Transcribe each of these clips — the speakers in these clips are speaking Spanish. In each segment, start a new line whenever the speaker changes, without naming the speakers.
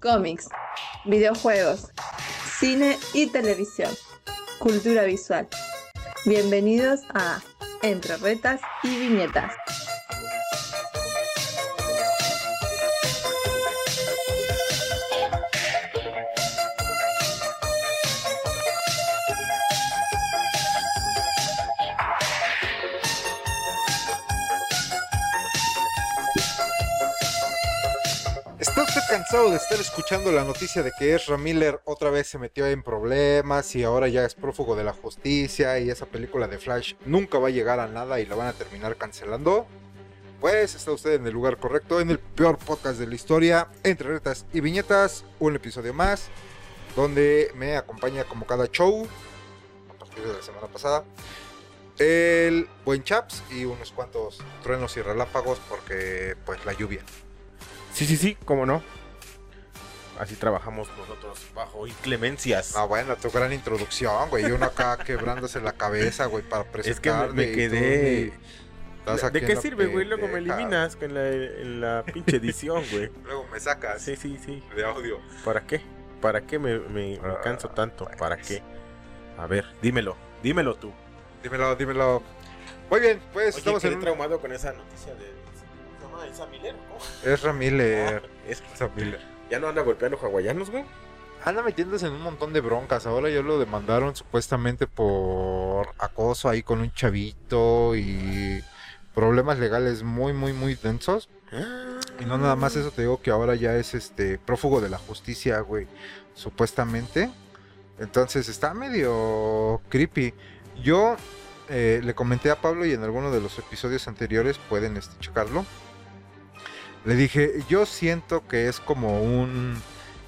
cómics, videojuegos, cine y televisión, cultura visual. Bienvenidos a Entre Retas y Viñetas.
Cansado de estar escuchando la noticia de que Ezra Miller otra vez se metió en problemas y ahora ya es prófugo de la justicia y esa película de Flash nunca va a llegar a nada y la van a terminar cancelando? Pues está usted en el lugar correcto, en el peor podcast de la historia, entre retas y viñetas, un episodio más, donde me acompaña como cada show, a partir de la semana pasada, el buen Chaps y unos cuantos truenos y relámpagos porque pues la lluvia.
Sí, sí, sí, cómo no. Así trabajamos nosotros bajo inclemencias.
Ah, bueno, tu gran introducción, güey. Y uno acá quebrándose la cabeza, güey, para presentar.
es que me, me quedé. ¿De qué sirve, güey? Luego me eliminas en la, en la pinche edición, güey.
Luego me sacas.
Sí, sí, sí.
De audio.
¿Para qué? ¿Para qué me, me, me canso tanto? ¿Para qué? A ver, dímelo. Dímelo tú.
Dímelo, dímelo. Muy bien, pues
Oye,
estamos en. un-
traumado con esa noticia de. ¿Se llama Isa Miller? ¿no?
Ezra Miller.
Ah, es que
Ezra Miller.
Ya no anda golpeando hawaianos, güey.
Anda metiéndose en un montón de broncas. Ahora ya lo demandaron supuestamente por acoso ahí con un chavito y problemas legales muy, muy, muy densos. Y no nada más eso, te digo que ahora ya es este prófugo de la justicia, güey, supuestamente. Entonces está medio creepy. Yo eh, le comenté a Pablo y en alguno de los episodios anteriores pueden este, checarlo. Le dije, yo siento que es como un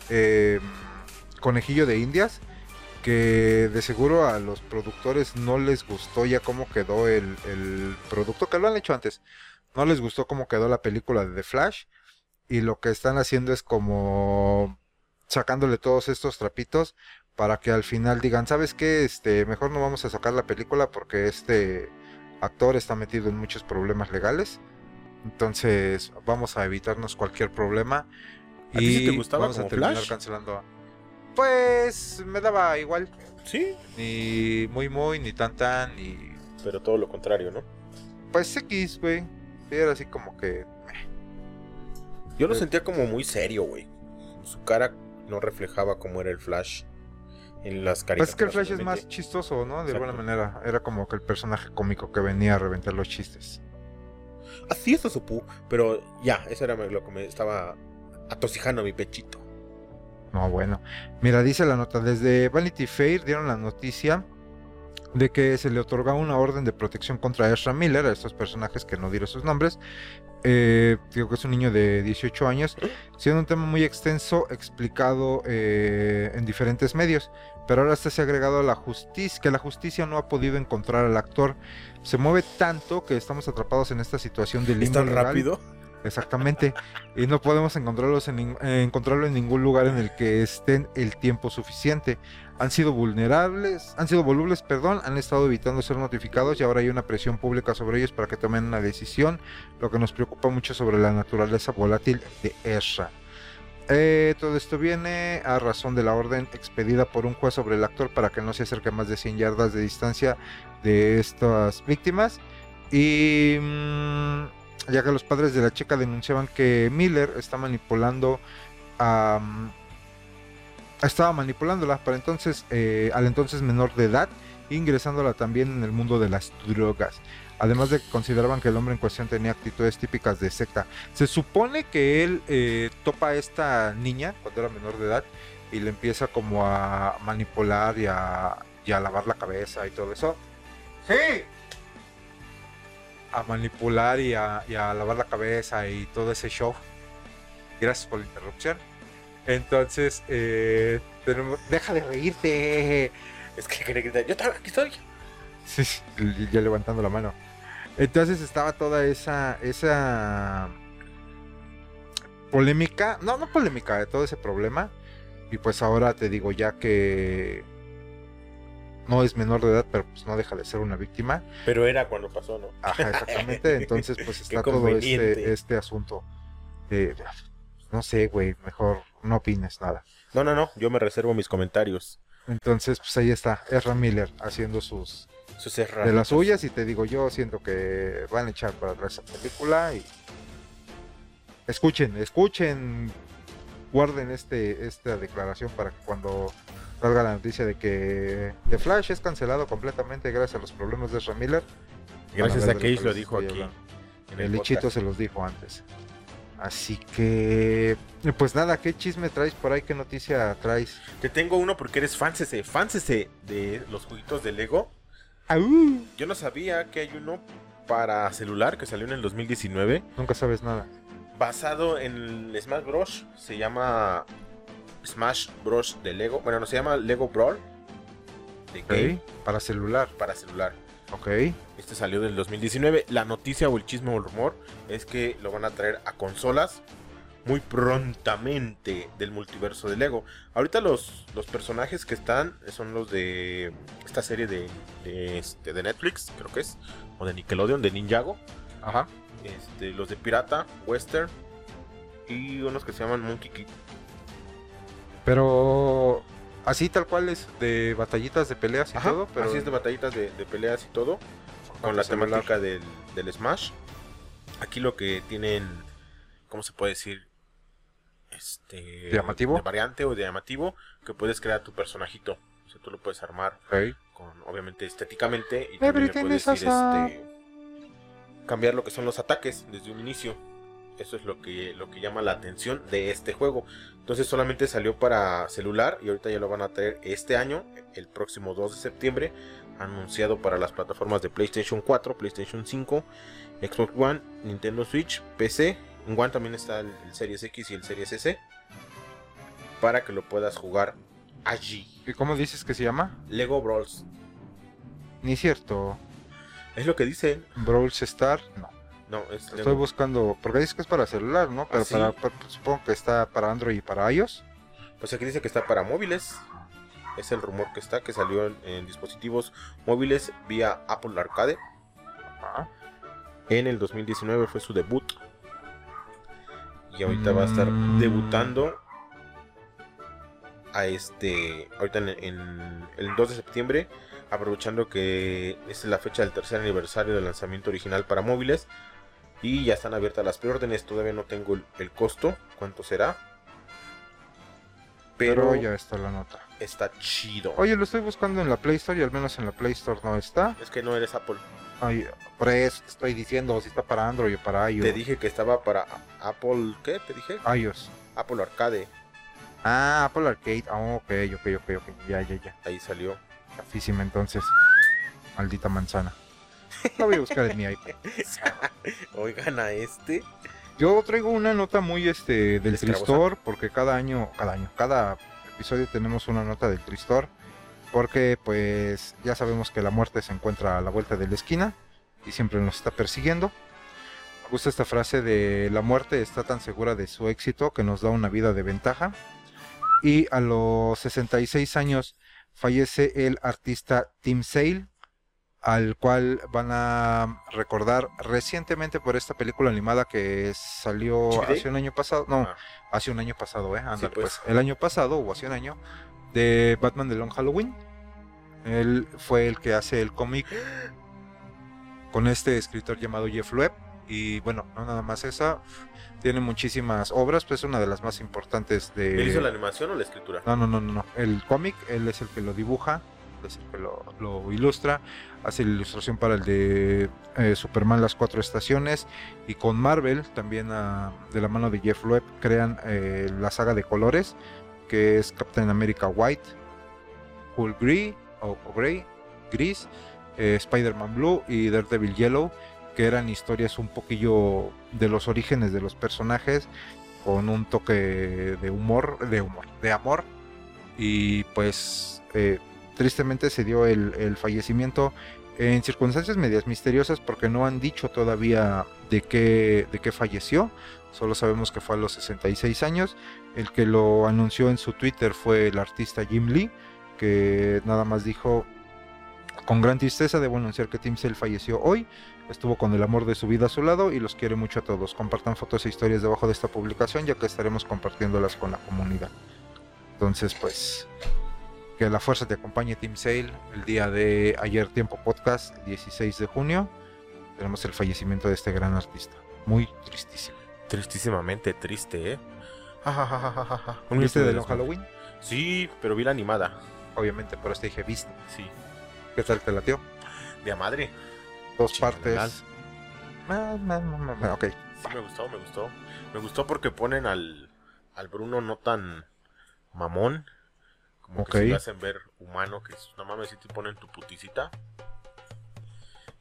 eh, conejillo de indias que de seguro a los productores no les gustó ya cómo quedó el, producto, que lo han hecho antes, no les gustó cómo quedó la película de The Flash y lo que están haciendo es como sacándole todos estos trapitos para que al final digan, ¿sabes qué? Este, mejor no vamos a sacar la película porque este actor está metido en muchos problemas legales. Entonces, vamos a evitarnos cualquier problema.
¿A ti sí te gustaba
vamos a terminar
Flash?
cancelando. Pues me daba igual,
Sí.
ni muy muy, ni tan tan, ni
Pero todo lo contrario, ¿no?
pues X, güey. Era así como que
Yo lo
Eh.
sentía como muy serio, güey. Su cara no reflejaba cómo era el Flash en las
Pues
caricaturas.
es que el Flash es más chistoso, ¿no? De alguna manera. Era como que el personaje cómico que venía a reventar los chistes.
Así eso supo, pero ya, eso era lo que me estaba atocijando mi pechito.
No, bueno. Mira, dice la nota, desde Vanity Fair dieron la noticia de que se le otorga una orden de protección contra Ezra Miller, a estos personajes que no diré sus nombres. Eh, digo que es un niño de 18 años, siendo un tema muy extenso, explicado eh, en diferentes medios. Pero ahora este se ha agregado a la justicia, que la justicia no ha podido encontrar al actor. Se mueve tanto que estamos atrapados en esta situación de
¿Es
limbo
tan
legal.
rápido?
Exactamente. y no podemos encontrarlos en eh, encontrarlo en ningún lugar en el que estén el tiempo suficiente. Han sido vulnerables, han sido volubles, perdón, han estado evitando ser notificados y ahora hay una presión pública sobre ellos para que tomen una decisión, lo que nos preocupa mucho sobre la naturaleza volátil de Ezra. Eh, todo esto viene a razón de la orden expedida por un juez sobre el actor para que no se acerque más de 100 yardas de distancia de estas víctimas. Y mm, ya que los padres de la chica denunciaban que Miller está manipulando a... estaba manipulándola para entonces, eh, al entonces menor de edad, ingresándola también en el mundo de las drogas. Además de que consideraban que el hombre en cuestión tenía actitudes típicas de secta. Se supone que él eh, topa a esta niña cuando era menor de edad y le empieza como a manipular y a lavar la cabeza y todo eso. ¡Sí! A manipular y a, y a lavar la cabeza y todo ese show. Gracias por la interrupción. Entonces, eh, tenemos- deja de reírte.
Es que quería gritar, yo también aquí estoy.
Sí, sí, ya levantando la mano. Entonces estaba toda esa esa polémica, no, no polémica, de todo ese problema. Y pues ahora te digo ya que no es menor de edad, pero pues no deja de ser una víctima.
Pero era cuando pasó, ¿no?
Ajá, exactamente. Entonces pues está todo este, este asunto. de- no sé, güey, mejor no opines nada.
No, no, no, yo me reservo mis comentarios.
Entonces, pues ahí está, Ezra Miller haciendo sus, sus de las suyas y te digo, yo siento que van a echar para atrás esa película y escuchen, escuchen, guarden este esta declaración para que cuando salga la noticia de que The Flash es cancelado completamente gracias a los problemas de Ezra Miller.
Gracias a Cage lo dijo aquí.
el Lichito se los dijo antes. Así que, pues nada, ¿qué chisme traes por ahí? ¿Qué noticia traes?
Te tengo uno porque eres fansese, fansese de los juguitos de Lego. Yo no sabía que hay uno para celular que salió en el 2019.
Nunca sabes nada.
Basado en Smash Bros. Se llama Smash Bros. de Lego. Bueno, no se llama Lego Brawl.
De Para celular.
Para celular.
Ok.
Este salió del 2019. La noticia o el chisme o el rumor es que lo van a traer a consolas muy prontamente del multiverso de Lego. Ahorita los, los personajes que están son los de esta serie de, de, este, de Netflix, creo que es, o de Nickelodeon, de Ninjago.
Ajá.
Este, los de Pirata, Western y unos que se llaman Monkey Kid.
Pero Así tal cual es de batallitas de peleas y todo, pero
así es de batallitas de, peleas y todo, con la temática del, Smash. Aquí lo que tienen, ¿cómo se puede decir? Este
llamativo,
de variante o de llamativo, que puedes crear tu personajito. O sea, tú lo puedes armar con, obviamente, estéticamente y también le puedes ir, este, cambiar lo que son los ataques desde un inicio. Eso es lo que, lo que llama la atención de este juego. Entonces solamente salió para celular y ahorita ya lo van a traer este año, el próximo 2 de septiembre, anunciado para las plataformas de PlayStation 4, PlayStation 5, Xbox One, Nintendo Switch, PC. En One también está el, Series X y el Series S. Para que lo puedas jugar allí.
¿Y cómo dices que se llama?
Lego Brawls.
Ni cierto.
Es lo que dicen.
Brawls Star, no.
No,
Estoy buscando, porque dice que es para celular, ¿no? Pero ¿Ah, para, supongo que está para Android y para iOS.
Pues aquí dice que está para móviles. Es el rumor que está, que salió en, dispositivos móviles vía Apple Arcade. En el 2019 fue su debut. Y ahorita va a estar mm. debutando a este. Ahorita en, el 2 de septiembre. Aprovechando que es la fecha del tercer aniversario del lanzamiento original para móviles. Y ya están abiertas las preórdenes. Todavía no tengo el, costo. ¿Cuánto será?
Pero, ya está la nota.
Está chido.
Oye, lo estoy buscando en la Play Store y al menos en la Play Store no está.
Es que no eres Apple.
Ay, por eso estoy diciendo si está para Android o para iOS.
Te dije que estaba para Apple, ¿qué? Te dije.
iOS.
Apple Arcade.
Ah, Apple Arcade. Ah, ok, ok, ok, ok. Ya, ya, ya.
Ahí salió.
Gafísima entonces. Maldita manzana. La voy a buscar en mi iPad.
Oigan a este.
Yo traigo una nota muy este del Tristor, porque cada año, cada año, cada episodio tenemos una nota del Tristor, porque pues ya sabemos que la muerte se encuentra a la vuelta de la esquina y siempre nos está persiguiendo. Me gusta esta frase de la muerte está tan segura de su éxito que nos da una vida de ventaja. Y a los 66 años fallece el artista Tim Sale, al cual van a recordar recientemente por esta película animada que salió hace un año pasado, no, ah. hace un año pasado, eh, pues. pues. el año pasado o hace un año de Batman de Long Halloween. Él fue el que hace el cómic con este escritor llamado Jeff Loeb y bueno, no nada más esa, tiene muchísimas obras, pues es una de las más importantes de
¿Él hizo la animación o la escritura?
No, no, no, no, el cómic, él es el que lo dibuja lo, ilustra, hace la ilustración para el de eh, Superman Las Cuatro Estaciones. Y con Marvel, también ah, de la mano de Jeff Loeb, crean eh, la saga de colores, que es Captain America White, Hulk Grey, o, Grey, Gris, eh, Spider-Man Blue y Daredevil Yellow, que eran historias un poquillo de los orígenes de los personajes, con un toque de humor, de humor, de amor, y pues tristemente se dio el, fallecimiento en circunstancias medias misteriosas porque no han dicho todavía de qué, de qué falleció. Solo sabemos que fue a los 66 años. El que lo anunció en su Twitter fue el artista Jim Lee, que nada más dijo Con gran tristeza debo anunciar que Tim Sale falleció hoy. Estuvo con el amor de su vida a su lado y los quiere mucho a todos. Compartan fotos e historias debajo de esta publicación ya que estaremos compartiéndolas con la comunidad. Entonces, pues, que la fuerza te acompañe Tim Sale. El día de ayer Tiempo Podcast, 16 de junio, tenemos el fallecimiento de este gran artista. Muy tristísimo.
Tristísimamente triste, ¿eh?
¿Viste de los Halloween?
Sí, pero vi la animada.
Obviamente, por eso dije, ¿viste?
Sí.
¿Qué tal te latió?
De a madre.
Dos partes. Ma- ma- ma- ma- ma- Ok.
Sí, me gustó, me gustó. Me gustó porque ponen al, al Bruno no tan mamón. Como
Ok.
que se lo hacen ver humano, que es, no mames, si te ponen tu puticita.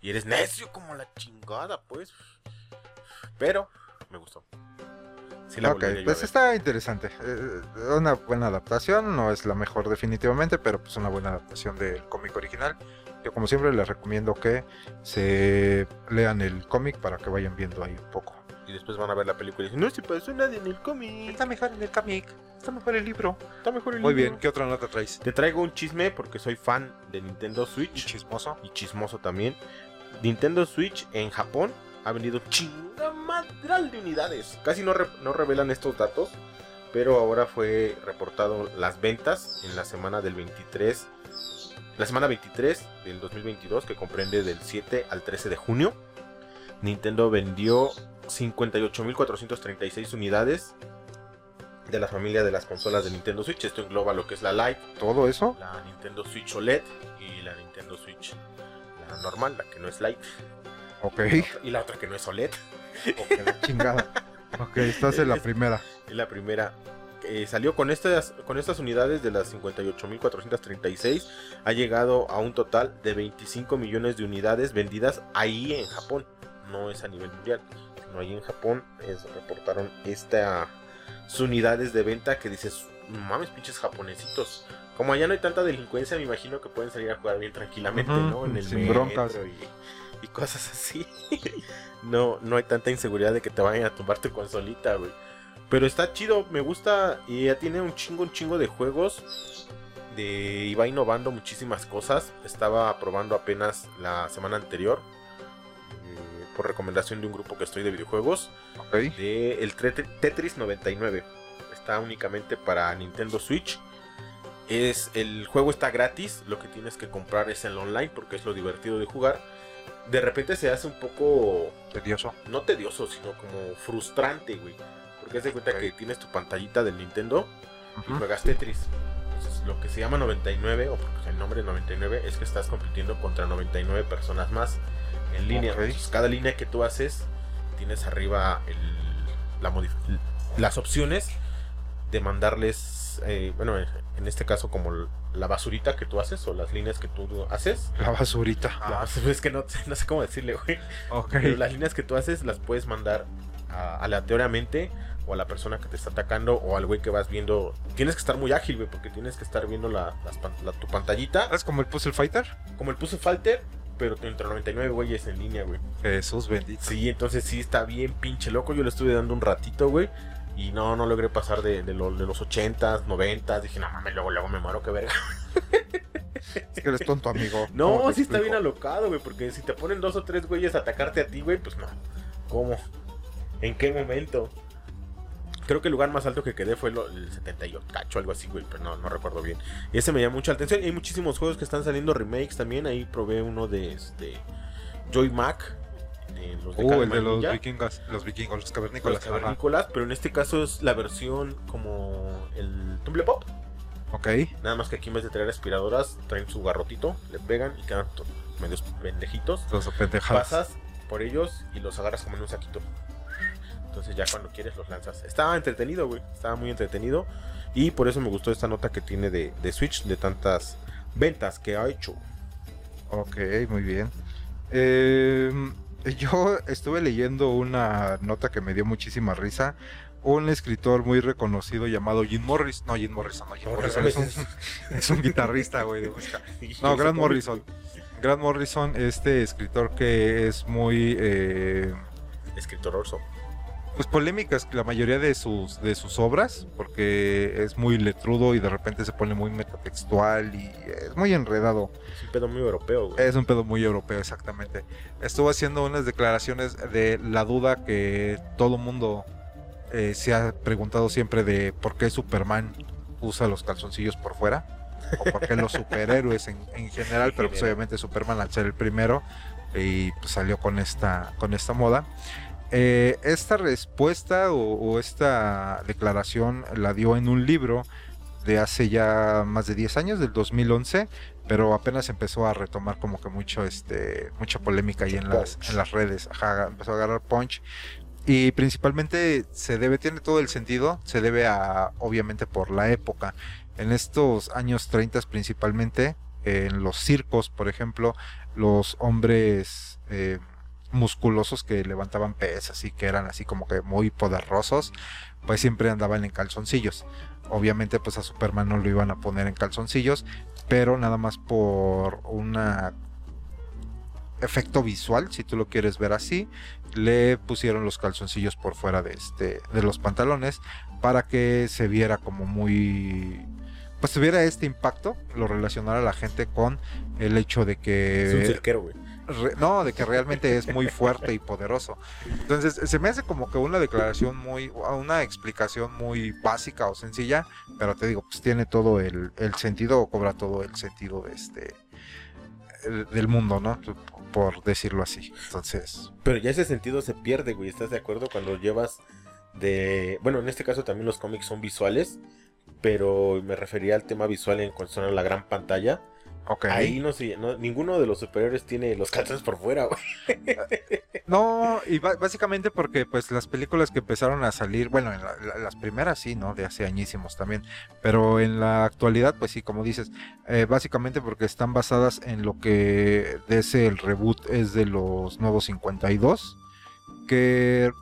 Y eres necio como la chingada, pues. Pero, me gustó. Sí la
ok,
a
pues está interesante. Eh, una buena adaptación, no es la mejor definitivamente, pero pues una buena adaptación del cómic original. Yo como siempre les recomiendo que se lean el cómic para que vayan viendo ahí un poco.
Y después van a ver la película y dicen, no se pasó nada en el cómic.
mejor en el cómic, está mejor el libro.
Está mejor el
Muy
libro".
bien, ¿qué otra nota traes?
Te traigo un chisme porque soy fan de Nintendo Switch.
Chismoso.
y chismoso también. Nintendo Switch en Japón ha vendido chingamadral de unidades. Casi no, re- no revelan estos datos, pero ahora fue reportado las ventas en la semana del 23, la semana 23 del 2022, que comprende del 7 al 13 de junio. Nintendo vendió 58.436 unidades de la familia de las consolas de Nintendo Switch. Esto engloba lo que es la Lite,
¿Todo eso?
la Nintendo Switch OLED y la Nintendo Switch la normal, la que no es Lite.
Ok.
Y la otra que no es OLED.
Ok, la chingada. Ok, estás en la primera.
Es la primera. Eh, salió con estas, con estas unidades de las 58.436. Ha llegado a un total de 25 millones de unidades vendidas ahí en Japón. No es a nivel mundial, sino ahí en Japón es- reportaron estas unidades de venta que dices, "No mames, pinches japonesitos. Como allá no hay tanta delincuencia, me imagino que pueden salir a jugar bien tranquilamente, ¿no? En el
sin broncas.
Y, y cosas así. no, no hay tanta inseguridad de que te vayan a tumbar tu consolita, güey. Pero está chido, me gusta y ya tiene un chingo, un chingo de juegos. De, y va innovando muchísimas cosas. Estaba probando apenas la semana anterior. Por recomendación de un grupo que estoy de videojuegos. De el Tetris 99. Está únicamente para Nintendo Switch. Es, el juego está gratis. Lo que tienes que comprar es el online porque es lo divertido de jugar. De repente se hace un poco
Tedioso.
no tedioso, sino como frustrante, güey. Porque haz de cuenta que tienes tu pantallita del Nintendo y juegas Tetris. Entonces, lo que se llama 99, o porque el nombre 99, es que estás compitiendo contra 99 personas más en línea.
Ok.
Entonces, cada línea que tú haces, tienes arriba el- la las opciones de mandarles, eh, bueno, en este caso como la basurita que tú haces o las líneas que tú haces.
La basurita.
La bas- es que no, no sé cómo decirle, güey.
ok.
Pero las líneas que tú haces las puedes mandar a- aleatoriamente o a la persona que te está atacando o al güey que vas viendo. Tienes que estar muy ágil, güey, porque tienes que estar viendo la, pan- la- tu pantallita.
¿Es como el Puzzle Fighter?
Como el Puzzle Falter, pero entre 99 güeyes en línea, güey.
Jesús bendito.
Sí, entonces sí está bien pinche loco. Yo le estuve dando un ratito, güey. Y no, no logré pasar de, de, lo- de los 80s, 90s. Dije, no mames, luego, luego me muero, que verga.
Es que eres tonto, amigo.
No,
¿Cómo te
sí está bien alocado, güey, porque si te ponen dos o tres güeyes a atacarte a ti, güey, pues no. ¿Cómo? ¿En qué momento? Creo que el lugar más alto que quedé fue el 78, cacho, algo así, güey, pero no, no recuerdo bien. Y ese me llama mucha atención. Y hay muchísimos juegos que están saliendo remakes también. Ahí probé uno de este Joy Mac. eh, los de
Uh, el de los vikingos, los vikingos, los cavernícolas.
cavernícolas, pero en este caso es la versión como el Tumble Pop.
Ok.
Nada más que aquí en vez de traer aspiradoras, traen su garrotito, le pegan y quedan medios pendejitos.
Los pendejadas.
pasas por ellos y los agarras como en un saquito. Entonces ya cuando quieres los lanzas. Estaba entretenido, güey. Estaba muy entretenido. Y por eso me gustó esta nota que tiene de, de Switch, de tantas ventas que ha hecho.
Ok, muy bien. Eh, yo estuve leyendo una nota que me dio muchísima risa. Un escritor muy reconocido llamado Jim Morris. No, Jim Morrison, no, Jim Morrison es un, es un guitarrista, güey, de música. No, Grant Morrison. Grant Morrison, este escritor que es muy... eh,
Escritor Orso.
Pues polémicas la mayoría de sus de sus obras porque es muy letrudo y de repente se pone muy metatextual y es muy enredado.
Es un pedo muy europeo, güey.
Es un pedo muy europeo, exactamente. Estuvo haciendo unas declaraciones de la duda que todo mundo eh, se ha preguntado siempre de por qué Superman usa los calzoncillos por fuera o por qué los superhéroes en, en general, pero pues obviamente Superman al ser el primero y pues, salió con esta con esta moda. Eh, esta respuesta o, esta declaración la dio en un libro de hace ya más de 10 años, del 2011, pero apenas empezó a retomar como que mucho, este, mucha polémica ahí en las, en las redes. empezó a agarrar punch. Y principalmente se debe, tiene todo el sentido, se debe a, obviamente, por la época. En estos años 30 principalmente, en los circos, por ejemplo, los hombres eh, musculosos que levantaban pesas y que eran así como que muy poderosos, pues siempre andaban en calzoncillos. Obviamente pues a Superman no lo iban a poner en calzoncillos, pero nada más por un efecto visual, si tú lo quieres ver así, le pusieron los calzoncillos por fuera de este de los pantalones para que se viera como muy pues tuviera este impacto, lo relacionara la gente con el hecho de que
es un güey
no, de que realmente es muy fuerte y poderoso. Entonces, se me hace como que una declaración muy, una explicación muy básica o sencilla, pero te digo, pues tiene todo el, sentido o cobra todo el sentido de este del mundo, ¿no? Por decirlo así. Entonces.
Pero ya ese sentido se pierde, güey. ¿Estás de acuerdo? Cuando llevas de. Bueno, en este caso también los cómics son visuales. Pero me refería al tema visual en cuanto a la gran pantalla Ahí no sé, ninguno de los superiores tiene los calzones por fuera, güey.
No, y básicamente porque pues las películas que empezaron a salir, bueno, en las primeras sí, ¿no? De hace añísimos también, pero en la actualidad pues sí, como dices, eh, básicamente porque están basadas en lo que ese el reboot es de los nuevos 52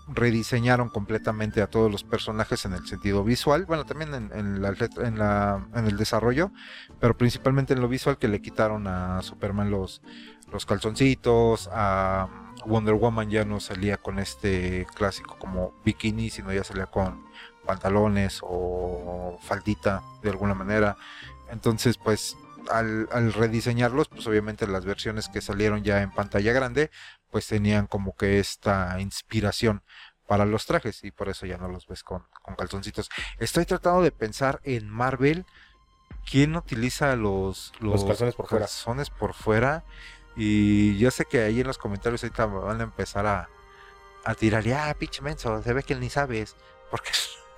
rediseñaron completamente a todos los personajes en el sentido visual, bueno, también en, el desarrollo, pero principalmente en lo visual que le quitaron a Superman los, los calzoncitos, a Wonder Woman ya no salía con este clásico como bikini, sino ya salía con pantalones o faldita de alguna manera. Entonces, pues al, al, rediseñarlos, pues obviamente las versiones que salieron ya en pantalla grande, pues tenían como que esta inspiración para los trajes y por eso ya no los ves con, calzoncitos. Estoy tratando de pensar en Marvel, ¿quién utiliza los,
los, calzones, por,
calzones por fuera? Y yo sé que ahí en los comentarios ahorita van a empezar a, a tirar, ah, pinche menso, se ve que ni sabes, porque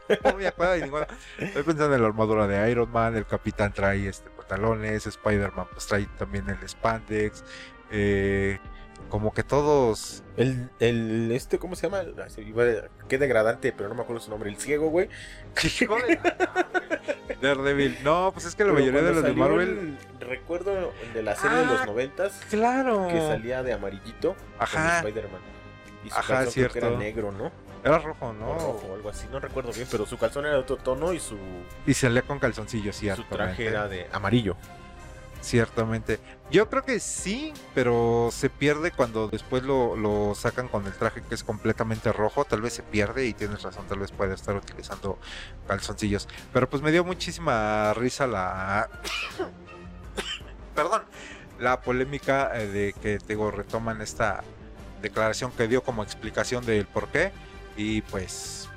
no me acuerdo de ninguna. Estoy pensando en la armadura de Iron Man, el capitán trae este pantalones, Spider-Man pues trae también el spandex, eh, como que todos.
El, el este, ¿cómo se llama? Qué degradante, pero no me acuerdo su nombre. El ciego, güey.
Daredevil. No, pues es que la mayoría de los de Marvel.
recuerdo de la serie de los ah, noventas.
Claro.
Que salía de amarillito.
Ajá.
Spider-Man.
Y su Ajá, cierto.
era negro, ¿no?
Era rojo, ¿no? O
rojo o algo así, no recuerdo bien, pero su calzón era de otro tono y su.
Y salía con calzoncillos, cierto.
Su traje era de amarillo.
Ciertamente. Yo creo que sí, pero se pierde cuando después lo, sacan con el traje que es completamente rojo. Tal vez se pierde y tienes razón, tal vez puede estar utilizando calzoncillos. Pero pues me dio muchísima risa la... Perdón. La polémica eh, de que digo, retoman esta declaración que dio como explicación del por qué. Y pues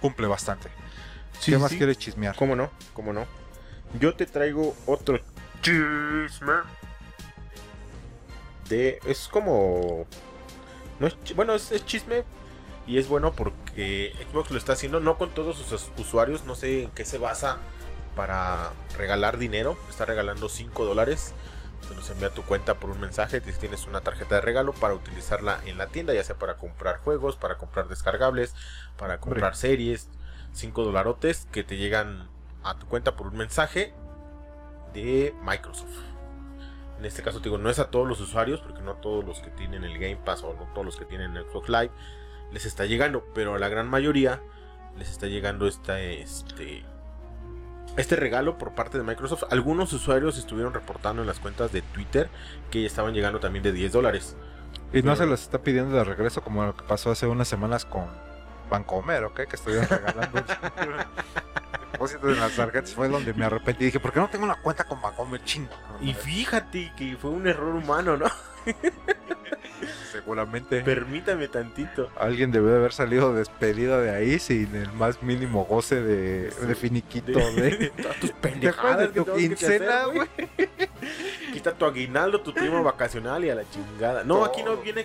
cumple bastante. ¿Qué más quieres chismear?
¿Cómo no? ¿Cómo no? Yo te traigo otro chisme. De, es como. No es, bueno, es, chisme. Y es bueno porque Xbox lo está haciendo no con todos sus usuarios. No sé en qué se basa para regalar dinero. Está regalando 5 dólares. Se los envía a tu cuenta por un mensaje. Tienes una tarjeta de regalo para utilizarla en la tienda, ya sea para comprar juegos, para comprar descargables, para comprar series. 5 dolarotes que te llegan a tu cuenta por un mensaje de Microsoft. En este caso, digo, no es a todos los usuarios, porque no todos los que tienen el Game Pass o no todos los que tienen Xbox Live les está llegando, pero a la gran mayoría les está llegando esta, este, este regalo por parte de Microsoft. Algunos usuarios estuvieron reportando en las cuentas de Twitter que estaban llegando también de 10 dólares.
Y no se los está pidiendo de regreso como lo que pasó hace unas semanas con Vancomer, ¿ok? Que estuvieron regalando. depósitos en las tarjetas fue donde me arrepentí. Dije, ¿por qué no tengo una cuenta con Vancomer? Chingo.
Y fíjate que fue un error humano, ¿no?
Seguramente.
Permítame tantito.
Alguien debe de haber salido despedido de ahí sin el más mínimo goce de, de finiquito de,
Todas tus pendejadas
de tu quincena, güey.
Quita tu aguinaldo, tu primo vacacional y a la chingada. No, aquí no viene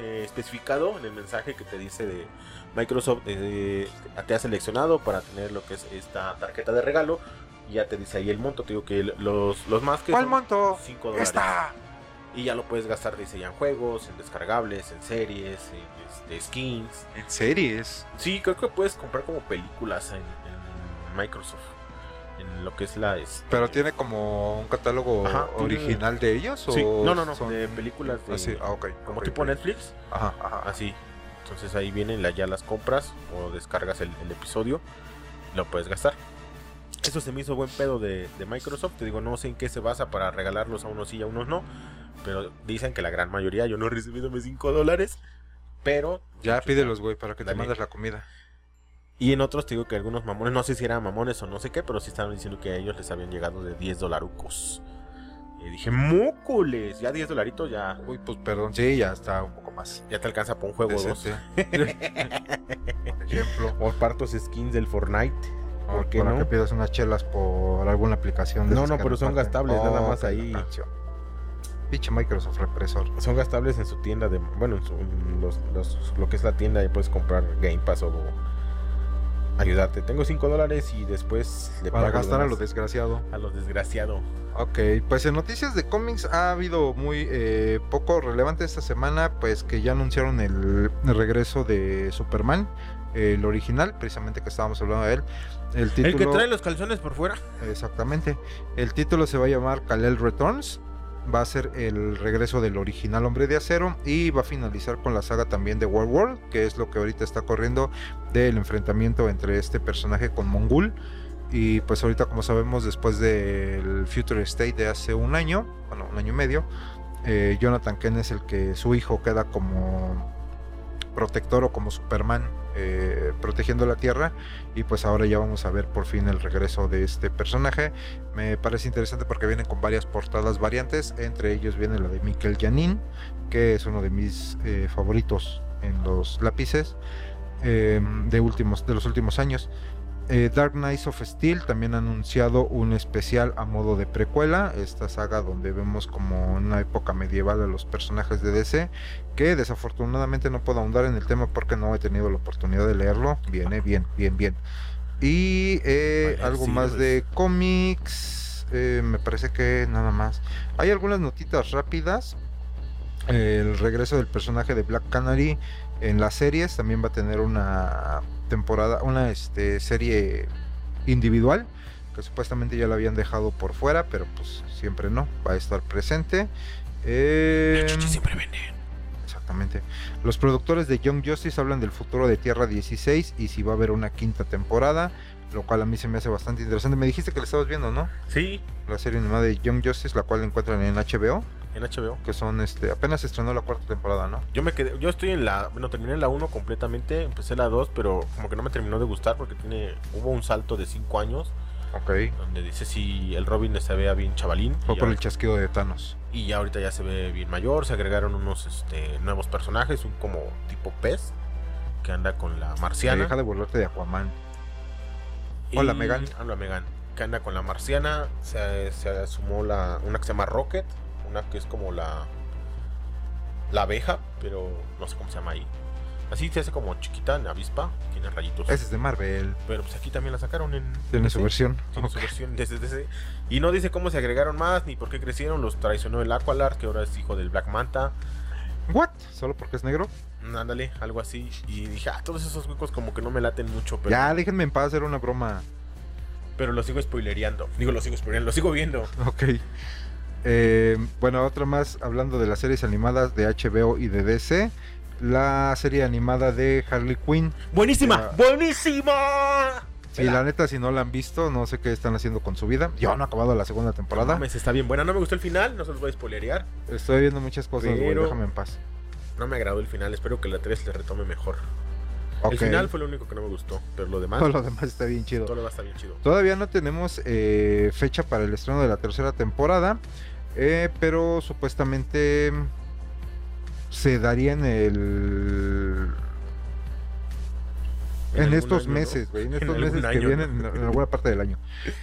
eh, especificado en el mensaje que te dice de Microsoft. eh, te ha seleccionado para tener lo que es esta tarjeta de regalo. Y ya te dice ahí el monto. Te digo que los, los más que
¿Cuál
son
monto?
5 dólares.
Esta.
Y ya lo puedes gastar, dice ya en juegos, en descargables, en series, en este, skins.
En series.
Sí, creo que puedes comprar como películas en, en Microsoft. En lo que es la. este,
Pero tiene como un catálogo
Ajá, tiene-
original de ellos
Sí,
o
no, no, no,
son-
de películas de-
Ah, sí, ah, ok,
como tipo. Netflix.
Ajá, ajá.
Así. Entonces ahí vienen ya las compras o descargas el, el episodio. y Lo puedes gastar. Eso se me hizo buen pedo de, de Microsoft. Te digo, no sé en qué se basa para regalarlos a unos sí y a unos no. Pero dicen que la gran mayoría, yo no he recibido mis 5 dólares. Pero.
Ya pídelos, güey, para que te mandes la comida.
Y en otros te digo que algunos mamones, no sé si eran mamones o no sé qué, pero sí estaban diciendo que a ellos les habían llegado de 10 dolarucos. Y dije, mócoles, ya 10 dolaritos ya,
Uy, pues perdón, sí, ya está un poco más.
ya te alcanza por un juego o dos.
Por ejemplo.
O partos skins del Fortnite. ¿Por qué
para
no?
que pidas unas chelas por alguna aplicación de
No, no, pero son gastables, nada más
ok,
ahí.
Pinche Microsoft represor.
Son gastables en su tienda de. Bueno, en, su- en los, los- lo que es la tienda, ahí puedes comprar Game Pass o ayudarte. Tengo 5 dólares y después le
Para gastar a lo desgraciado.
a lo desgraciado.
Ok, pues en noticias de cómics ha habido muy eh, poco relevante esta semana, pues que ya anunciaron el, el regreso de Superman, el original, precisamente que estábamos hablando de él. El título,
El que trae los calzones por fuera.
Exactamente. El título se va a llamar Kal-El Returns. Va a ser el regreso del original Hombre de Acero y va a finalizar con la saga también de World que es lo que ahorita está corriendo del enfrentamiento entre este personaje con Mongul. Y pues ahorita como sabemos después del Future State de hace un año, bueno, un año y medio, eh, Jonathan Kent es el que su hijo queda como protector o como Superman eh, protegiendo la Tierra y pues ahora ya vamos a ver por fin el regreso de este personaje. Me parece interesante porque vienen con varias portadas variantes, entre ellos viene la de Mikel Janin, que es uno de mis eh, favoritos en los lápices eh, de, últimos, de los últimos años. Eh, Dark Knights of Steel también ha anunciado un especial a modo de precuela, esta saga donde vemos como una época medieval a los personajes de DC, que desafortunadamente no puedo ahondar en el tema porque no he tenido la oportunidad de leerlo. Viene bien, bien, bien. Y eh, algo
sí,
más
pues.
de cómics, eh, me parece que nada más. Hay algunas notitas rápidas. El regreso del personaje de Black Canary en las series también va a tener una temporada, una este, serie individual que supuestamente ya la habían dejado por fuera, pero pues siempre no, va a estar presente. Eh,
siempre venden.
Exactamente. Los productores de Young Justice hablan del futuro de Tierra 16 y si va a haber una quinta temporada, lo cual a mí se me hace bastante interesante. Me dijiste que la estabas viendo, ¿no?
Sí,
La serie animada de Young Justice, la cual encuentran en HBO,
en HBO.
que son este, apenas se estronó la cuarta temporada, ¿no?
Yo me quedé, yo estoy en la, bueno, terminé la 1 completamente, empecé la 2, pero como que no me terminó de gustar porque tiene, hubo un salto de 5 años
Ok.
donde dice si el Robin se vea bien chavalín
Fue por el chasquido de Thanos.
y ya ahorita ya se ve bien mayor, se agregaron unos este, nuevos personajes, un como tipo pez que anda con la marciana.
Deja de burlarte de Aquaman. Hola, Megan.
Hola Megan. Que anda con la marciana. Se, se sumó la, una que se llama Rocket. Una que es como la. La abeja, pero no sé cómo se llama ahí. Así se hace como chiquita, en avispa. Tiene rayitos.
Ese es de Marvel.
Pero pues aquí también la sacaron en.
Tiene su versión.
Tiene su versión desde. Y no dice cómo se agregaron más, ni por qué crecieron. Los traicionó el Aqualard, que ahora es hijo del Black Manta.
¿What? ¿Solo porque es negro?
Ándale, algo así. Y dije, ah, todos esos huecos como que no me laten mucho. Pero,
Ya, déjenme en paz hacer una broma.
pero lo sigo spoilereando. Digo, lo sigo spoilereando, lo sigo viendo.
Ok. Eh, bueno, otra más hablando de las series animadas de HBO y de DC. La serie animada de Harley Quinn.
¡Buenísima!
Ya.
¡Buenísima!
Sí, la neta, si no la han visto, no sé qué están haciendo con su vida. Yo no he acabado la segunda
No
temporada.
mames, está bien buena. No me gustó el final, no se los voy a spoilerear.
Estoy viendo muchas cosas, güey.
Pero-
Déjame en paz.
No me agradó el final, espero que la 3 le retome mejor. El final fue lo único que no me gustó, pero lo demás.
Todo lo demás está bien chido.
Todo lo demás está bien chido.
Todavía no tenemos eh, fecha para el estreno de la tercera temporada, eh, pero supuestamente se daría en el. En, estos meses. En estos meses que vienen, en alguna parte del año.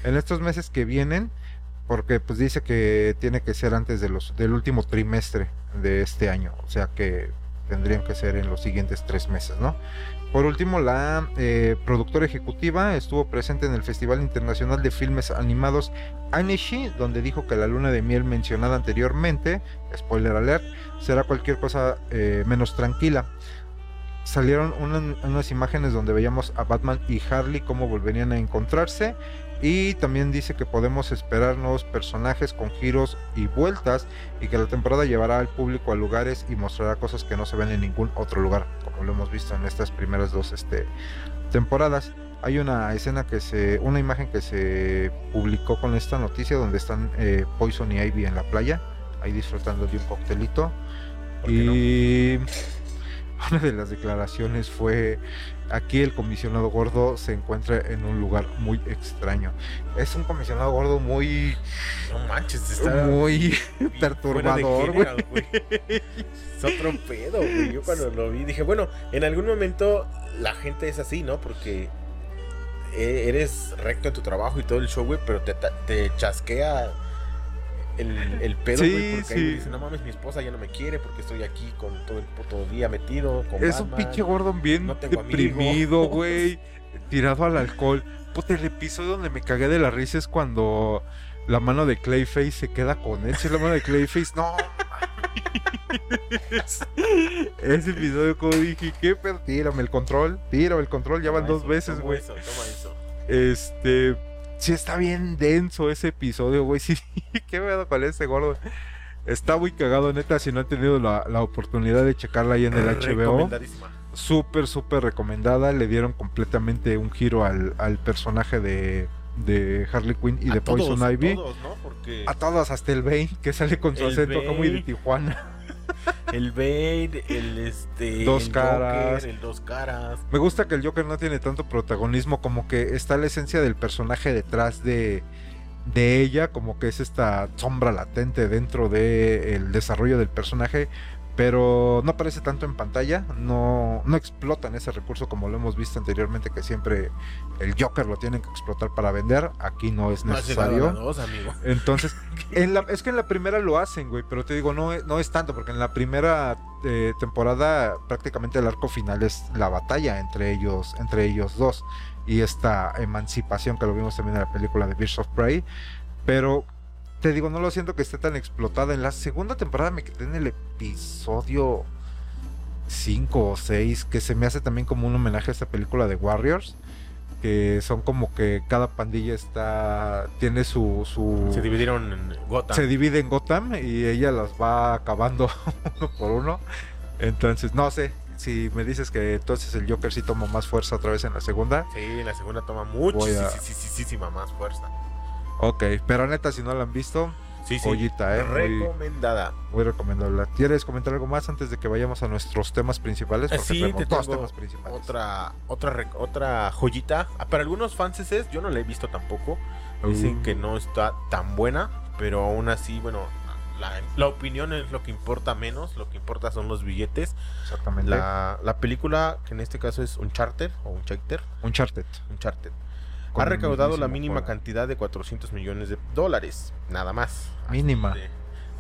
En estos meses que vienen, porque pues dice que tiene que ser antes de los del último trimestre de este año, o sea que tendrían que ser en los siguientes tres meses, ¿no? Por último, la eh, productora ejecutiva estuvo presente en el Festival Internacional de Filmes Animados Anishi, donde dijo que la luna de miel mencionada anteriormente, spoiler alert, será cualquier cosa eh, menos tranquila. Salieron unas imágenes donde veíamos a Batman y Harley cómo volverían a encontrarse y también dice que podemos esperar nuevos personajes con giros y vueltas y que la temporada llevará al público a lugares y mostrará cosas que no se ven en ningún otro lugar, como lo hemos visto en estas primeras dos este, temporadas. Hay una escena que se, una imagen que se publicó con esta noticia donde están eh, Poison y Ivy en la playa, ahí disfrutando de un coctelito. Y una de las declaraciones fue aquí el comisionado gordo se encuentra en un lugar muy extraño. Es un comisionado gordo muy
no manches, está
muy perturbador, güey.
Es otro pedo, güey. Yo cuando lo vi dije, bueno, en algún momento la gente es así, ¿no? Porque e-, eres recto en tu trabajo y todo el show, güey, pero te, te chasquea el, el pedo, güey, porque dice, no mames, mi esposa ya no me quiere porque estoy aquí con todo el puto día metido. Con
es un pinche Gordon bien deprimido, güey, tirado al alcohol. Puta, el episodio donde me cagué de la risa es cuando la mano de Clayface se queda con él. Si la mano de Clayface, no. Ese episodio, como dije, qué pedo, tírame el control, tírame el control, ya van dos veces, güey.
Toma eso.
Este sí está bien denso ese episodio, güey. Sí, qué pedo con ese gordo. Está muy cagado, neta. Si no han tenido la, oportunidad de checarla ahí en el HBO. Súper, súper recomendada. Le dieron completamente un giro al, personaje de, de Harley Quinn y de Poison Ivy. A
todos, ¿no? Porque...
A todos, hasta el Bane, que sale con su acento como de Tijuana
el Bane, el este.
Dos caras.
el dos caras.
Me gusta que el Joker no tiene tanto protagonismo, como que está la esencia del personaje detrás de, de ella, como que es esta sombra latente dentro del desarrollo del personaje pero no aparece tanto en pantalla, no, no explotan ese recurso como lo hemos visto anteriormente, que siempre el Joker lo tienen que explotar para vender, aquí no es necesario. Entonces, en la, es que en la primera lo hacen, güey, pero te digo, no, no es tanto, porque en la primera eh, temporada prácticamente el arco final es la batalla entre ellos, entre ellos dos, y esta emancipación que lo vimos también en la película de Birds of Prey, pero te digo, no lo siento que esté tan explotada. En la segunda temporada me quedé en el episodio 5 o 6, que se me hace también como un homenaje a esta película de Warriors. Que son como que cada pandilla está. tiene su. su
se dividieron en Gotham.
Se divide en Gotham y ella las va acabando uno por uno. Entonces, no sé. Si me dices que entonces el Joker sí toma más fuerza otra vez en la segunda.
Sí, en la segunda toma muchísima más fuerza.
Ok, pero neta, si no la han visto,
sí, sí.
¿eh?
Recomendada.
Muy, recomendable. ¿Quieres comentar algo más antes de que vayamos a nuestros temas principales?
Porque sí, te tengo temas principales. Otra, otra, otra joyita. Ah, para algunos fans es, yo no la he visto tampoco. Dicen que uh. no está tan buena, pero aún así, bueno, la, opinión es lo que importa menos, lo que importa son los billetes.
Exactamente.
La, la película, que en este caso es un charter o un charter.
Un charter.
Un charter ha recaudado la mínima cantidad de 400 millones de dólares, nada más.
Mínima.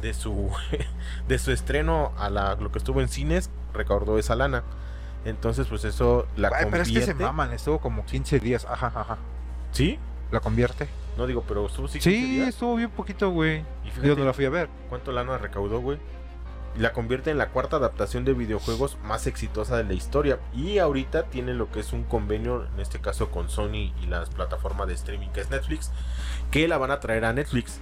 De, su, de su estreno a la, lo que estuvo en cines, recaudó esa lana. Entonces, pues eso la convierte... Pero es que se
maman, estuvo como 15 días, ajá, ajá.
¿Sí?
La convierte.
No digo, pero estuvo
sí. Sí, estuvo bien poquito, güey. ¿Y Yo no la fui a ver.
¿Cuánto lana recaudó, güey? Y la convierte en la cuarta adaptación de videojuegos más exitosa de la historia. Y ahorita tiene lo que es un convenio, en este caso con Sony y las plataformas de streaming que es Netflix, que la van a traer a Netflix.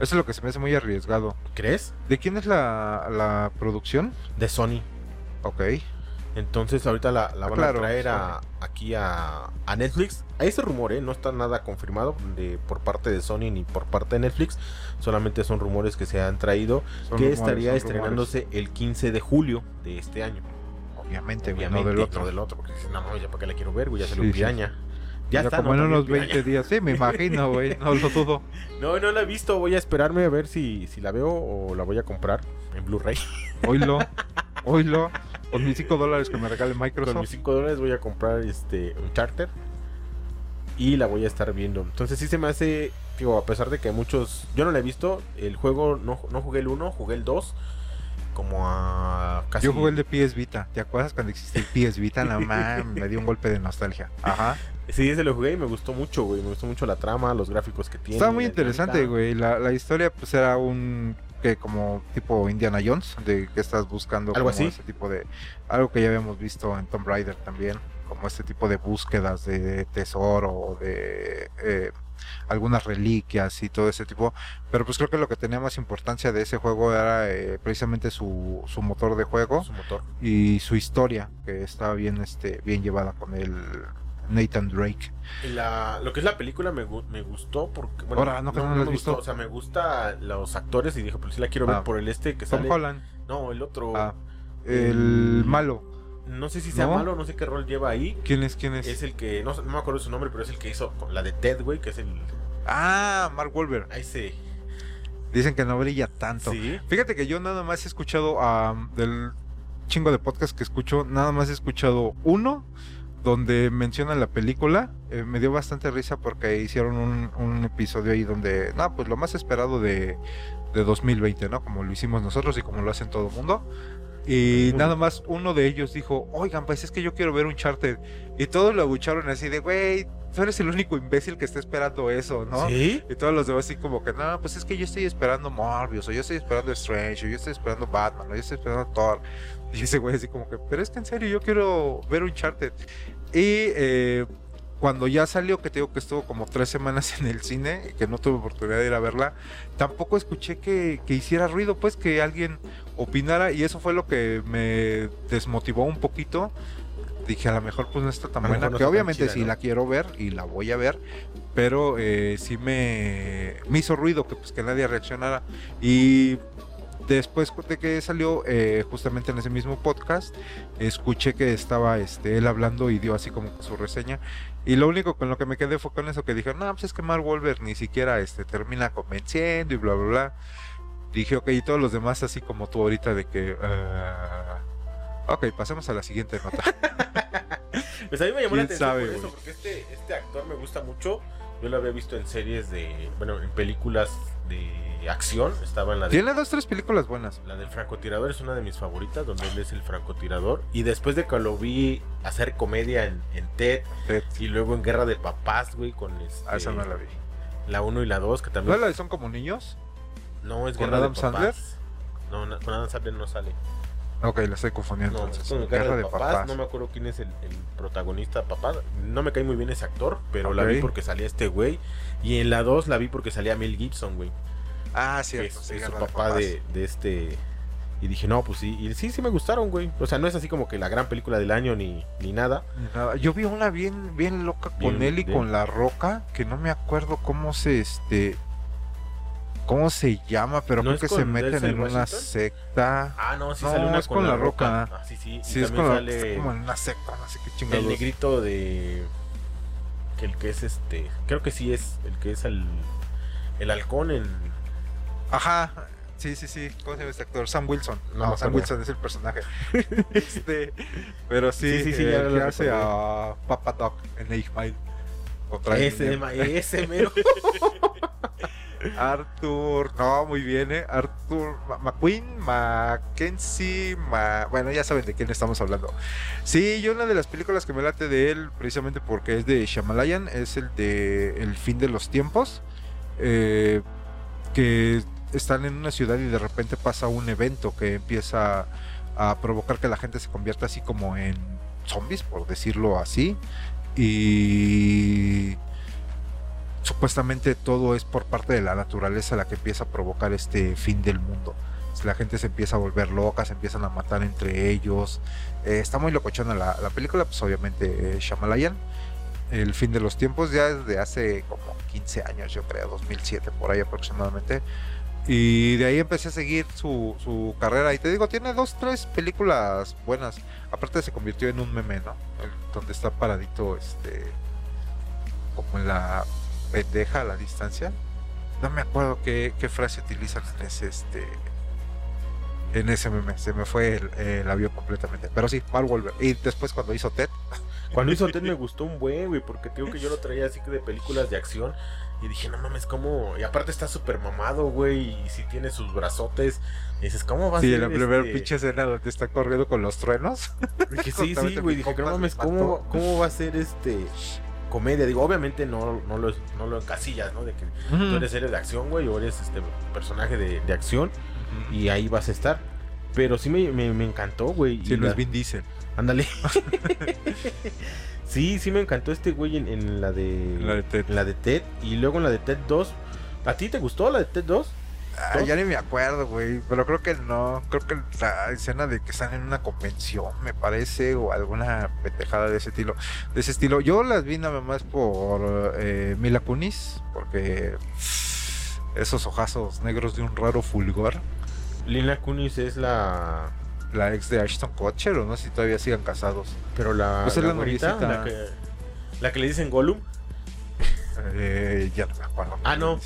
Eso es lo que se me hace muy arriesgado.
¿Crees?
¿De quién es la, la producción?
De Sony.
Ok.
Entonces ahorita la, van a traer a, aquí a, Netflix. Hay ese rumor, ¿eh? no está nada confirmado de, por parte de Sony ni por parte de Netflix. Solamente son rumores que se han traído que estaría estrenándose el 15 de julio de este año.
obviamente, güey, no del otro.
No del otro, porque dices, no, no, ya para qué la quiero ver, güey, ya se lo piraña.
Ya, está, como en unos 20 días, sí, me imagino, güey, no lo dudo.
No, no la he visto, voy a esperarme a ver si, si la veo o la voy a comprar en Blu-ray.
Oílo, oílo, con mis 5 dólares que me regale Microsoft.
Con mis 5 dólares voy a comprar este un charter y la voy a estar viendo. Entonces sí se me hace, digo, a pesar de que muchos, yo no la he visto, el juego no, no jugué el 1, jugué el 2 como a
casi... Yo jugué el de PS Vita. ¿Te acuerdas cuando existía el PS Vita? Nada más me dio un golpe de nostalgia. Ajá.
Sí, ese lo jugué y me gustó mucho, güey. Me gustó mucho la trama, los gráficos que tiene.
Está muy interesante, güey. La, la, historia, pues era un. Que como tipo Indiana Jones, de que estás buscando.
Algo así.
Ese tipo de. Algo que ya habíamos visto en Tomb Raider también. Como este tipo de búsquedas de tesoro o de. Eh, algunas reliquias y todo ese tipo. Pero pues creo que lo que tenía más importancia de ese juego era eh, precisamente su, su, motor de juego
su motor.
y su historia, que estaba bien, este, bien llevada con el Nathan Drake.
La, lo que es la película me, me gustó porque
bueno, Ahora, no, no, no,
me
visto.
o sea, me gusta los actores y dije, pues sí la quiero ver ah. por el este que
Tom
sale.
Holland.
No, el otro.
Ah, el, malo.
No sé si sea malo, no sé qué rol lleva ahí.
¿Quién es? ¿Quién es?
Es el que, no, no me acuerdo su nombre, pero es el que hizo la de Ted, güey, que es el...
Ah, Mark Wolver.
Ahí sí.
Dicen que no brilla tanto.
¿Sí?
Fíjate que yo nada más he escuchado del chingo de podcast que escucho, nada más he escuchado uno donde mencionan la película. Eh, me dio bastante risa porque hicieron un, episodio ahí donde, no, pues lo más esperado de, de 2020, ¿no? Como lo hicimos nosotros y como lo hacen todo el mundo. Y nada más uno de ellos dijo, oigan, pues es que yo quiero ver un charter. Y todos lo agucharon así de, güey, tú eres el único imbécil que está esperando eso, ¿no?
¿Sí?
Y todos los demás así como que, no, pues es que yo estoy esperando Morbius, o yo estoy esperando Strange, o yo estoy esperando Batman, o yo estoy esperando Thor. Y ese güey así como que, pero es que en serio, yo quiero ver un charter. Y eh, cuando ya salió, que te digo que estuvo como tres semanas en el cine, que no tuve oportunidad de ir a verla, tampoco escuché que, que hiciera ruido, pues que alguien opinara, y eso fue lo que me desmotivó un poquito. Dije a lo mejor pues no está tan buena que obviamente sí la quiero ver y la voy a ver pero eh, sí me, me hizo ruido que pues que nadie reaccionara. Y después de que salió eh, justamente en ese mismo podcast escuché que estaba este él hablando y dio así como su reseña y lo único con lo que me quedé fue con eso que dije no pues es que Mark Wolver ni siquiera este termina convenciendo y bla bla bla dije ok y todos los demás así como tú ahorita de que uh, Ok, pasemos a la siguiente nota.
pues a mí me llamó la atención por eso, porque este, este actor me gusta mucho. Yo lo había visto en series de. Bueno, en películas de acción. Estaba en la de,
Tiene dos, tres películas buenas.
La del francotirador es una de mis favoritas, donde él es el francotirador. Y después de que lo vi hacer comedia en, en Ted, y luego en Guerra de Papás, güey, con este,
Ah, esa no la vi.
La 1 y la 2, que también.
¿No la de Son como niños?
No, es Guerra de Papás. Sandler? No, no, con Adam Sandler no sale.
Ok, la estoy confundiendo.
No, entonces. Guerra, de, papás, No me acuerdo quién es el, protagonista, papá. No me cae muy bien ese actor, pero la vi porque salía este güey. Y en la 2 la vi porque salía Mel Gibson, güey.
Ah, sí,
es, sí, su papá de, de, este. Y dije, no, pues sí. Y sí, sí me gustaron, güey. O sea, no es así como que la gran película del año ni, ni nada.
Yo vi una bien, bien loca con él y con La Roca, que no me acuerdo cómo se este ¿Cómo se llama? Pero creo que se meten en una secta.
Ah, no, sí
no,
sale una
es con, la roca.
Ah, sí, sí.
Sí, es, con sale... como en una secta, no sé qué chingados.
El negrito de. Que el que es este. Creo que sí es el que es el. El halcón en.
Ajá. Sí, sí, sí. ¿Cómo se llama este actor? Sam Wilson. No, Sam Wilson es el personaje. este. Pero sí, sí, sí, sí eh, que hace a Papa Doc en Eight Mile.
Ese, ese mero.
Arthur, no, muy bien, ¿eh? Arthur McQueen, Mackenzie, bueno, ya saben de quién estamos hablando. Sí, yo una de las películas que me late de él, precisamente porque es de Shamalayan, es el de El fin de los tiempos, eh, que están en una ciudad y de repente pasa un evento que empieza a provocar que la gente se convierta así como en zombies, por decirlo así, y supuestamente todo es por parte de la naturaleza la que empieza a provocar este fin del mundo. La gente se empieza a volver loca, se empiezan a matar entre ellos. Eh, está muy locochona la, la película, pues obviamente eh, Shamalayan. El fin de los tiempos, ya desde hace como 15 años, yo creo, 2007, por ahí aproximadamente. Y de ahí empecé a seguir su, su carrera. Y te digo, tiene dos, tres películas buenas. Aparte se convirtió en un meme, ¿no? donde está paradito, este, como en la pendeja a la distancia. No me acuerdo qué, qué frase utilizan en ese, este, en ese meme. Se me fue el, el avión completamente. Pero sí, Mark Wahlberg. Y después cuando hizo Ted.
Cuando hizo Ted me gustó un buen, güey, porque creo que yo lo traía así de películas de acción. Y dije, no mames, ¿cómo? Y aparte está súper mamado, güey. Y si tiene sus brazotes. Y dices, ¿cómo va a
sí,
ser?
Sí, la primera
este...
pinche escena donde está corriendo con los truenos.
Dije, sí, sí, güey. Dije, no mames, ¿cómo, ¿cómo va a ser este comedia? Digo, obviamente no, no, lo, no lo encasillas, ¿no? De que uh -huh. tú eres serie de acción, güey, o eres este personaje de, de acción. Uh -huh. Y ahí vas a estar. Pero sí me, me, me encantó, güey.
Sí, no es Vin Diesel.
Ándale. sí, sí me encantó este güey en, en, la de
la de Ted.
En la de Ted. Y luego en la de Ted 2. ¿A ti te gustó la de Ted 2?
Ah, ya ni me acuerdo, güey. Pero creo que no. Creo que la escena de que están en una convención, me parece, o alguna pendejada de ese estilo. De ese estilo. Yo las vi nada más por eh, Mila Kunis, porque esos ojazos negros de un raro fulgor.
Lila Kunis es la
la ex de Ashton Kutcher o no sé si todavía sigan casados.
Pero la,
pues
la,
la,
güerita, la, que, la que le dicen Gollum.
Eh, ya no me acuerdo.
Ah, no.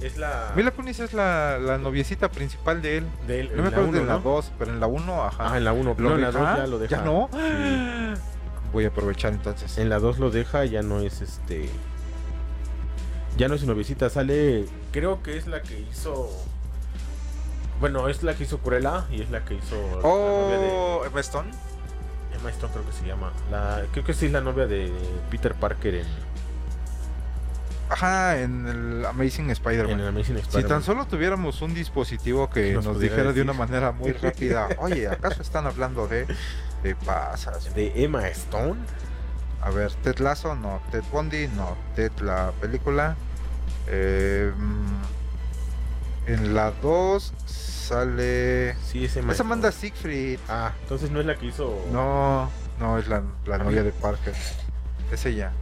Es la.
Mila Kunis es la, la noviecita principal de él.
De él
no me acuerdo
uno,
de la
¿no?
2, pero en la 1, ajá.
Ah, en la 1, pero en la 2 ya lo deja.
¿Ya no?
Sí.
Voy a aprovechar entonces.
En la 2 lo deja, ya no es este. Ya no es su noviecita, sale. Creo que es la que hizo. Bueno, es la que hizo Cruella y es la que hizo.
Oh,
de...
Emma Stone.
Emma Stone creo que se llama. La, creo que sí es la novia de Peter Parker en.
Ajá, en el Amazing Spider-Man.
Spider-Man.
Si tan solo tuviéramos un dispositivo que nos, nos dijera decir. de una manera muy rápida, oye, ¿acaso están hablando de, de pasas?
¿De Emma Stone?
A ver, Ted Lasso, no. Ted Bundy, no. Ted la película. Eh, en la 2 sale.
Sí, es Emma.
Es Amanda Siegfried.
Ah, entonces no es la que hizo.
No, no, es la, la novia de Parker. Es ella.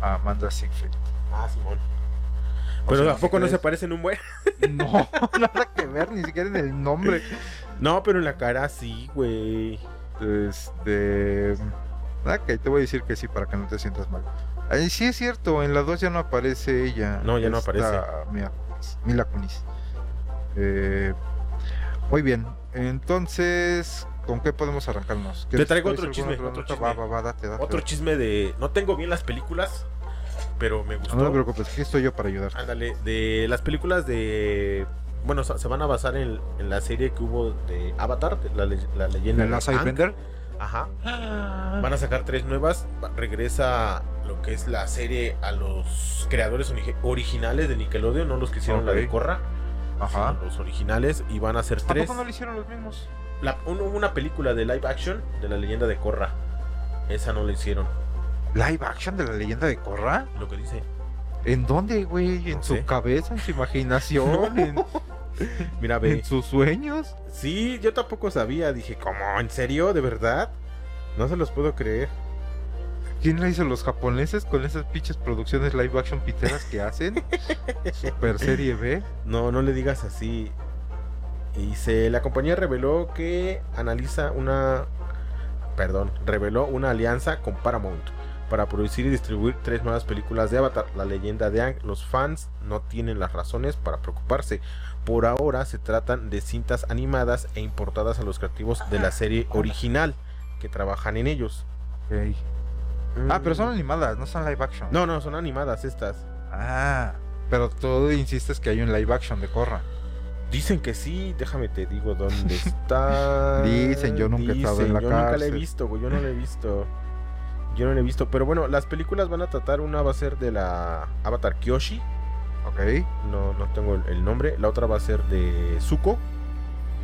Amanda Siegfried.
Ah, Simón. Pero sea, ¿a poco no se parecen un buen?
No, nada que ver, ni siquiera en el nombre.
No, pero en la cara sí, güey.
Este. Ok, te voy a decir que sí para que no te sientas mal. Ahí sí es cierto, en la 2 ya no aparece ella.
No, ya no aparece.
Mira, Mila Kunis. Eh, muy bien, entonces, ¿con qué podemos arrancarnos?
Te traigo otro chisme. Otro, chisme.
Va, va, va, date, date,
otro chisme de. No tengo bien las películas, pero me gustó.
No, no te preocupes, aquí estoy yo para ayudar.
Ándale, de las películas de. Bueno, se van a basar en, en la serie que hubo de Avatar, de la, la leyenda
de la Sidebender.
Ajá. Van a sacar tres nuevas. Regresa lo que es la serie a los creadores originales de Nickelodeon, no los que hicieron okay. la de Corra.
Ajá.
Los originales. Y van a ser tres.
¿Por no lo hicieron los mismos?
La, un, una película de live action de la leyenda de Corra. Esa no la hicieron.
¿Live action de la leyenda de Corra?
Lo que dice.
¿En dónde, güey? ¿En
No
su
sé.
cabeza? ¿En su imaginación?
No.
¿En,
Mira, ve.
en sus sueños?
Sí, yo tampoco sabía. Dije, ¿cómo? ¿En serio? ¿De verdad? No se los puedo creer.
¿Quién la hizo? ¿Los japoneses con esas pinches producciones live action piteras que hacen? Super serie B.
No, no le digas así. Y se, la compañía reveló que analiza una. Perdón, reveló una alianza con Paramount para producir y distribuir tres nuevas películas de Avatar, la leyenda de Aang. Los fans no tienen las razones para preocuparse. Por ahora se tratan de cintas animadas e importadas a los creativos de la serie original que trabajan en ellos.
Ah,
Mm.
pero son animadas, no son live action.
No, no, son animadas estas.
Ah, pero tú insistes que hay un live action de Corra.
Dicen que sí, déjame te digo dónde está.
Dicen, yo nunca he estado en la
yo nunca la he visto, güey, yo no la he visto. Yo no la he visto, pero bueno, las películas van a tratar, una va a ser de la Avatar Kyoshi,
Ok.
no, no tengo el, el nombre, la otra va a ser de Zuko,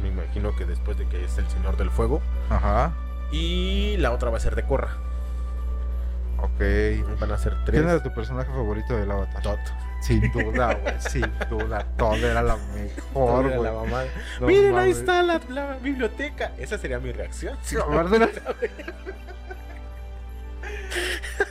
me imagino que después de que es el Señor del Fuego,
Ajá.
y la otra va a ser de Korra,
Ok.
van a ser
¿Quién era
tres.
tu personaje favorito del Avatar?
Tot.
Sin duda, güey. Sin duda. Todo era la mejor, güey.
la mamá.
No
Miren, ahí está la, la biblioteca. Esa sería mi reacción.
Sí, aparte era-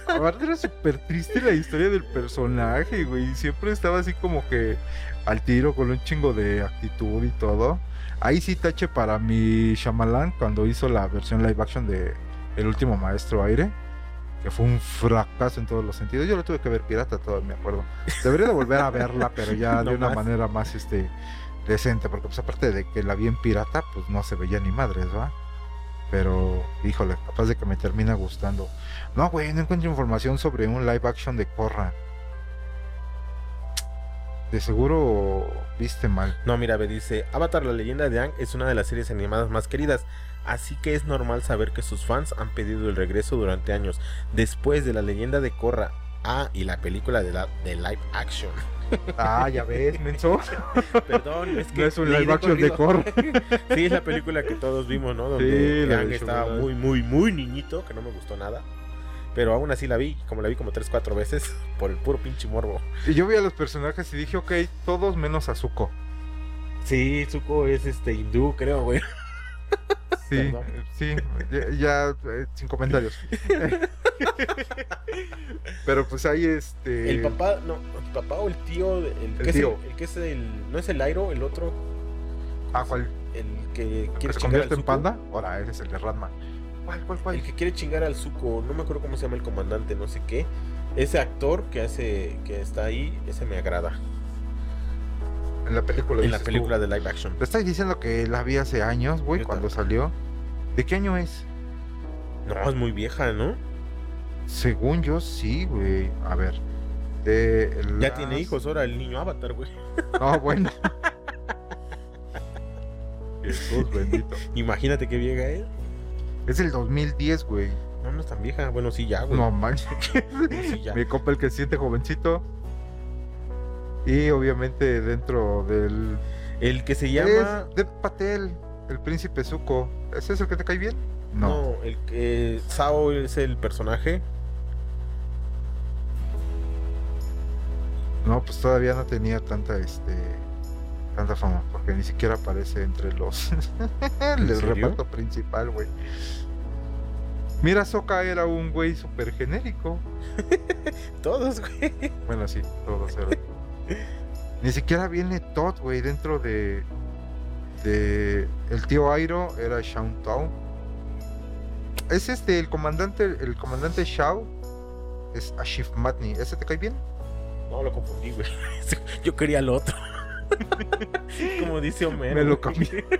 Aparte era súper triste la historia del personaje, güey. Siempre estaba así como que al tiro con un chingo de actitud y todo. Ahí sí tache para mi Shyamalan cuando hizo la versión live action de El último maestro aire. Que fue un fracaso en todos los sentidos. Yo lo tuve que ver pirata, todo me acuerdo. Debería de volver a verla, pero ya de una manera más este decente. Porque pues aparte de que la vi en pirata, pues no se veía ni madres, ¿va? Pero, híjole, capaz de que me termina gustando. No, güey, no encuentro información sobre un live action de Corra. De seguro viste mal.
No, mira, me dice, Avatar la leyenda de Ang es una de las series animadas más queridas, así que es normal saber que sus fans han pedido el regreso durante años, después de la leyenda de Korra, ah, y la película de, la, de live action.
Ah, ya ves, menso.
Perdón, es que
no es un live action de Korra.
sí, es la película que todos vimos, ¿no? Donde
sí,
estaba muy, muy, muy niñito, que no me gustó nada. Pero aún así la vi, como la vi como 3, 4 veces, por el puro pinche morbo.
Y yo vi a los personajes y dije, ok, todos menos a Zuko.
Sí, Zuko es este hindú, creo, güey.
Sí, sí, ya, ya eh, sin comentarios. Pero pues ahí este.
El papá, no, el papá o el tío, el,
El
que
tío.
Es el, el que es el, no es el Airo, el otro,
Ah, ¿cuál?
el que
¿Que
quiere
se
chingar al
convierte en panda? Ahora eres el de Ranma. ¿Cuál, cuál, cuál?
El que quiere chingar al Zuko, no me acuerdo cómo se llama el comandante, no sé qué. Ese actor que hace, que está ahí, ese me agrada.
En la película.
En la
dices
película
tú.
de live action.
Te estoy diciendo que la vi hace años, güey, cuando salió. ¿De qué año es?
No, es muy vieja, ¿no?
Según yo, sí, güey. A ver.
Ya
las-
tiene hijos ahora el niño Avatar, güey.
No, bueno. Jesús bendito.
Imagínate qué vieja es.
Es el 2010, güey.
No, no es tan vieja. Bueno, sí, ya, güey.
No manches.
Sí, ya.
Mi compa el que siente jovencito. Y obviamente dentro del.
El que se llama.
Es Dev Patel, el príncipe Zuko. ¿Ese es el que te cae bien? No.
No, el que. Sao es el personaje.
No, pues todavía no tenía tanta este tanta fama, porque ni siquiera aparece entre los el
serio?
reparto principal, güey. Mira, Soka era un güey súper genérico.
Todos, güey.
Bueno, sí, todos eran. Ni siquiera viene Todd, güey, dentro de. de. El tío Airo era Shaun Tao. Es este, el comandante, el comandante Shao es Ashif Matni. ¿Ese te cae bien?
No, lo confundí, güey. Yo quería el otro. Como dice Homero.
Me lo cambié.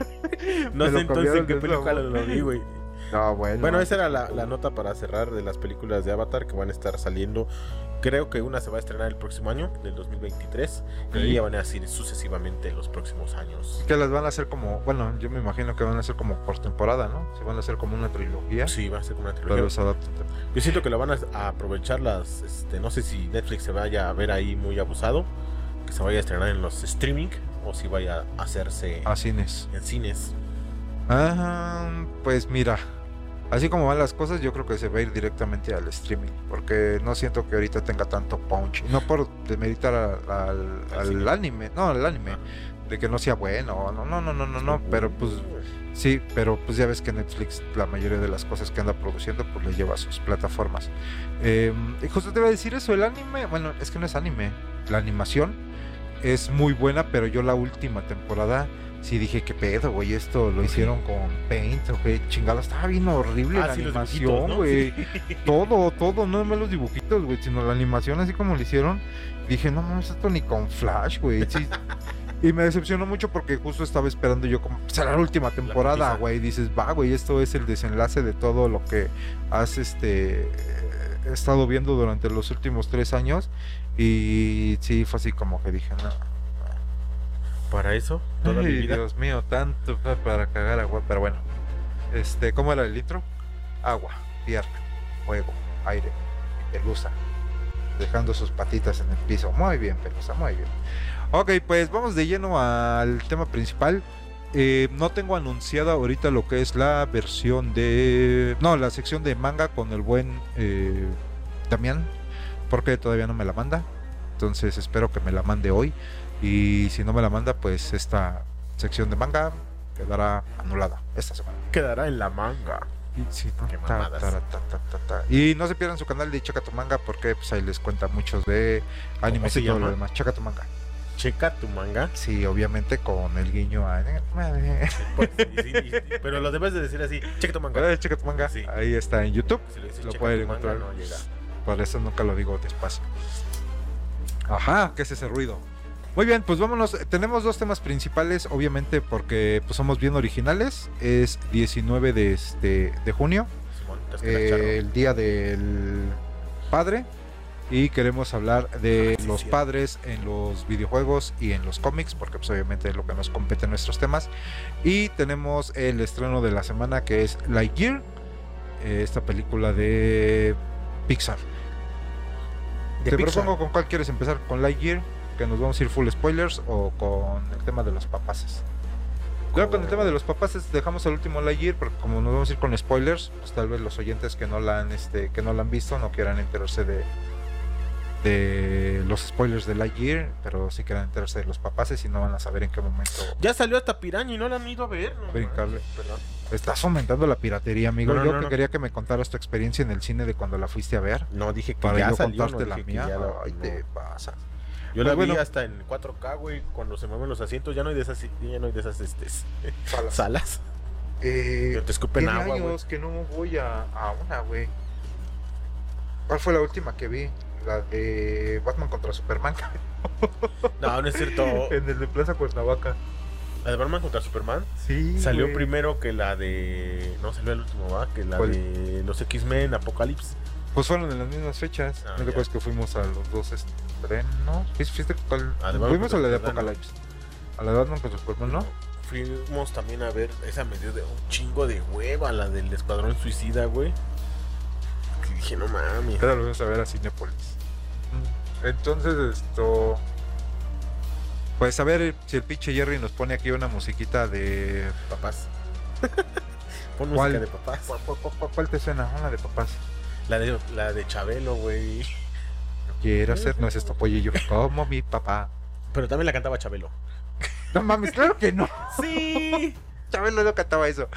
No sé
lo
entonces en qué película
nuevo.
lo vi, güey.
No, bueno.
Bueno, esa era la, la nota para cerrar de las películas de Avatar que van a estar saliendo. Creo que una se va a estrenar el próximo año, del 2023, y ya van a ir sucesivamente en los próximos años.
Que las van a hacer como, bueno, yo me imagino que van a hacer como por temporada, ¿no? Se van a hacer como una trilogía.
Sí, va a ser como una
Pero
trilogía.
adaptan.
Yo siento que lo van a, a aprovechar las, este, no sé si Netflix se vaya a ver ahí muy abusado, que se vaya a estrenar en los streaming o si vaya a hacerse
A cines.
en cines.
Ah, pues mira, así como van las cosas, yo creo que se va a ir directamente al streaming, porque no siento que ahorita tenga tanto punch. No por demeritar al, anime, no, al anime, de que no sea bueno, no, no, no, no, no, no, pero pues sí, pero pues ya ves que Netflix la mayoría de las cosas que anda produciendo pues le lleva a sus plataformas. Eh, y justo te iba a decir eso, el anime, bueno, es que no es anime, la animación es muy buena, pero yo la última temporada sí dije, ¿qué pedo, güey? Esto lo hicieron con Paint, o qué chingado, estaba bien horrible
Ah,
la
sí,
animación, güey. Todo, todo, no más los dibujitos, güey, sino la animación así como lo hicieron. Dije, no mames, esto ni con Flash, güey. sí". Y me decepcionó mucho porque justo estaba esperando yo como, será la última temporada, güey. Dices, va, güey, esto es el desenlace de todo lo que has este eh, estado viendo durante los últimos tres años. Y sí, fue así como que dije, no.
Para eso, toda mi
Ay,
vida.
Dios mío, tanto pa- para cagar agua, pero bueno. Este, ¿cómo era el litro? Agua, tierra, fuego, aire, pelusa. Dejando sus patitas en el piso. Muy bien, pelusa, muy bien. Ok, pues vamos de lleno al tema principal. Eh, no tengo anunciada ahorita lo que es la versión de. No, la sección de manga con el buen eh, Damián. Porque todavía no me la manda. Entonces espero que me la mande hoy. Y si no me la manda, pues esta sección de manga quedará anulada esta semana.
Quedará en la manga.
Y, sí, ¿no?
Qué
Ta. Y no se pierdan su canal de Chakatumanga porque pues ahí les cuenta muchos de animes y todo lo demás. Chakatumanga.
Checa tu manga.
Sí, obviamente con el guiño a...
Pues, pero lo debes de decir así, checa tu manga.
Checa tu manga. Ahí está en YouTube. lo pueden encontrar. Por eso nunca lo digo despacio. Ajá, ¿qué es ese ruido? Muy bien, pues vámonos. Tenemos dos temas principales, obviamente, porque pues, somos bien originales. Es 19 de, este, de junio, eh, el día del padre y queremos hablar de los padres en los videojuegos y en los cómics, porque pues obviamente es lo que nos compete en nuestros temas. Y tenemos el estreno de la semana que es Lightyear, eh, esta película de Pixar. Te propongo con cuál quieres empezar, con Lightyear, que nos vamos a ir full spoilers, o con el tema de los papaces. Claro, con el tema de los papaces dejamos el último Lightyear, porque como nos vamos a ir con spoilers, pues tal vez los oyentes que no la han, este, que no la han visto no quieran enterarse de, de los spoilers de Lightyear, pero sí quieran enterarse de los papaces y no van a saber en qué momento.
Ya salió hasta Piraña y no la han ido a ver.
brincarle. Estás fomentando la piratería, amigo. yo que quería que me contaras tu experiencia en el cine de cuando la fuiste a ver.
No, dije que
para
ya
yo
salió,
contarte la mía. Ay, te pasa.
Yo la pues vi hasta en 4K, güey, cuando se mueven los asientos, ya no hay de esas, ya no hay de esas este, salas. salas.
Eh,
te escupen agua,
años que no voy a, a una, güey. ¿Cuál fue la última que vi? la de Batman contra Superman.
no, no es cierto.
en el de Plaza Cuernavaca.
¿La de Batman contra Superman?
Sí.
Salió primero que la de. No salió el último, ¿va? Que la de los X-Men Apocalypse.
Pues fueron en las mismas fechas. Ah, ¿No te acuerdas que fuimos a los dos estrenos? ¿Fuiste cuál? Ah, fuimos a la de Apocalypse. A la de Batman contra Superman, ¿no?
Fuimos también a ver esa medida de un chingo de hueva, la del Escuadrón Suicida, güey. Que dije, no mames.
Ahora lo vamos a ver a Cinepolis. Entonces, esto. Pues a ver si el pinche Jerry nos pone aquí una musiquita de.
Papás. Pon música de papás.
¿Cuál, te suena? Una de papás.
La de, la de Chabelo, güey.
Quiero hacer no es esto pollillo como mi papá.
Pero también la cantaba Chabelo.
No mames, claro que no.
Sí.
Chabelo no cantaba eso.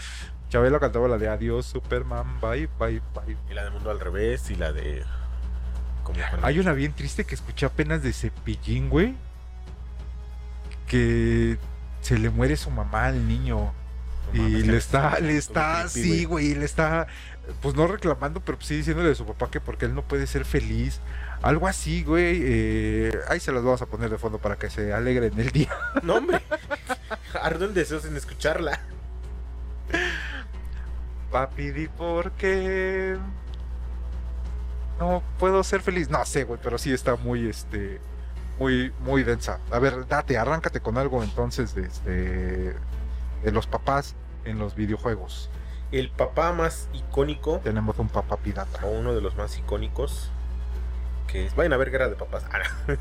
Chabelo cantaba la de Adiós Superman, bye, bye, bye.
Y la de Mundo al revés y la de
hay una bien triste que escuché apenas de Cepillín, güey. Que se le muere su mamá al niño. y le está, le está, así, güey, le está, pues no reclamando, pero sí diciéndole a su papá que porque él no puede ser feliz. Algo así, güey. Eh, ahí se las vamos a poner de fondo para que se alegren el día.
No, hombre. Ardo el deseo sin escucharla.
Papi, di por qué no puedo ser feliz. No sé, güey, pero sí está muy, este, muy, muy densa. A ver, date, arráncate con algo entonces de, este, de los papás en los videojuegos.
El papá más icónico.
Tenemos un papá pirata.
O uno de los más icónicos. Que es. Vayan a ver Guerra de Papás. Ah,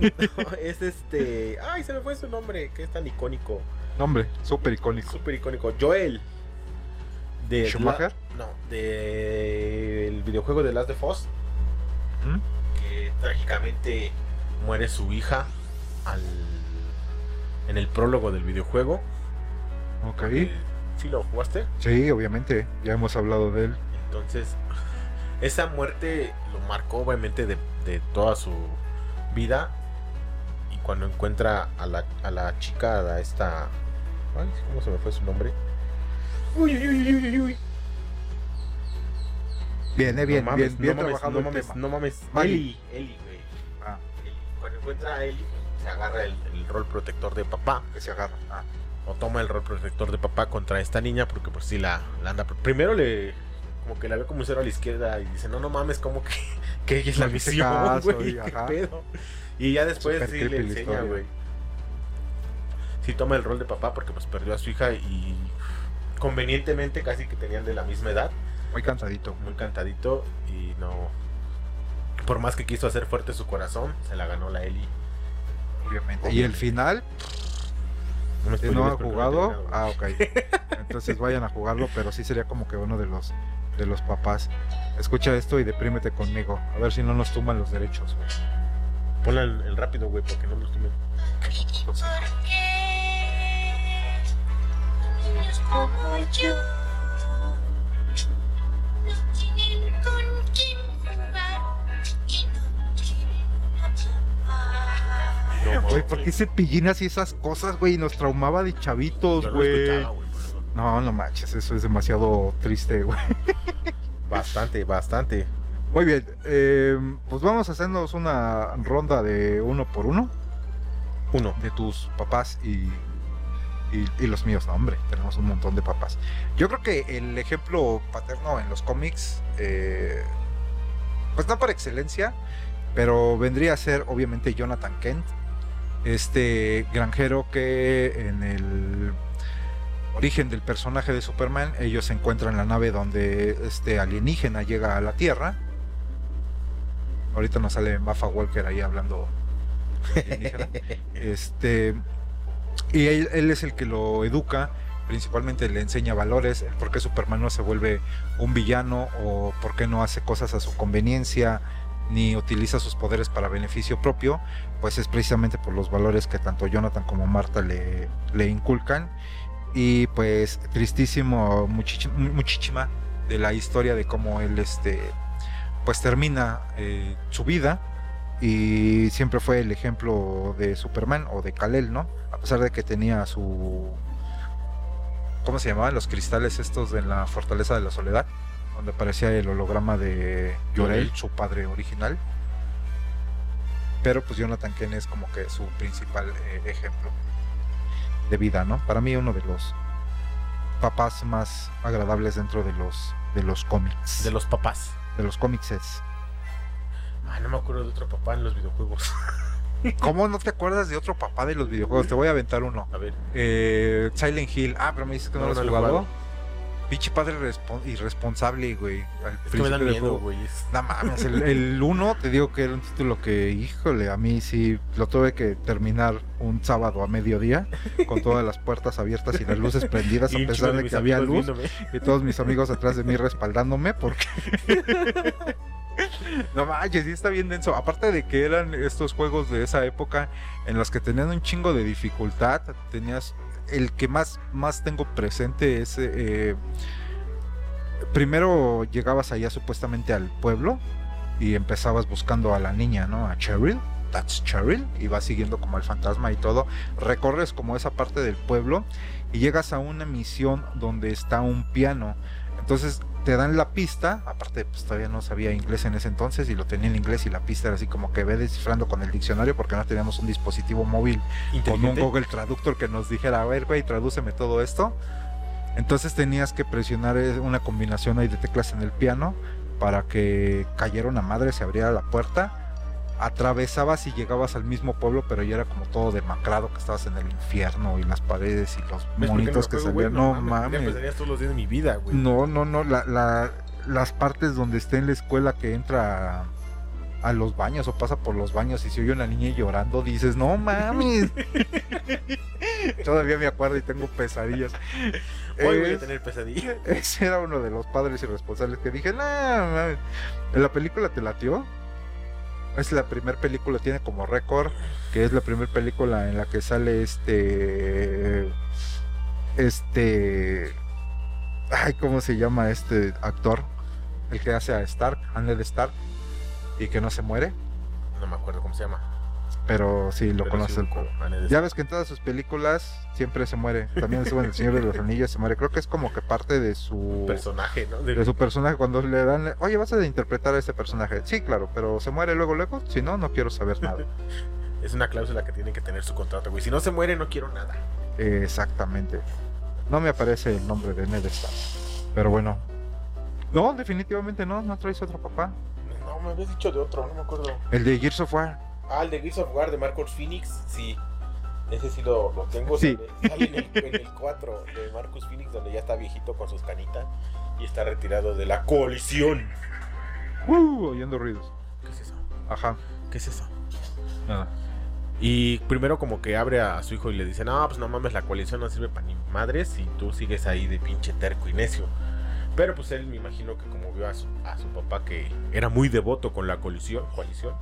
es este. Ay, se me fue su nombre. Que es tan icónico.
Nombre, súper icónico.
Súper icónico. Joel.
De ¿Schumacher?
no, del videojuego de Last of Us. ¿Mm? Que trágicamente muere su hija al, en el prólogo del videojuego.
Ok.
¿Sí lo jugaste?
Sí, obviamente. Ya hemos hablado de él.
Entonces, esa muerte lo marcó obviamente de, toda su vida. Y cuando encuentra a la, a la chica, a esta... ¿Cómo se me fue su nombre? Uy, uy, uy, uy, uy.
Bien, eh, bien, bien, bien
no trabajado. no mames, no mames. Eli, Eli, güey. Ah. Cuando encuentra a Eli, se agarra el, rol protector de papá.
Que se agarra. Ah.
O toma el rol protector de papá contra esta niña porque pues sí la, la anda. Primero le como que la ve como un cero a la izquierda y dice, no, no mames, como que, que ella es la misión, güey, qué pedo. Y ya después sí le enseña, güey. Sí toma el rol de papá porque pues perdió a su hija y convenientemente casi que tenían de la misma edad.
Muy cansadito.
Muy cantadito y no. Por más que quiso hacer fuerte su corazón, se la ganó la Eli.
Obviamente. Y el final. No, si no ha jugado, ah, ok. Entonces vayan a jugarlo, pero sí sería como que uno de los de los papás. Escucha esto y deprímete conmigo. A ver si no nos tumban los derechos, güey.
Ponle el, rápido, güey, porque no nos tumben. como yo no tienen con
Güey, ¿por qué se pillina así esas cosas, güey? Nos traumaba de chavitos, güey. No, no manches, eso es demasiado triste, güey.
Bastante, bastante.
Muy bien, eh, pues vamos a hacernos una ronda de uno por uno.
Uno.
De tus papás y, y, los míos, no, hombre, tenemos un montón de papás. Yo creo que el ejemplo paterno en los cómics, eh, pues no por excelencia, pero vendría a ser obviamente Jonathan Kent, este granjero que en el origen del personaje de Superman, ellos se encuentran en la nave donde este alienígena llega a la Tierra. Ahorita nos sale Maffa Walker ahí hablando este y él, él, es el que lo educa, principalmente le enseña valores, por qué Superman no se vuelve un villano o por qué no hace cosas a su conveniencia ni utiliza sus poderes para beneficio propio, pues es precisamente por los valores que tanto Jonathan como Marta le, le inculcan y pues tristísimo muchísima de la historia de cómo él este pues termina eh, su vida y siempre fue el ejemplo de Superman o de Kal-El, ¿no? A pesar de que tenía su ¿cómo se llamaban? los cristales estos de la fortaleza de la soledad, donde aparecía el holograma de Yorel, su padre original. Pero pues Jonathan Kent es como que su principal eh, ejemplo de vida, ¿no? Para mí uno de los papás más agradables dentro de los de los cómics.
De los papás.
De los cómics es.
Ah, no me acuerdo de otro papá en los videojuegos.
¿Cómo no te acuerdas de otro papá de los videojuegos? Te voy a aventar uno.
A ver.
Eh, Silent Hill. Ah, pero me dices que no, lo has jugado. Pinche padre irresponsable, güey.
Es que me da miedo, güey.
No mames, el 1 te digo que era un título que, híjole, a mí sí lo tuve que terminar un sábado a mediodía con todas las puertas abiertas y las luces prendidas a pesar de, que había luz y todos mis amigos atrás de mí respaldándome porque No manches, sí está bien denso. Aparte de que eran estos juegos de esa época en los que tenían un chingo de dificultad, tenías el que más, más tengo presente es... Eh, primero llegabas allá supuestamente al pueblo y empezabas buscando a la niña, ¿no? A Cheryl. That's Cheryl. Y vas siguiendo como el fantasma y todo. Recorres como esa parte del pueblo y llegas a una misión donde está un piano. Entonces te dan la pista, aparte pues todavía no sabía inglés en ese entonces y lo tenía en inglés y la pista era así como que ve descifrando con el diccionario porque no teníamos un dispositivo móvil con un Google Traductor que nos dijera, a ver, güey, tradúceme todo esto. Entonces tenías que presionar eh, una combinación ahí de teclas en el piano para que cayera una madre, se abriera la puerta atravesabas y llegabas al mismo pueblo, pero ya era como todo demacrado, que estabas en el infierno y las paredes y los monitos que salían. no, mames.
todos los días de mi vida, güey.
No, no, no. La, las partes donde esté en la escuela que entra a, los baños o pasa por los baños y se oye una niña llorando, dices, no mames. Todavía me acuerdo y tengo pesadillas.
Hoy voy a tener pesadillas.
Ese era uno de los padres irresponsables que dije, no, mames. ¿En la película te latió? Es la primera película, tiene como récord, que es la primera película en la que sale este, este, ay, ¿cómo se llama este actor? El que hace a Stark, Ned Stark, y que no se muere.
No me acuerdo cómo se llama.
Pero sí, lo conoce Ya ves que en todas sus películas siempre se muere. También en El Señor de los Anillos se muere. Creo que es como que parte de su
personaje, ¿no?
De, su personaje. Cuando le dan, oye, vas a interpretar a este personaje. Sí, claro, pero se muere luego, luego. Si no, no quiero saber nada.
es una cláusula que tiene que tener su contrato, güey. Si no se muere, no quiero nada.
Exactamente. No me aparece el nombre de Ned Stark. Pero bueno. No, definitivamente no. No traes otro papá.
No, me habías dicho de otro, no me acuerdo.
El de Gears of War.
Ah, el de Gears of War de Marcos Phoenix, sí. Ese sí lo, tengo. Sí. Sale, en, el, 4 de Marcus Phoenix, donde ya está viejito con sus canitas y está retirado de la coalición.
Uh, oyendo ruidos.
¿Qué es eso?
Ajá.
¿Qué es eso? Nada. Y primero como que abre a su hijo y le dice, no, pues no mames, la coalición no sirve para ni madres y tú sigues ahí de pinche terco y necio. Pero pues él me imagino que como vio a su, a su papá que era muy devoto con la coalición, coalición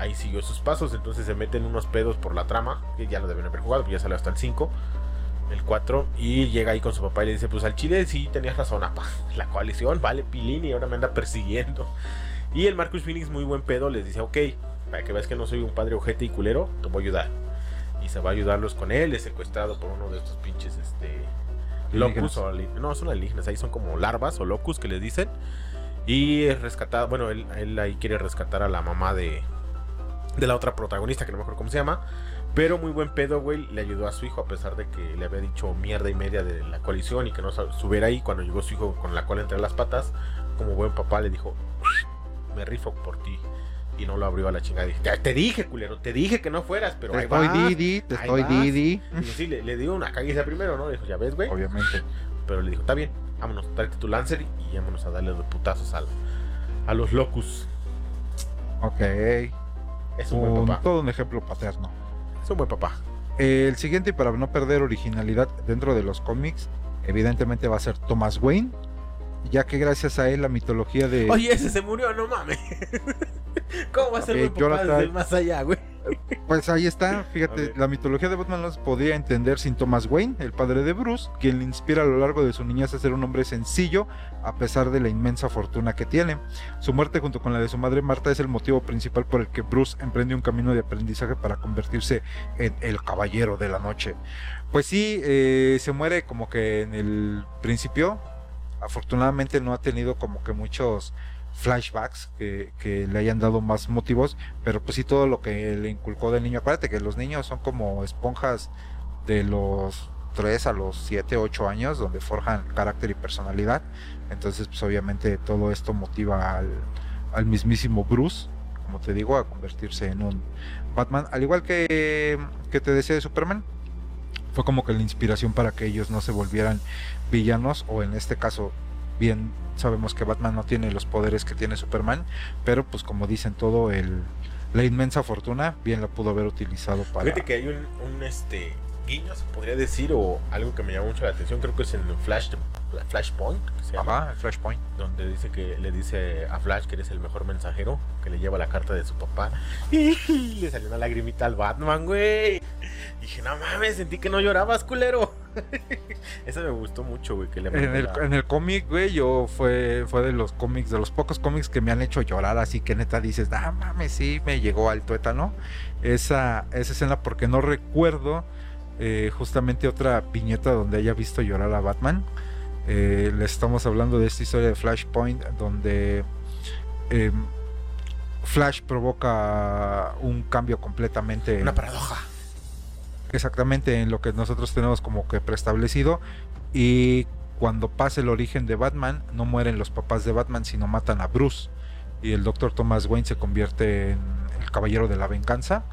ahí siguió sus pasos, entonces se meten unos pedos por la trama, que ya lo deben haber jugado, ya salió hasta el 5, el 4, y llega ahí con su papá y le dice, pues al Chile sí tenías razón, apa, la coalición, vale, Pilín, y ahora me anda persiguiendo. Y el Marcus Phoenix, muy buen pedo, les dice, ok, para que veas que no soy un padre ojete y culero, te voy a ayudar. Y se va a ayudarlos con él, es secuestrado por uno de estos pinches, este... Locus o... No, son alienígenas, ahí son como larvas o locus que les dicen. Y es rescatado, bueno, él, él ahí quiere rescatar a la mamá de, de la otra protagonista, que no me acuerdo cómo se llama. Pero muy buen pedo, güey. Le ayudó a su hijo a pesar de que le había dicho mierda y media de la coalición y que no subiera ahí. Cuando llegó su hijo con la cola entre las patas, como buen papá le dijo, me rifo por ti. Y no lo abrió a la chingada. Dije, te dije, culero, te dije que no fueras, pero
te
ahí
estoy
vas,
Didi, te estoy
vas".
Didi.
Y sí, le, le dio una caguiza primero, ¿no? Dijo, ya ves, güey.
Obviamente.
Pero le dijo, está bien, vámonos, tráete tu Lancer y vámonos a darle los putazos al, a los locus.
Ok.
Es un buen papá.
todo un ejemplo paterno.
Es un buen papá.
El siguiente, y para no perder originalidad dentro de los cómics, evidentemente va a ser Thomas Wayne, ya que gracias a él la mitología de...
Oye, ese se murió, no mames. ¿Cómo va a ser
Ok,
buen papá
Jonathan.
desde más allá, güey?
Pues ahí está, fíjate, la mitología de Batman no se podría entender sin Thomas Wayne, el padre de Bruce, quien le inspira a lo largo de su niñez a ser un hombre sencillo a pesar de la inmensa fortuna que tiene. Su muerte junto con la de su madre Marta es el motivo principal por el que Bruce emprende un camino de aprendizaje para convertirse en el caballero de la noche. Pues sí, eh, se muere como que en el principio, afortunadamente no ha tenido como que muchos flashbacks que, le hayan dado más motivos, pero pues sí todo lo que le inculcó del niño. Acuérdate que los niños son como esponjas de los 3 a los 7, 8 años, donde forjan carácter y personalidad. Entonces, pues obviamente todo esto motiva al, al mismísimo Bruce, como te digo, a convertirse en un Batman. Al igual que, que te decía de Superman, fue como que la inspiración para que ellos no se volvieran villanos, o en este caso, bien sabemos que Batman no tiene los poderes que tiene Superman, pero pues como dicen todo, el, la inmensa fortuna bien la pudo haber utilizado para...
Fíjate que hay un, un, este guiño, se podría decir, o algo que me llamó mucho la atención, creo que es en Flash, Flashpoint, que se llama,
Ajá, el Flashpoint.
donde dice que le dice a Flash que eres el mejor mensajero, que le lleva la carta de su papá. Y le salió una lagrimita al Batman, güey. Dije, no mames, sentí que no llorabas, culero. Eso me gustó mucho, güey, que le
En el,
la-
en el cómic, güey, yo fue, fue de los cómics, de los pocos cómics que me han hecho llorar, así que neta dices, ah, mames, sí, me llegó al tuétano. Esa, esa escena, porque no recuerdo eh, justamente otra viñeta donde haya visto llorar a Batman. Eh, le estamos hablando de esta historia de Flashpoint, donde eh, Flash provoca un cambio completamente en-
Una paradoja.
Exactamente en lo que nosotros tenemos como que preestablecido y cuando pasa el origen de Batman no mueren los papás de Batman sino matan a Bruce y el doctor Thomas Wayne se convierte en el caballero de la venganza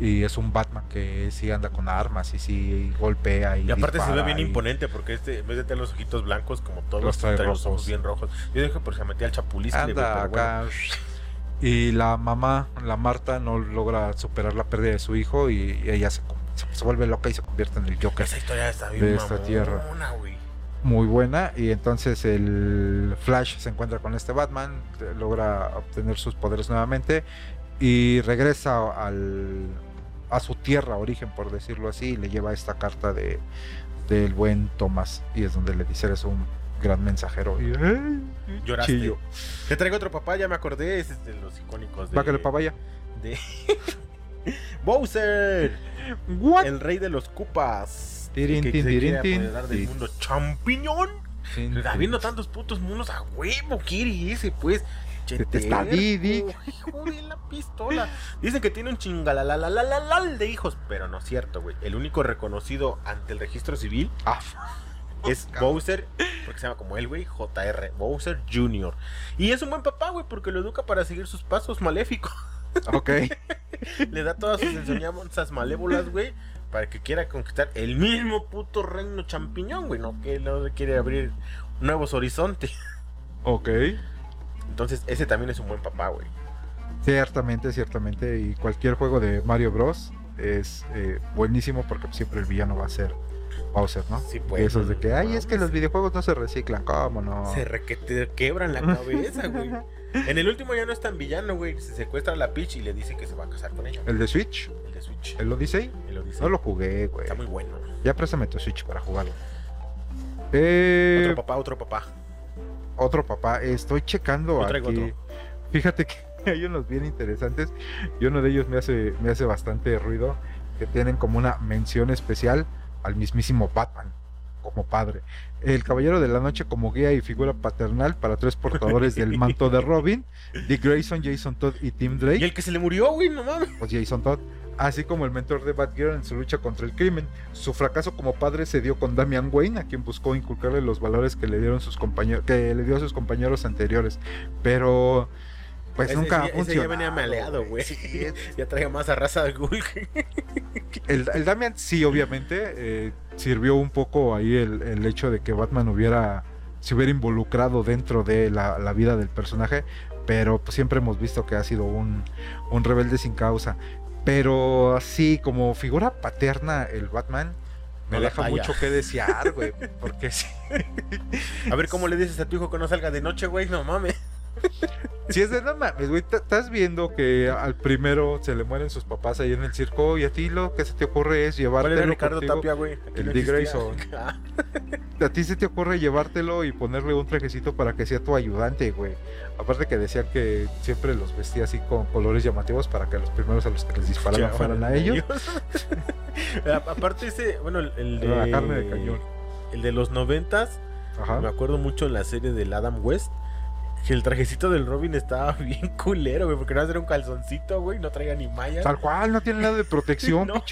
y es un Batman que sí anda con armas y sí golpea y,
Y aparte se ve bien
y-
imponente porque este, en vez de tener los ojitos blancos como todos
Los trae
trae los
rojos.
ojos bien rojos. Yo dije porque se metía al chapulín.
anda acá y la mamá la Marta no logra superar la pérdida de su hijo y, y ella se, se- se vuelve loca y se convierte en el Joker
Esa historia está bien
de esta
mamona,
tierra. muy buena y entonces el Flash se encuentra con este Batman, logra obtener sus poderes nuevamente y regresa al, a su tierra origen, por decirlo así, y le lleva esta carta de del buen Thomas y es donde le dice eres un gran mensajero y.
Lloraste.
chillo.
Te traigo otro papá, ya me acordé, es de los icónicos de...
Bácale pa' vaya.
de... Bowser,
What?
el rey de los cupas.
Tirin,
que
tin,
se
tirin, tin.
del mundo champiñón. Habiendo tantos putos mundos a huevo, quiere ese, pues. Che,
Te está
terco,
Didi.
Hijo de la pistola. Dicen que tiene un chingalalalalal de hijos, pero no es cierto, güey. El único reconocido ante el registro civil
Ah,
es Bowser, porque se llama como él, güey, JR, Bowser Jr. Y es un buen papá, güey, porque lo educa para seguir sus pasos maléficos.
Ok.
Le da todas sus enseñanzas malévolas, güey, para que quiera conquistar el mismo puto reino champiñón, güey, no que no quiere abrir nuevos horizontes.
Ok.
Entonces, ese también es un buen papá, güey.
Ciertamente, ciertamente. Y cualquier juego de Mario Bros. Es eh, buenísimo porque siempre el villano va a ser Bowser, ¿no?
Sí, pues.
Esos de que,
no
ay, es que los videojuegos no se reciclan, ¿cómo no?
Se re que te quebran la cabeza, güey. En el último ya no es tan villano, güey. Se secuestra a la Peach y le dice que se va a casar con ella.
El de Switch,
El de Switch.
el Odyssey,
El Odyssey.
no lo jugué, güey.
Está muy bueno.
Ya préstame tu Switch para jugarlo. Eh,
Otro papá, otro papá.
otro papá, estoy checando
Yo
aquí.
otro.
Fíjate que hay unos bien interesantes y uno de ellos me hace, me hace bastante ruido, que tienen como una mención especial al mismísimo Batman como padre. El Caballero de la Noche como guía y figura paternal para tres portadores del manto de Robin, Dick Grayson, Jason Todd y Tim Drake.
Y el que se le murió, güey, no mames.
Pues Jason Todd así como el mentor de Batgirl en su lucha contra el crimen. Su fracaso como padre se dio con Damian Wayne, a quien buscó inculcarle los valores que le dieron sus compañeros, que le dio a sus compañeros anteriores. Pero pues nunca
ese, ya venía maleado, güey. ya traía más a raza de
el, Damian sí, obviamente, eh, sirvió un poco ahí el, el, hecho de que Batman hubiera se hubiera involucrado dentro de la, la vida del personaje, pero pues, siempre hemos visto que ha sido un, un rebelde sin causa. Pero así como figura paterna el Batman me deja mucho que desear, güey. Porque sí.
A ver cómo le dices a tu hijo que no salga de noche, güey. No mames.
Si es de no mames, güey. Estás viendo que al primero se le mueren sus papás ahí en el circo y a ti lo que se te ocurre es llevártelo.
Ricardo Tapia, güey?
El Dick Grayson. a ti se te ocurre llevártelo y ponerle un trajecito para que sea tu ayudante, güey. Aparte que decían que siempre los vestía así con colores llamativos para que los primeros a los que les disparaban fueran a ellos.
Aparte ese, bueno, el, de... La carne de cañón. El de los noventas, me acuerdo mucho en la serie del Adam West que el trajecito del Robin estaba bien culero, güey, porque no era un calzoncito, güey, no traía ni mallas.
Tal cual, no tiene nada de protección, no.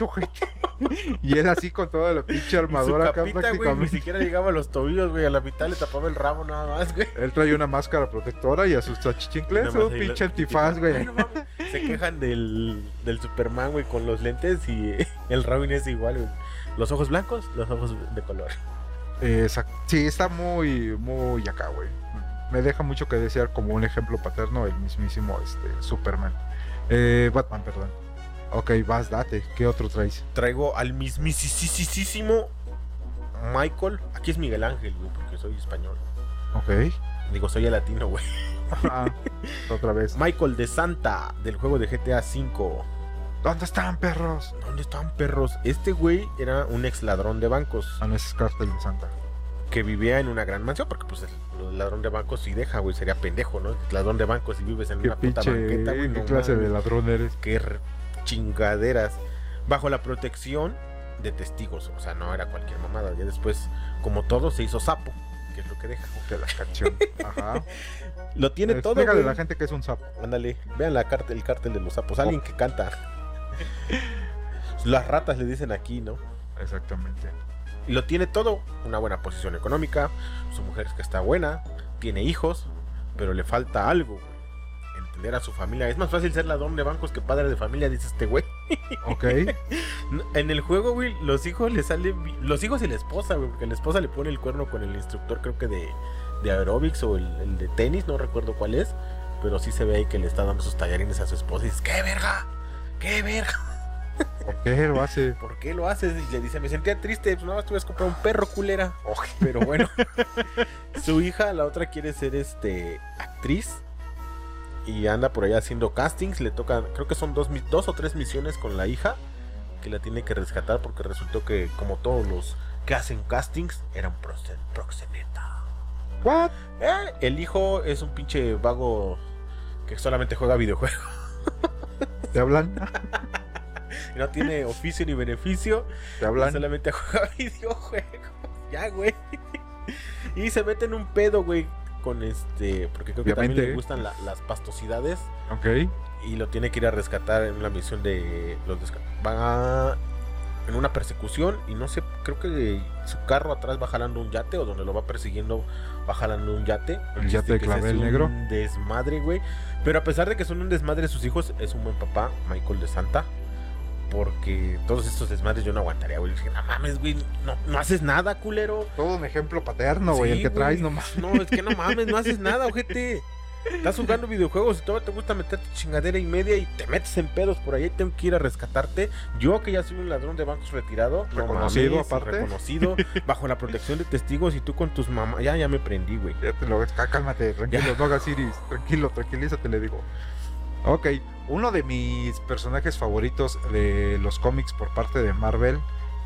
y era así con toda la pinche armadura
acá prácticamente. ni siquiera llegaba a los tobillos, güey, a la mitad le tapaba el rabo nada más, güey.
Él traía una máscara protectora y a sus tachichincles un pinche antifaz, güey.
Se quejan del, del Superman, güey, con los lentes y el Robin es igual, güey. Los ojos blancos, los ojos de color.
Exacto. Sí, está muy, muy acá, güey me deja mucho que desear como un ejemplo paterno el mismísimo este, Superman. Eh, Batman, perdón. Ok, vas, date. ¿Qué otro traes?
Traigo al mismísimo Michael. Aquí es Miguel Ángel, güey, porque soy español.
Ok.
Digo, soy el latino, güey.
Ah, otra vez.
Michael de Santa, del juego de GTA V.
¿Dónde están perros?
¿Dónde están perros? Este güey era un ex ladrón de bancos.
Ah, no, es Cartel de Santa.
Que vivía en una gran mansión, porque pues ladrón de bancos si deja, güey, sería pendejo, ¿no? ladrón de bancos si vives en una puta banqueta, güey.
¿Qué clase de ladrón eres?
Qué chingaderas. Bajo la protección de testigos, o sea, no era cualquier mamada. Ya después, como todo, se hizo sapo, que es lo que deja.
Que la canción. Ajá.
Lo tiene todo.
Explícale a la gente que es un sapo.
Ándale, vean la el cártel de los sapos. Alguien que canta. Las ratas le dicen aquí, ¿no?
Exactamente.
Y lo tiene todo, una buena posición económica, su mujer es que está buena, tiene hijos, pero le falta algo, Entender a su familia. Es más fácil ser ladrón de bancos que padre de familia, dice este güey.
Ok.
en el juego, güey, los hijos le salen. Los hijos y la esposa, güey, porque la esposa le pone el cuerno con el instructor, creo que de, de aeróbics o el, de tenis, no recuerdo cuál es. Pero sí se ve ahí que le está dando sus tallarines a su esposa y dice: ¡Qué verga! ¡Qué verga!
¿Por qué lo hace?
¿Por qué lo haces? Y le dice, me sentía triste, pues nada más tuve que comprar un perro culera. Pero bueno, su hija, la otra quiere ser este actriz y anda por allá haciendo castings. Le toca, creo que son dos, dos o tres misiones con la hija que la tiene que rescatar porque resultó que, como todos los que hacen castings, eran proxeneta.
¿What?
Eh, el hijo es un pinche vago que solamente juega videojuegos.
¿Te hablan?
no tiene oficio ni beneficio.
Te hablan.
Solamente juega videojuegos. Ya, güey. Y se mete en un pedo, güey. Con este. Porque creo que también le gustan las pastosidades.
Ok.
Y lo tiene que ir a rescatar en una misión de. Los va en una persecución. Y no sé, creo que su carro atrás va jalando un yate. O donde lo va persiguiendo va jalando un yate.
El yate de clavel negro.
Un desmadre, güey. Pero a pesar de que son un desmadre sus hijos, es un buen papá, Michael de Santa porque todos estos desmadres yo no aguantaría, güey. Dije, no mames, güey, no, no haces nada, culero.
Todo un ejemplo paterno, güey, el que traes, no mames.
No, es que no mames, no haces nada, ojete. Estás jugando videojuegos y todo te gusta meterte chingadera y media y te metes en pedos por ahí, tengo que ir a rescatarte. Yo que ya soy un ladrón de bancos retirado,
reconocido aparte,
reconocido, bajo la protección de testigos y tú con tus mamás, ya ya me prendí, güey.
Ya te lo ves, cálmate, tranquilo, no hagas iris, tranquilo, tranquilízate, le digo. Ok, uno de mis personajes favoritos de los cómics por parte de Marvel,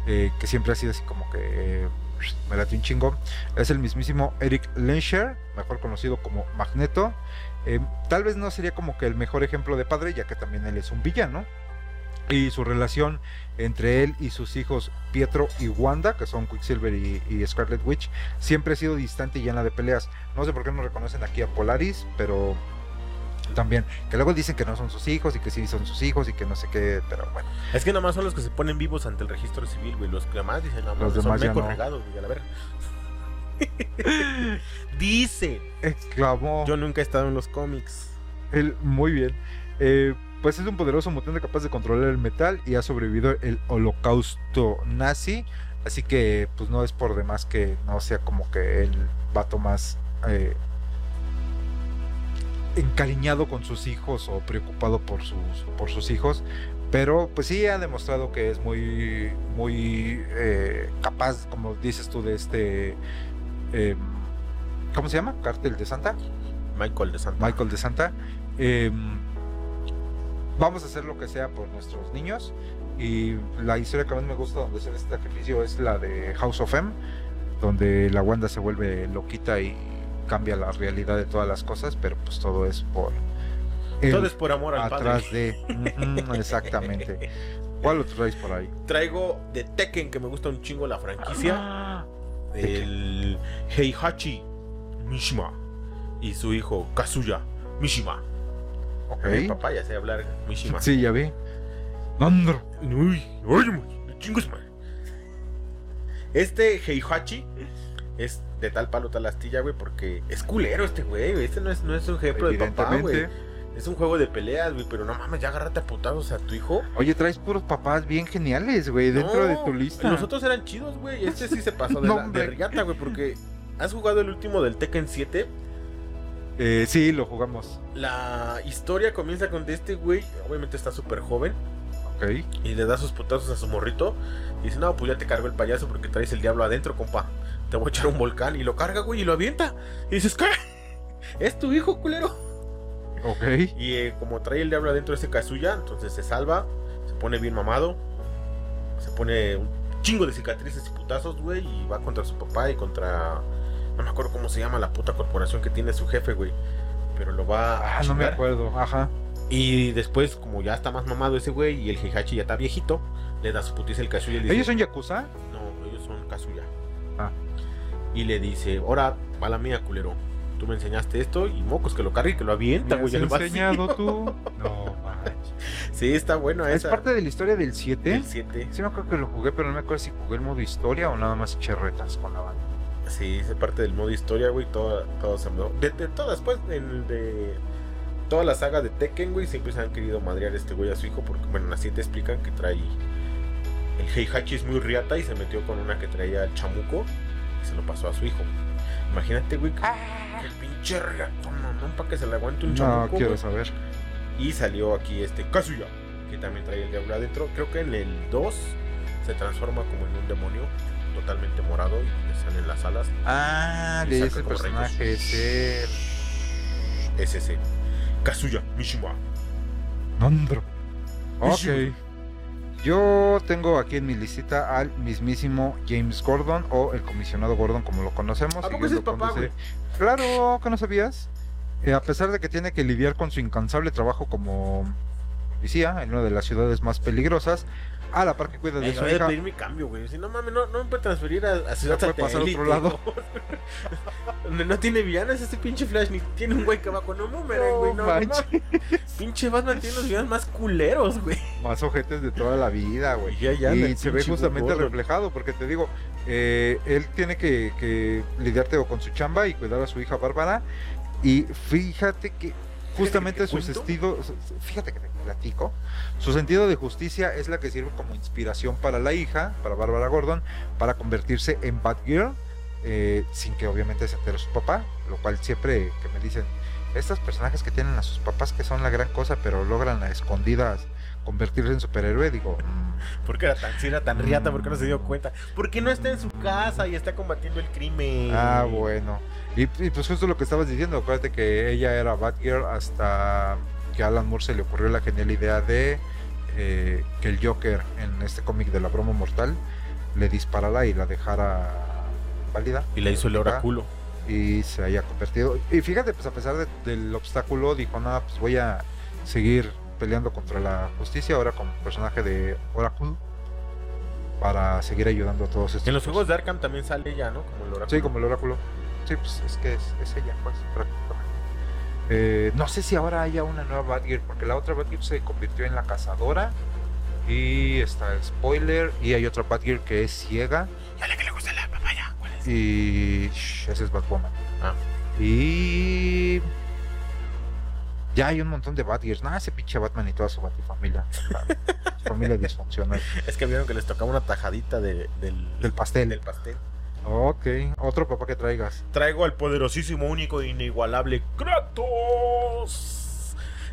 eh, que siempre ha sido así como que me late un chingo, es el mismísimo Eric Lensher, mejor conocido como Magneto. Eh, tal vez no sería como que el mejor ejemplo de padre, ya que también él es un villano. Y su relación entre él y sus hijos Pietro y Wanda, que son Quicksilver y, y Scarlet Witch, siempre ha sido distante y llena de peleas. No sé por qué no reconocen aquí a Polaris, pero también. Que luego dicen que no son sus hijos y que sí son sus hijos y que no sé qué, pero bueno.
Es que nada más son los que se ponen vivos ante el registro civil, güey. Los demás dicen, no,
Los
son
demás ya
mecos
no.
regados, güey, a la verga. Dice.
Exclamó
Yo nunca he estado en los cómics.
él muy bien. Eh, pues es un poderoso mutante capaz de controlar el metal y ha sobrevivido el holocausto nazi. Así que pues no es por demás que no sea como que el vato más eh, encariñado con sus hijos o preocupado por sus, por sus hijos. Pero pues sí ha demostrado que es muy, muy eh, capaz, como dices tú, de este... em, ¿Cómo se llama? Cártel de Santa.
Michael de Santa.
Michael de Santa. em, vamos a hacer lo que sea por nuestros niños. Y la historia que más me gusta donde se ve este sacrificio es la de House of M, donde la Wanda se vuelve loquita y cambia la realidad de todas las cosas, pero pues todo es por él
Todo es por amor al
atrás
padre.
de exactamente. ¿Cuál lo traes por ahí?
Traigo de Tekken, que me gusta un chingo la franquicia. El Heihachi Mishima. Y su hijo Kazuya Mishima.
Ok.
Mi papá ya sé hablar Mishima.
Sí, ya vi. Nandro.
Uy, oye, chingos, man. Este Heihachi es de tal palo, tal astilla, güey, porque es culero este güey. Este no es, no es un ejemplo de papá, güey. Es un juego de peleas, güey, pero no mames, ya agárrate a putados a tu hijo.
Oye, traes puros papás bien geniales, güey, dentro
No,
de tu lista.
Los otros eran chidos, güey. Este sí se pasó de,
No,
la, de
hombre.
riata, güey, porque has jugado el último del Tekken 7.
Eh, sí, lo jugamos.
La historia comienza con de este güey, obviamente está súper joven,
Ok.
y le da sus putazos a su morrito. Y dice, no, pues ya te cargo el payaso porque traes el diablo adentro, compa. Te voy a echar un volcán. Y lo carga, güey, y lo avienta. Y dices, ¿qué? Es tu hijo, culero.
Ok.
Y eh, como trae el diablo adentro ese Kazuya, entonces se salva, se pone bien mamado, se pone un chingo de cicatrices y putazos, güey, y va contra su papá y contra... No me acuerdo cómo se llama la puta corporación que tiene su jefe, güey. Pero lo va a
Ah, no me acuerdo. Ajá.
Y después, como ya está más mamado ese güey y el Heihachi ya está viejito, le da su putiza el Kazuya y le dice...
¿Ellos son Yakuza?
No, ellos son Kazuya.
Ah.
Y le dice, ahora, va la mía, culero. Tú me enseñaste esto y mocos que lo cargue y que lo avienta,
¿Me
güey.
has
al vacío".
enseñado tú? No, manches.
Sí, está bueno
¿Es
esa.
parte de la historia del 7?
del 7.
Sí me acuerdo que lo jugué, pero no me acuerdo si jugué el modo historia o nada más eché retas con la banda.
Sí, es parte del modo historia, güey. Toda, todo se. De, de todas, pues, en- de toda la saga de Tekken, güey, siempre se han querido madrear este güey a su hijo. Porque, bueno, en la 7 explican que trae. El Heihachi es muy riata y se metió con una que traía el chamuco se lo pasó a su hijo. Imagínate, güey, el pinche riatón, mamón, para que se le aguante un
No,
chamuco.
quiero
güey.
saber.
Y salió aquí este Kazuya, que también trae el diablo adentro. Creo que en el 2 se transforma como en un demonio totalmente morado y le salen las alas.
Ah, de ese personaje es el...
Es ese. Kazuya Mishima.
Nandro. Ok.
Mishima.
Yo tengo aquí en mi listita al mismísimo James Gordon o el comisionado Gordon como lo conocemos.
¿A poco es papá, güey?
Claro, que no sabías. Eh, a pesar de que tiene que lidiar con su incansable trabajo como policía en una de las ciudades más peligrosas, a la par que cuida de
Ey,
su
voy a
hija.
pedir mi cambio, güey. Si no mames, no, no me puede transferir a, a Ciudad
puede pasar a otro
Satélite,
lado.
¿no? Donde no tiene villanos ese pinche Flash, ni tiene un güey que va con un número, güey. No, no. Pinche Batman tiene los villanos más culeros, güey.
Más ojetes de toda la vida, güey.
Y ya, ya,
y se ve justamente reflejado, porque te digo, eh, él tiene que, que lidiar Teo, con su chamba y cuidar a su hija Bárbara. Y fíjate que justamente
te
su
cuento.
sentido, fíjate que te platico, su sentido de justicia es la que sirve como inspiración para la hija, para Bárbara Gordon, para convertirse en Batgirl, eh, sin que obviamente se entere su papá, lo cual siempre que me dicen, estos personajes que tienen a sus papás que son la gran cosa, pero logran a escondidas convertirse en superhéroe, digo, mm,
¿Por qué era tan, si era tan riata? ¿Por qué no se dio cuenta? Porque no está en su casa y está combatiendo el crimen.
Ah, bueno. Y, y pues justo lo que estabas diciendo, acuérdate que ella era Batgirl hasta que a Alan Moore se le ocurrió la genial idea de eh, que el Joker en este cómic de la broma mortal le disparara y la dejara válida.
Y le hizo el oráculo.
y se haya convertido. Y fíjate, pues a pesar del obstáculo, dijo, nada, pues voy a seguir peleando contra la justicia ahora como personaje de Oracle para seguir ayudando a todos estos.
En los juegos de Arkham también sale ella, ¿no?
Como el oráculo. Sí, como el oráculo. Sí, pues es que es, ella, pues, prácticamente. Eh, no sé si ahora haya una nueva Batgear, porque la otra Batgear se convirtió en la cazadora. Y está el spoiler. Y hay otra Batgear que es ciega.
Y a la que le gusta la papaya. ¿Cuál es?
Y. ese es Batwoman. Ah. Y. Ya hay un montón de Batgears. Nada, ese pinche Batman y toda su Batifamilia. familia disfuncional.
Es que vieron que les tocaba una tajadita del,
del pastel.
Del pastel.
Ok, otro papá que traigas.
Traigo al poderosísimo, único e inigualable Kratos.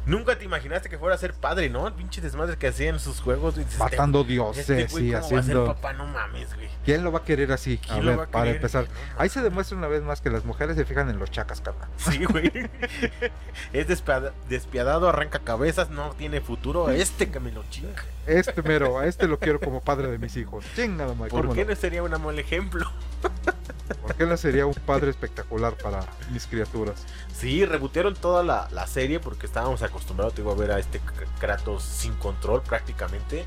Nunca te imaginaste que fuera a ser padre, ¿no? El pinche desmadre que hacía en sus juegos.
Matando este dioses, este sí, haciendo.
papá? No mames, güey.
¿Quién lo va a querer así? A ver, para empezar. Ahí se demuestra una vez más que las mujeres se fijan en los chacas, carnal.
Sí, güey. es despiadado, arranca cabezas, no tiene futuro. Este que me lo chinga.
Este mero, a este lo quiero como padre de mis hijos. Chingado,
¿Por qué no sería un mal ejemplo?
¿Por qué no sería un padre espectacular para mis criaturas?
Sí, rebotearon toda la, la serie porque estábamos acostumbrados a ver a este Kratos sin control prácticamente.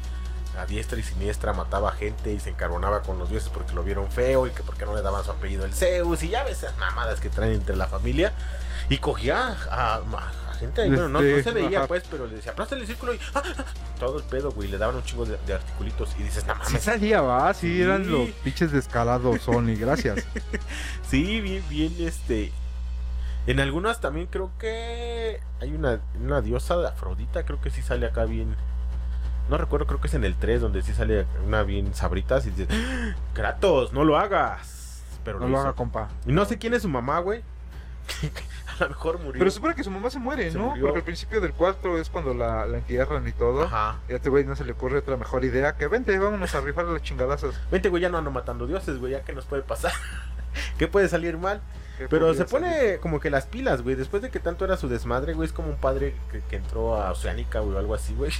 A diestra y siniestra mataba gente y se encarbonaba con los dioses porque lo vieron feo y que porque no le daban su apellido el Zeus y ya ves esas mamadas que traen entre la familia. Y cogía a, gente, bueno, no, se veía pues, pero le decía, aplasta el círculo y ¡ah! todo el pedo, güey, le daban un chingo de, articulitos y dices, nada más.
Sí salía, va, sí, eran los pinches descalados, Sony, gracias.
sí, bien, bien, este, en algunas también creo que hay una, una diosa de Afrodita, creo que sí sale acá bien. No recuerdo, creo que es en el 3 donde sí sale una bien sabritas y dice, ¡Ah! Kratos, no lo hagas. Pero
no lo, haga, compa.
Y no sé quién es su mamá, güey. a lo mejor murió.
Pero supone que su mamá se muere, ¿no? Porque al principio del 4 es cuando la, la entierran y todo. Ajá. Y a este güey no se le ocurre otra mejor idea que vente, vámonos a rifar las chingadazas.
Vente, güey, ya no ando matando dioses, güey, ya que nos puede pasar. ¿Qué puede salir mal? Pero se pone como que las pilas, güey. Después de que tanto era su desmadre, güey, es como un padre que, entró a Oceánica, güey, o algo así, güey.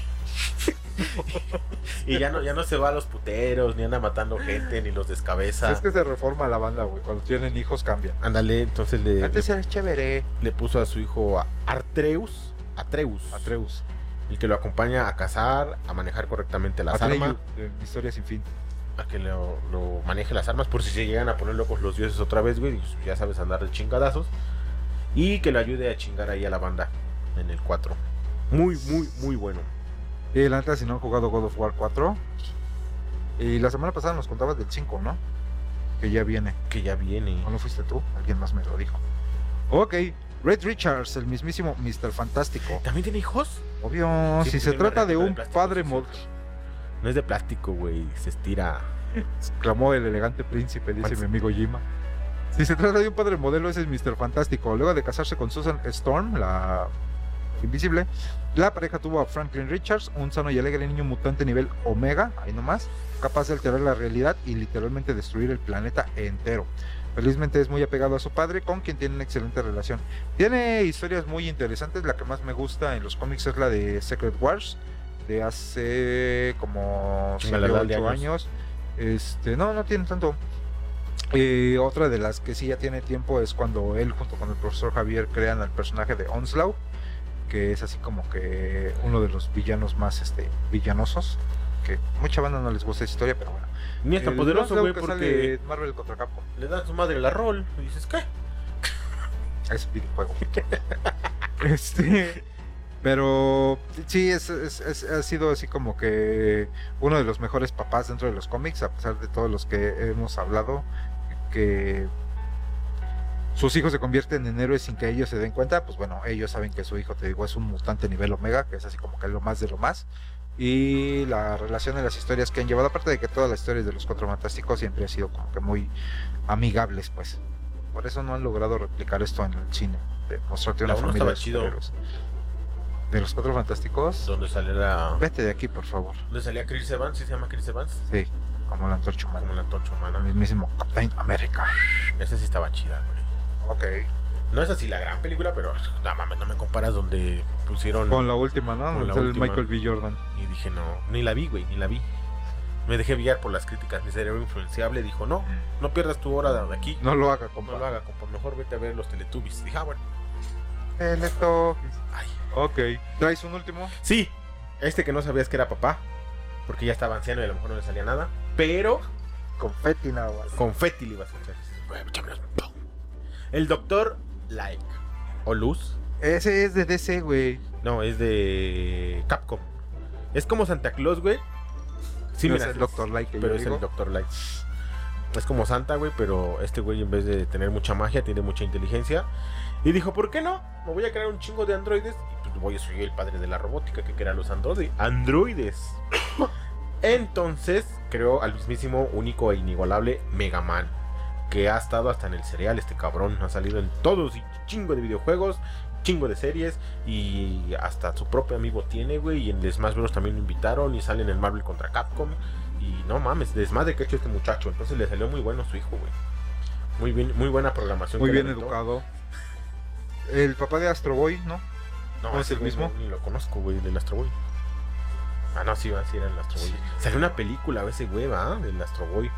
y ya no, ya no se va a los puteros, ni anda matando gente, ni los descabeza.
Es que se reforma la banda, güey. Cuando tienen hijos cambian.
Ándale, entonces le.
Antes era chévere.
Le puso a su hijo Artreus. Atreus.
Atreus.
El que lo acompaña a cazar, a manejar correctamente las armas.
De historia sin fin
a que lo, maneje las armas por si se llegan a poner locos los dioses otra vez, güey. Pues, ya sabes andar de chingadazos. Y que le ayude a chingar ahí a la banda en el 4. Muy, muy, muy bueno.
Y la neta, si no han jugado God of War 4. Y la semana pasada nos contabas del 5, ¿no? Que ya viene.
Que ya viene.
¿O no fuiste tú? Alguien más me lo dijo. Ok. Red Richards, el mismísimo Mr. Fantástico.
¿También tiene hijos?
Obvio, si se trata de un padre mod
no es de plástico, güey. Se estira.
Exclamó el elegante príncipe, dice mi amigo Jima. Si se trata de un padre modelo, ese es Mr. Fantástico. Luego de casarse con Susan Storm, la invisible, la pareja tuvo a Franklin Richards, un sano y alegre niño mutante nivel Omega, ahí nomás, capaz de alterar la realidad y literalmente destruir el planeta entero. Felizmente es muy apegado a su padre, con quien tiene una excelente relación. Tiene historias muy interesantes, la que más me gusta en los cómics es la de Secret Wars, de hace como 8 años. Este, no, no tiene tanto. y otra de las que sí ya tiene tiempo es cuando él junto con el profesor Javier crean al personaje de Onslaught, que es así como que uno de los villanos más este villanosos, que mucha banda no les gusta esa historia, pero bueno.
Ni es tan poderoso, güey, porque
Marvel contra Capcom.
Le dan su madre la rol y dices, ¿qué?
Es videojuego. este pero sí, es, ha sido así como que uno de los mejores papás dentro de los cómics, a pesar de todos los que hemos hablado, que sus hijos se convierten en héroes sin que ellos se den cuenta, pues bueno, ellos saben que su hijo, te digo, es un mutante nivel omega, que es así como que lo más de lo más. Y la relación de las historias que han llevado, aparte de que todas las historias de los cuatro fantásticos siempre han sido como que muy amigables, pues. Por eso no han logrado replicar esto en el cine, de mostrarte una familia de superhéroes de los cuatro fantásticos.
Donde saliera.
Vete de aquí, por favor.
¿Dónde salía Chris Evans? ¿Sí se llama Chris Evans?
Sí, como la antorcha humana.
Como la antorcha humana.
El mismísimo Captain America.
Esa sí estaba chida,
güey. Ok.
No es así la gran película, pero no mames, no me comparas donde pusieron.
Con la última, ¿no? Con la última. Michael B. Jordan.
Y dije, no, ni la vi, güey, ni la vi. Me dejé guiar por las críticas. Mi cerebro influenciable dijo: No, no pierdas tu hora de aquí.
No lo haga, compa.
No lo haga, compa. Mejor vete a ver los Teletubbies. Dije: Ah, bueno.
Teletubbies. Ok. ¿Traes un último?
Sí, este que no sabías que era papá. Porque ya estaba anciano y a lo mejor no le salía nada. Pero
Confetti nada más.
confetti le ibas a echar. El doctor Like. O Luz.
Ese es de DC, güey.
No, es de Capcom. Es como Santa Claus, güey. Sí,
No
mira,
es el Dr. Light que yo
pero es
digo.
el Doctor Light. Es como Santa, güey, pero este güey en vez de tener mucha magia, tiene mucha inteligencia. Y dijo, ¿por qué no? Me voy a crear un chingo de androides. Voy a soy el padre de la robótica que crea los androides. Androides. Entonces creó al mismísimo, único e inigualable Mega Man. Que ha estado hasta en el cereal, este cabrón. Ha salido en todos y chingo de videojuegos, chingo de series. Y hasta su propio amigo tiene, güey. Y en Smash Bros. también lo invitaron. Y sale en el Marvel contra Capcom. Y no mames, desmadre que ha hecho este muchacho. Entonces le salió muy bueno su hijo, güey. Muy bien, muy buena programación.
Muy bien educado. El papá de Astro Boy, ¿no?
No,
¿No es el
güey
mismo?
no- ni lo conozco, güey, del Astro Boy. Ah, no, sí, va, sí era el Astro Boy. Salió una película a ese güey, ¿va? Del Astro Boy.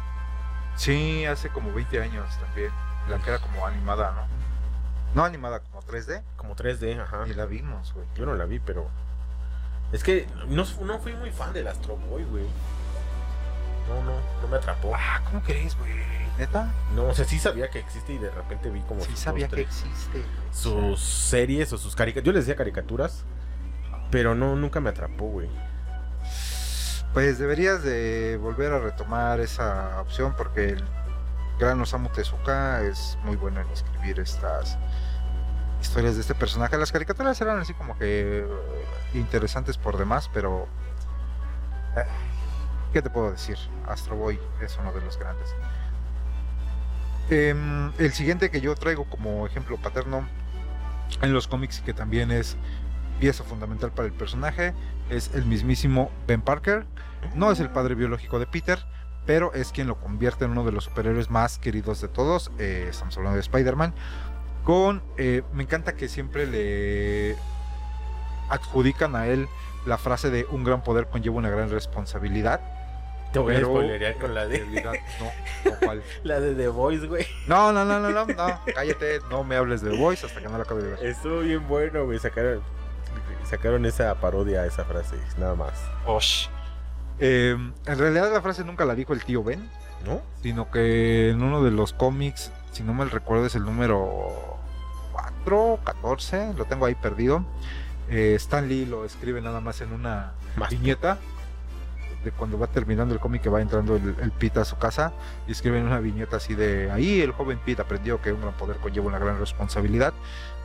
Sí, hace como 20 años también. La que era como animada, ¿no? No animada, como 3D.
Como 3D, ajá.
Y la vimos, güey.
Yo no la vi, pero. Es que no, no fui muy fan del Astro Boy, güey. No, no, no me atrapó.
Ah, ¿cómo crees, güey? ¿Neta?
No, o sea, sí sabía que existe y de repente vi como.
Sí
sus
sabía que existe.
Sus series o sus caricaturas. Yo les decía caricaturas. Pero no, nunca me atrapó, güey.
Pues deberías de volver a retomar esa opción porque el gran Osamu Tezuka es muy bueno en escribir estas historias de este personaje. Las caricaturas eran así como que eh, interesantes por demás, pero eh, ¿qué te puedo decir? Astro Boy es uno de los grandes. Em, el siguiente que yo traigo como ejemplo paterno en los cómics y que también es pieza fundamental para el personaje es el mismísimo Ben Parker. No es el padre biológico de Peter, pero es quien lo convierte en uno de los superhéroes más queridos de todos. Eh, estamos hablando de Spider-Man. Con, eh, me encanta que siempre le adjudican a él la frase de un gran poder conlleva una gran responsabilidad.
Te voy
Pero-
a spoilerear con la de.
no, no, ¿cuál?
La de The Voice, güey.
no, no, no, no, no, no, cállate, no me hables de The Voice hasta que no la acabe de ver.
Estuvo bien bueno, güey. Sacaron, sacaron esa parodia a esa frase, nada más.
Osh. Eh, en realidad la frase nunca la dijo el tío Ben,
¿No?
sino que en uno de los cómics, si no mal recuerdo, es el número 4, 14, lo tengo ahí perdido. Eh, Stan Lee lo escribe nada más en una
Más.
viñeta cuando va terminando el cómic que va entrando el, el Pete a su casa y escribe en una viñeta así de ahí el joven Pete aprendió que un gran poder conlleva una gran responsabilidad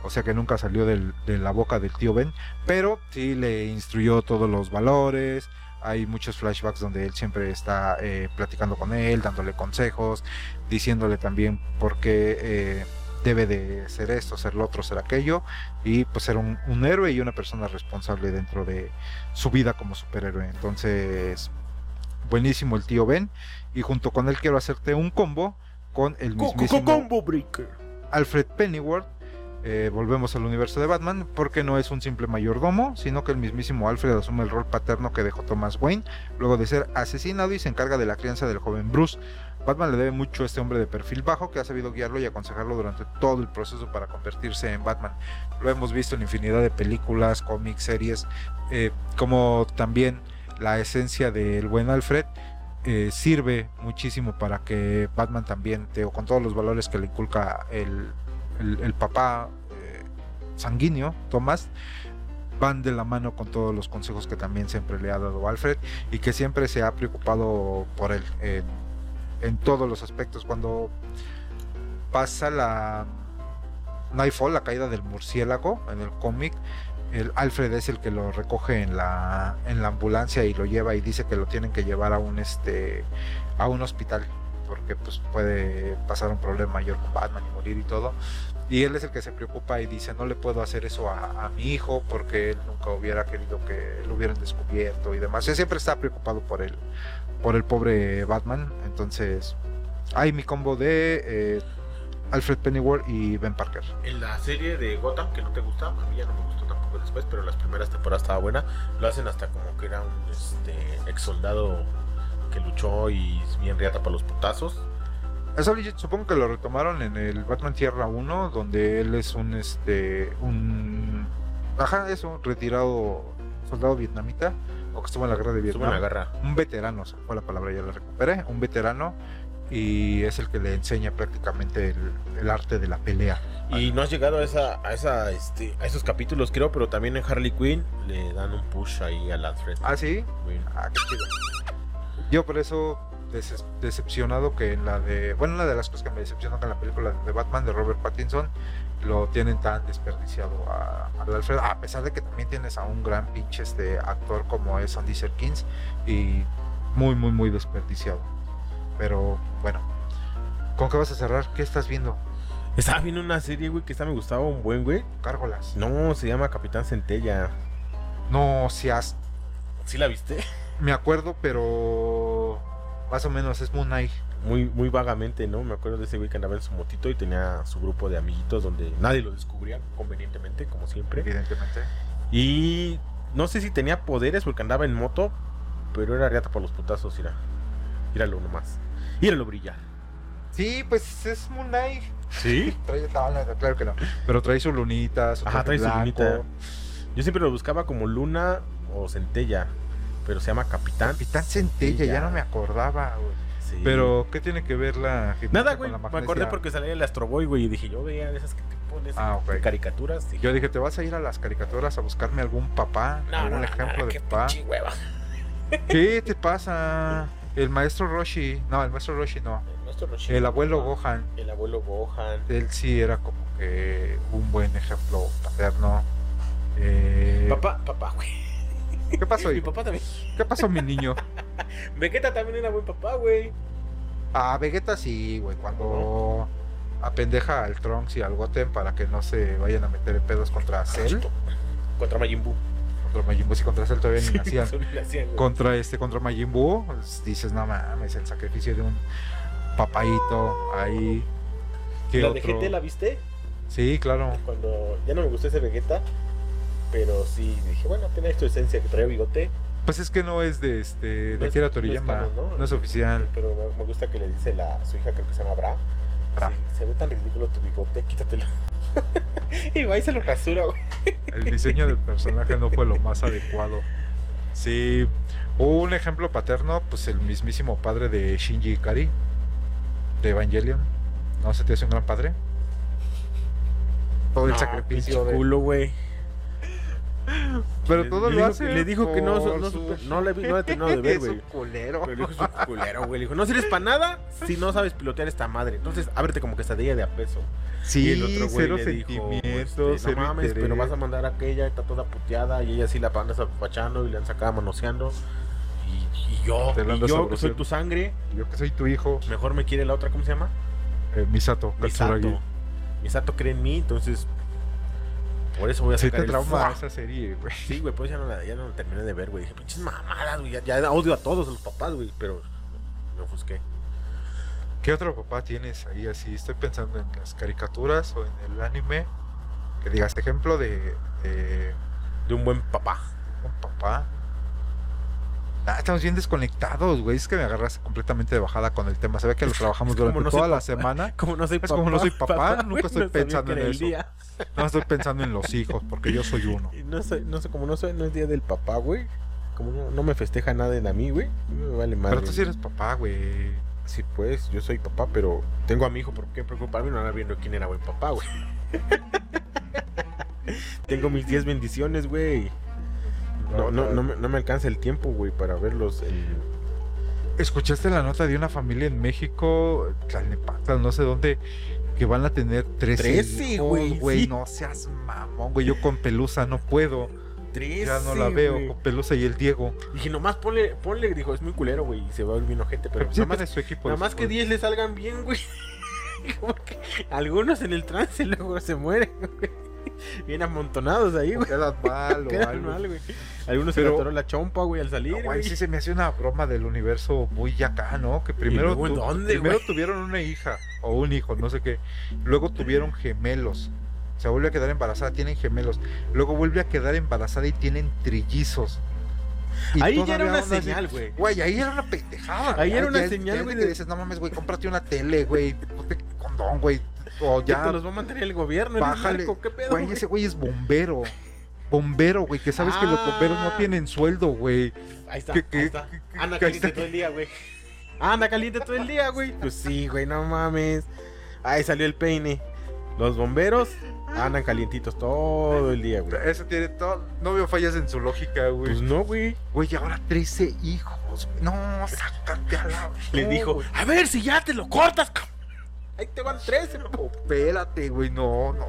o sea que nunca salió de la boca del tío Ben pero sí le instruyó todos los valores. Hay muchos flashbacks donde él siempre está eh, platicando con él dándole consejos diciéndole también por qué eh, debe de ser esto, ser lo otro, ser aquello, y pues ser un, un héroe y una persona responsable dentro de su vida como superhéroe. Entonces, buenísimo el tío Ben, y junto con él quiero hacerte un combo con el mismísimo
Combo Breaker.
Alfred Pennyworth. Eh, volvemos al universo de Batman, porque no es un simple mayordomo, sino que el mismísimo Alfred asume el rol paterno que dejó Thomas Wayne, luego de ser asesinado y se encarga de la crianza del joven Bruce. Batman le debe mucho a este hombre de perfil bajo que ha sabido guiarlo y aconsejarlo durante todo el proceso para convertirse en Batman. Lo hemos visto en infinidad de películas, cómics, series, eh, como también la esencia del buen Alfred eh, sirve muchísimo para que Batman también, te- con todos los valores que le inculca el, papá eh, sanguíneo, Thomas, van de la mano con todos los consejos que también siempre le ha dado Alfred y que siempre se ha preocupado por él en todos los aspectos. Cuando pasa la Nightfall, la caída del murciélago en el cómic, el Alfred es el que lo recoge en la, en la ambulancia y lo lleva y dice que lo tienen que llevar a un este a un hospital porque pues puede pasar un problema mayor con Batman y morir y todo. Y él es el que se preocupa y dice no le puedo hacer eso a, a mi hijo porque él nunca hubiera querido que lo hubieran descubierto y demás él siempre está preocupado por él por el pobre Batman entonces hay mi combo de eh, Alfred Pennyworth y Ben Parker
En la serie de Gotham, que no te gusta, a mí ya no me gustó tampoco después, pero las primeras temporadas estaba buena. Lo hacen hasta como que era un este, ex soldado que luchó y es bien riata para los putazos.
Eso supongo que lo retomaron en el Batman Tierra 1, donde él es un este un ajá, eso, retirado soldado vietnamita o que estuvo en la guerra de Vietnam.
En la guerra.
Un veterano, fue la palabra, ya la recuperé, un veterano y es el que le enseña prácticamente el, arte de la pelea.
Y no has llegado a esa, a esa, este, a esos capítulos creo, pero también en Harley Quinn le dan un push ahí a Alfred.
Ah, sí. Ah, qué chido. Yo por eso decepcionado que en la de. Bueno, una de las cosas que me decepcionó en la película de Batman de Robert Pattinson lo tienen tan desperdiciado a, Alfred, a pesar de que también tienes a un gran pinche este actor como es Andy Serkins y muy, muy, muy desperdiciado. Pero bueno, ¿con qué vas a cerrar? ¿Qué estás viendo?
Estaba viendo una serie, güey, que esta me gustaba un buen, güey.
Cárgolas.
No, se llama Capitán Centella.
No, seas.
¿Sí la viste?
Me acuerdo, pero más o menos, es Moon Knight.
Muy, muy vagamente, ¿no? Me acuerdo de ese güey que andaba en su motito y tenía su grupo de amiguitos donde nadie lo descubría, convenientemente, como siempre.
Evidentemente.
Y no sé si tenía poderes porque andaba en moto, pero era riata por los putazos, mira. Míralo nomás. Míralo brillar.
Sí, pues es Moon Knight.
¿Sí?
trae, claro que no. Pero trae su lunita, su
Ajá, trae su lunita. Yo siempre lo buscaba como luna o centella pero se llama Capitán.
Capitán Centella, ya no me acordaba, güey. Pero, ¿qué tiene que ver la
Nada, güey. Me acordé porque salía el Astro Boy, güey, y dije, yo veía esas que te pones ah, caricaturas.
Yo dije, ¿te vas a ir a las caricaturas a buscarme algún papá? algún ejemplo de papá. ¿Qué te pasa? El maestro Roshi. No, el maestro Roshi no. El maestro Roshi. El abuelo Gohan.
El abuelo Gohan.
Él sí era como que un buen ejemplo paterno. Eh...
Papá, papá, güey.
¿Qué pasó?
mi papá también.
¿Qué pasó, mi niño?
Vegeta también era buen papá, güey.
Ah, Vegeta sí, güey. Cuando apendeja al Trunks y al Goten para que no se vayan a meter en pedos contra Cell.
Contra Majin Buu.
Contra Majin Buu, sí, contra Cell todavía ni nacían. contra este, contra Majin Buu, pues, dices, no mames, el sacrificio de un papaito ahí.
¿La de GT la viste?
Sí, claro.
Cuando ya no me gustó ese Vegeta, pero sí dije, bueno, tiene tu esencia que trae bigote.
Pues es que no es de este de Akira Toriyama, no, es, oficial.
Pero me gusta que le dice la su hija, creo que se llama Bra. Bra. se ve tan ridículo tu bigote, quítatelo. y va y se lo rasura, güey.
El diseño del personaje no fue lo más adecuado. Sí, un ejemplo paterno, pues el mismísimo padre de Shinji Ikari, de Evangelion. ¿No se te hace un gran padre? Todo el sacrificio
de... culo, güey.
Pero todo lo hace.
Le dijo que no, no, no, le, no le terminó de ver, güey.
Es un culero.
Pero dijo, es un culero, güey. Le dijo, no sirves para nada si no sabes pilotear esta madre. Entonces, ábrete como que quesadilla de a peso.
Sí, y el otro güey le dijo, este,
no mames, pero vas a mandar a aquella, está toda puteada. Y ella sí la andas apapachando y le han sacado manoseando. Y, y yo, y yo que soy tu sangre.
Yo que soy tu hijo.
Mejor me quiere la otra, ¿cómo se llama?
Eh, Misato.
Misato. Misato cree en mí, entonces por eso voy a sacar
sí, te trauma esa serie, güey.
Sí, güey, pues ya no, la, ya no la terminé de ver, güey. Dije, pinches mamadas, güey. Ya, ya, odio a todos, los papás, güey. Pero me ofusqué.
¿Qué otro papá tienes ahí así? Estoy pensando en las caricaturas o en el anime. Que digas ejemplo de.
De, de un buen papá.
Un papá. Ah, estamos bien desconectados, güey. Es que me agarras completamente de bajada con el tema. Se ve que lo trabajamos durante toda la semana.
Como no soy
papá. como no soy papá, nunca estoy pensando en eso. No estoy pensando en los hijos, porque yo soy uno.
No sé, no sé, como no soy, no es día del papá, güey. Como no, me festeja nada en a mí, güey. Me vale madre.
Pero tú sí eres papá, güey.
Sí, pues, yo soy papá, pero tengo a mi hijo, ¿por qué preocuparme? No andar viendo quién era buen papá, güey. tengo mis 10 bendiciones, güey. No, no, no, me, no me alcanza el tiempo, güey, para verlos.
¿Escuchaste la nota de una familia en México, no sé dónde, que van a tener 13, güey? No seas mamón, güey. Yo con Pelusa no puedo. 13, ya no la veo con Pelusa y el Diego.
Dije, nomás ponle, ponle, dijo, es muy culero, güey, y se va a volver gente, pero,
pero nada más, su equipo
nada más que 10 le salgan bien, güey. algunos en el trance luego se mueren, güey. Bien amontonados ahí, güey.
Quedan mal,
Quedan mal, güey. Algunos se le la chompa, güey, al salir. No,
güey, sí se me hace una broma del universo muy acá, ¿no? Que primero, primero tuvieron una hija o un hijo, no sé qué. Luego tuvieron gemelos. Se vuelve a quedar embarazada, tienen gemelos. Luego vuelve a quedar embarazada y tienen trillizos.
ahí ya era una señal, güey.
Güey, ahí era una pendejada.
Ahí era una señal, güey.
Le dices, no mames, güey, cómprate una tele, güey. Ponte condón, güey. O ya.
Te los va a mantener el gobierno,
Bájale. ¿Qué pedo? Güey, ese güey es bombero. Bombero, güey, que sabes que los bomberos no ah. tienen sueldo, güey.
Ahí está, ahí está. Anda caliente todo el día, güey. Anda caliente todo el día, güey. Pues sí, güey, no mames. Ahí salió el peine. Los bomberos andan calientitos todo el día, güey.
Eso tiene todo. No veo fallas en su lógica, güey.
Pues no, güey.
Güey, ahora 13 hijos. No, sácate a la.
Le dijo, a ver si ya te lo cortas, Ahí te van 13.
No, espérate, güey. No, no.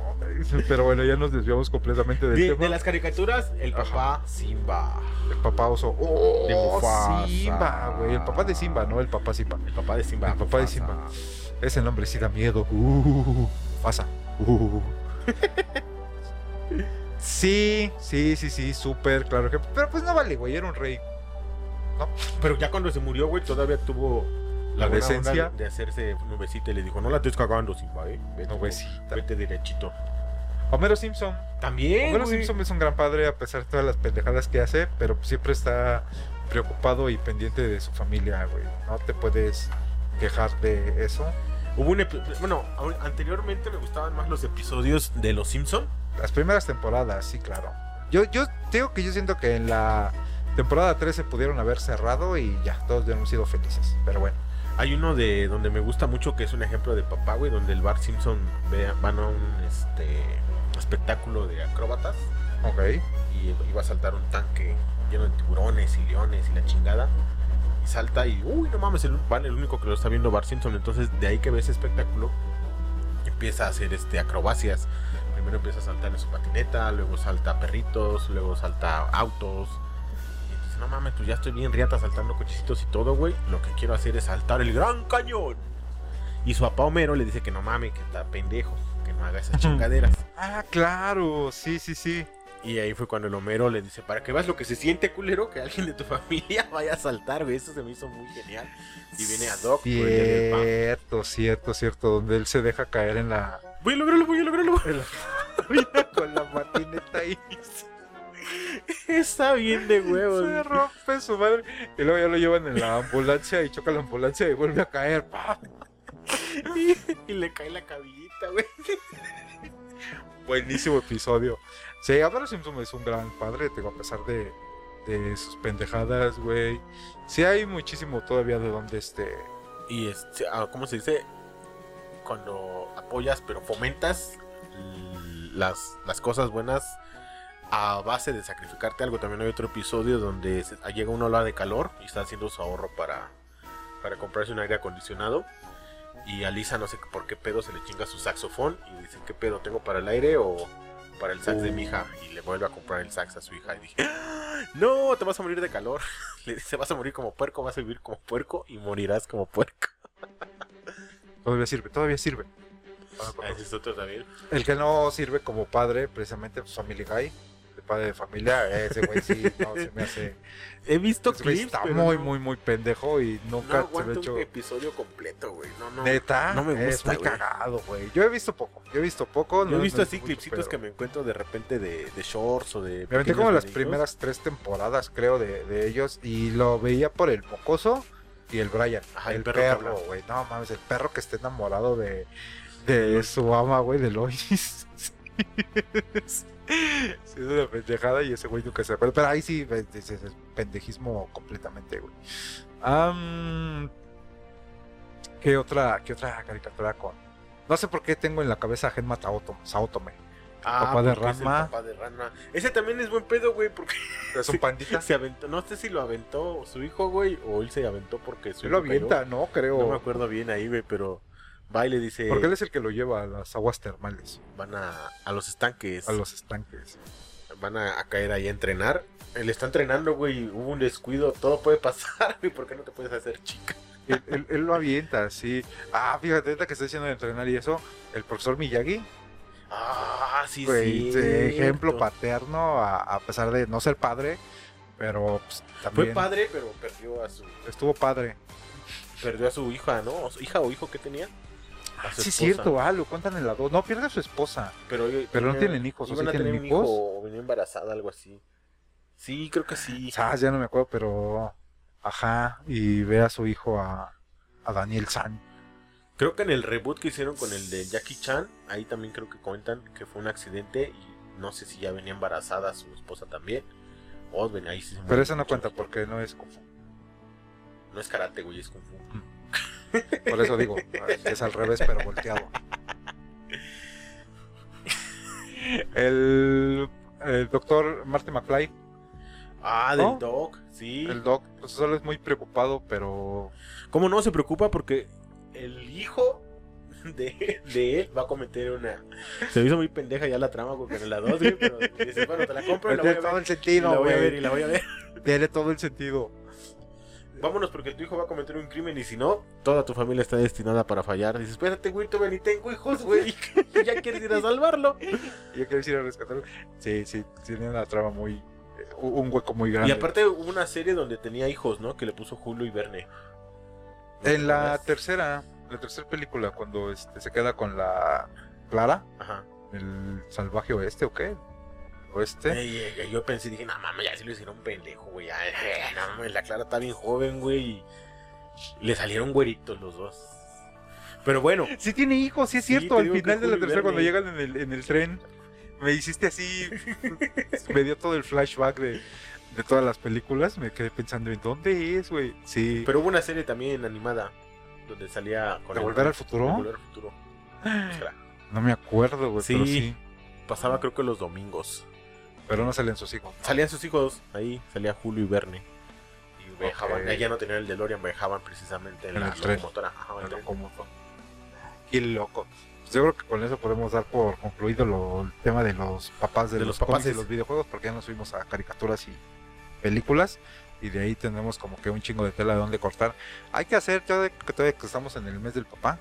Pero bueno, ya nos desviamos completamente del
de,
tema.
De las caricaturas, el papá Simba.
El papá oso. Oh, de Simba, güey. El papá de Simba, no el papá Simba.
El papá de Simba.
El papá de Simba. Ese nombre sí da miedo. Uh, pasa. Uh. sí, sí, sí, sí, súper, claro que. Pero pues no vale, güey, era un rey.
¿No? Pero ya cuando se murió, güey, todavía tuvo
la, decencia
de hacerse nubecita y le dijo, no la estés cagando, Simba, eh.
Vete, nubecita.
Vete derechito.
Homero Simpson.
También.
Homero Simpson es un gran padre a pesar de todas las pendejadas que hace, pero siempre está preocupado y pendiente de su familia, güey. No te puedes quejar de eso.
Hubo un bueno, anteriormente me gustaban más los episodios de Los Simpson.
Las primeras temporadas, sí, claro. Yo, yo digo que yo siento que en la temporada 3 se pudieron haber cerrado y ya, todos hemos sido felices. Pero bueno.
Hay uno de donde me gusta mucho que es un ejemplo de papá, güey, donde el Bart Simpson ve, van a un este espectáculo de acróbatas.
Ok.
Y iba a saltar un tanque lleno de tiburones y leones y la chingada. Y salta y, uy, no mames, el, el único que lo está viendo Bart Simpson. Entonces, de ahí que ve ese espectáculo, empieza a hacer este acrobacias. Primero empieza a saltar en su patineta, luego salta perritos, luego salta autos. No mames, pues ya estoy bien riata saltando cochecitos y todo, güey. Lo que quiero hacer es saltar el gran cañón. Y su papá Homero le dice que no mames, que está pendejo, que no haga esas chingaderas.
Ah, claro, sí, sí, sí.
Y ahí fue cuando el Homero le dice, para que veas lo que se siente, culero, que alguien de tu familia vaya a saltar, güey. Eso se me hizo muy genial. Y viene a Doc.
Cierto, cierto, cierto. Donde él se deja caer en la...
Voy a lograrlo, voy a lograrlo.
con la patineta ahí.
Está bien de huevos.
Se rompe su madre. Y luego ya lo llevan en la ambulancia y choca la ambulancia y vuelve a caer.
Y, y le cae la cabellita, güey.
Buenísimo episodio. Sí, Homero Simpson es un gran padre, a pesar de, de sus pendejadas, güey. Sí hay muchísimo todavía de donde este...
Y este, ¿cómo se dice? Cuando apoyas pero fomentas las, las cosas buenas a base de sacrificarte algo. También hay otro episodio donde llega una ola de calor y está haciendo su ahorro para, para comprarse un aire acondicionado. Y a Lisa no sé por qué pedo se le chinga su saxofón y dice, ¿qué pedo tengo para el aire o para el sax de mi hija y le vuelve a comprar el sax a su hija y dije, ¡Ah! no, te vas a morir de calor. Le dice, vas a morir como puerco, vas a vivir como puerco y morirás como puerco.
Todavía sirve, todavía sirve.
Ah, ese es otro también.
El que no sirve como padre, precisamente, pues Family Guy padre de familia, ese güey sí, no, se me hace.
He visto clips.
Está muy, muy, muy pendejo y nunca
no se me ha hecho. un episodio completo, güey. No, no.
Neta, no me gusta. Es muy cagado, güey. Yo he visto poco, yo he visto poco.
Yo he visto así clipsitos que me encuentro de repente de, de shorts o de.
Me metí como las primeras tres temporadas, creo, de, de ellos y lo veía por el mocoso y el Brian. Ajá, el, perro, güey. No mames, el perro que está enamorado de, de su ama, güey, de Lois. sí, es una pendejada y ese güey nunca se acuerda. Pero ahí sí es, es pendejismo completamente, güey. ¿qué, otra, ¿Qué otra caricatura con.? No sé por qué tengo en la cabeza a Genma Saotome.
Ah, papá de Ranma. papá de Ranma. Ese también es buen pedo, güey, porque...
Es un pandita.
Se aventó, no sé si lo aventó su hijo, güey, o él se aventó porque su
Él lo avienta, no, creo.
No me acuerdo bien ahí, güey, pero va y le dice...
Porque él es el que lo lleva a las aguas termales.
Van a, a los estanques.
A los estanques.
Van a, caer ahí a entrenar. Él está entrenando, güey, hubo un descuido, todo puede pasar, güey, ¿por qué no te puedes hacer chica?
Él, él, lo avienta, sí. Ah, fíjate, que está diciendo de entrenar y eso, el profesor Miyagi.
Ah, sí,
sí. Ejemplo paterno, a, a, pesar de no ser padre, pero pues, también...
Fue padre, pero perdió a su...
Estuvo padre.
Perdió a su hija, ¿no? ¿Hija o hijo que tenía?
Sí, es cierto, ah, lo cuentan en la 2. No, pierde a su esposa. Pero, pero no tienen hijos.
¿o sí tienen hijos? o venía embarazada, algo así. Sí, creo que sí.
Ah, ya no me acuerdo, pero. Ajá. Y ve a su hijo a, a Daniel San.
Creo que en el reboot que hicieron con el de Jackie Chan, ahí también creo que cuentan que fue un accidente y no sé si ya venía embarazada su esposa también. O ven, ahí sí se
Pero eso no cuenta porque no es Kung Fu.
No es karate, güey, es kung fu.
Por eso digo, es al revés, pero volteado. El, el doctor Marty McFly,
Ah, del
¿No?
Doc, sí.
el doc, pues solo es muy preocupado, pero
¿Cómo no se preocupa? Porque el hijo de, de él va a cometer una. Se me hizo muy pendeja ya la trama porque en la 2, güey, pero dices, bueno, te la compro y la voy a
tiene todo
ver.
el
Y la
sentido,
voy a ver y la voy a ver.
Tiene todo el sentido.
Vámonos porque tu hijo va a cometer un crimen y si no, toda tu familia está destinada para fallar. Dices, espérate, güey, todavía ni tengo hijos, güey. ya quieres ir a salvarlo.
¿Y ya quieres ir a rescatarlo? Sí, sí, tiene una trama muy. eh, un hueco muy grande.
Y aparte hubo una serie donde tenía hijos, ¿no? Que le puso Julio y Verne. ¿No te
En la tercera, la tercera película, cuando este, se queda con la Clara,
Ajá.
el salvaje oeste o qué? Oeste.
Ey, ey, ey, yo pensé, dije, no mames, ya se lo hicieron pendejo, güey. ya, eh, No mames, la Clara está bien joven, güey. y Le salieron güeritos los dos. Pero bueno,
Sí tiene hijos, sí es
Sí,
cierto. Al final de la tercera, cuando llegan en el, en el tren, me hiciste así. me dio todo el flashback de, de todas las películas. Me quedé pensando en dónde es, güey. Sí.
pero hubo una serie también animada donde salía con
¿De
el-
Volver al Futuro?
de Volver al futuro.
No me acuerdo, güey. Pero
Sí.
sí.
Pasaba creo que los domingos.
Pero no salen sus hijos.
Salían sus hijos ahí, salía Julio y Verne. Y viajaban,
Ok.
ya no tenían el DeLorean, viajaban precisamente en,
En
la
el tren.
locomotora. Ajá, en el
son. Qué loco. Pues yo creo que con eso podemos dar por concluido lo- el tema de los papás de,
De
los, y
papaces.
los videojuegos, porque ya nos fuimos a caricaturas y películas. Y de ahí tenemos como que un chingo de tela de donde cortar. Hay que hacer, ya de que estamos en el mes del papá,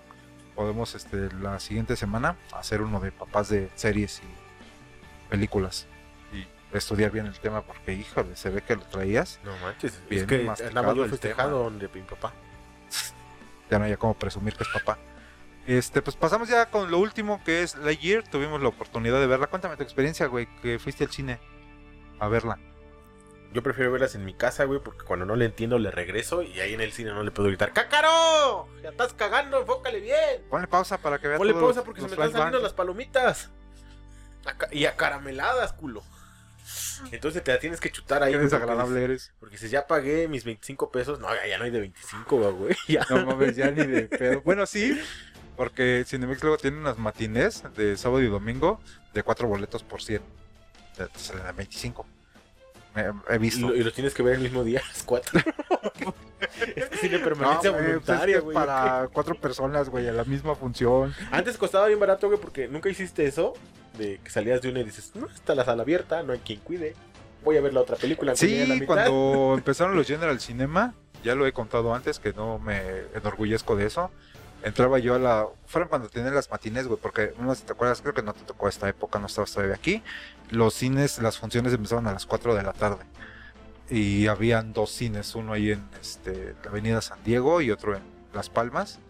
podemos este la siguiente semana hacer uno de papás de series y películas. Estudiar bien el tema, porque híjole, se ve que lo traías.
No manches,
Bien
es que andaba yo festejado de mi papá.
ya no hay como presumir que es papá. Este, pues pasamos ya con lo último que es Lightyear. Tuvimos la oportunidad de verla. Cuéntame tu experiencia, güey, que fuiste al cine a verla.
Yo prefiero verlas en mi casa, güey, porque cuando no le entiendo le regreso y ahí en el cine no le puedo gritar ¡Cácaro! ¡Ya estás cagando! ¡Enfócale bien!
Ponle pausa para que veas
Ponle pausa porque
los
se me están saliendo las palomitas. Aca- y acarameladas, culo. Entonces te la tienes que chutar ahí.
Qué
porque
desagradable
dices-
eres.
Porque si ya pagué mis 25 pesos, no, ya, no hay de 25, güey. Ya.
No mames, ya ni de pedo. Bueno, sí, porque Cinemex luego tiene unas matinés de sábado y domingo de cuatro boletos por 100. Te te salen a 25. Me- he visto.
y los tienes que ver el mismo día, a las 4. es que cine permanencia
No, güey, pues es que
voluntaria, güey.
para cuatro personas, güey, a la misma función.
Antes costaba bien barato, güey, porque nunca hiciste eso. De que salías de una y dices, no, está la sala abierta, no hay quien cuide. Voy a ver la otra película. la
Sí,
mitad".
cuando empezaron los General Cinema, ya lo he contado antes, que no me enorgullezco de eso. Entraba yo a la. Fueron cuando tenían las matines, güey, porque no sé si te acuerdas, creo que no te tocó esta época, no estabas todavía aquí. Los cines, las funciones empezaban a las 4 de la tarde. Y habían dos cines, uno ahí en este, la Avenida San Diego y otro en Las Palmas.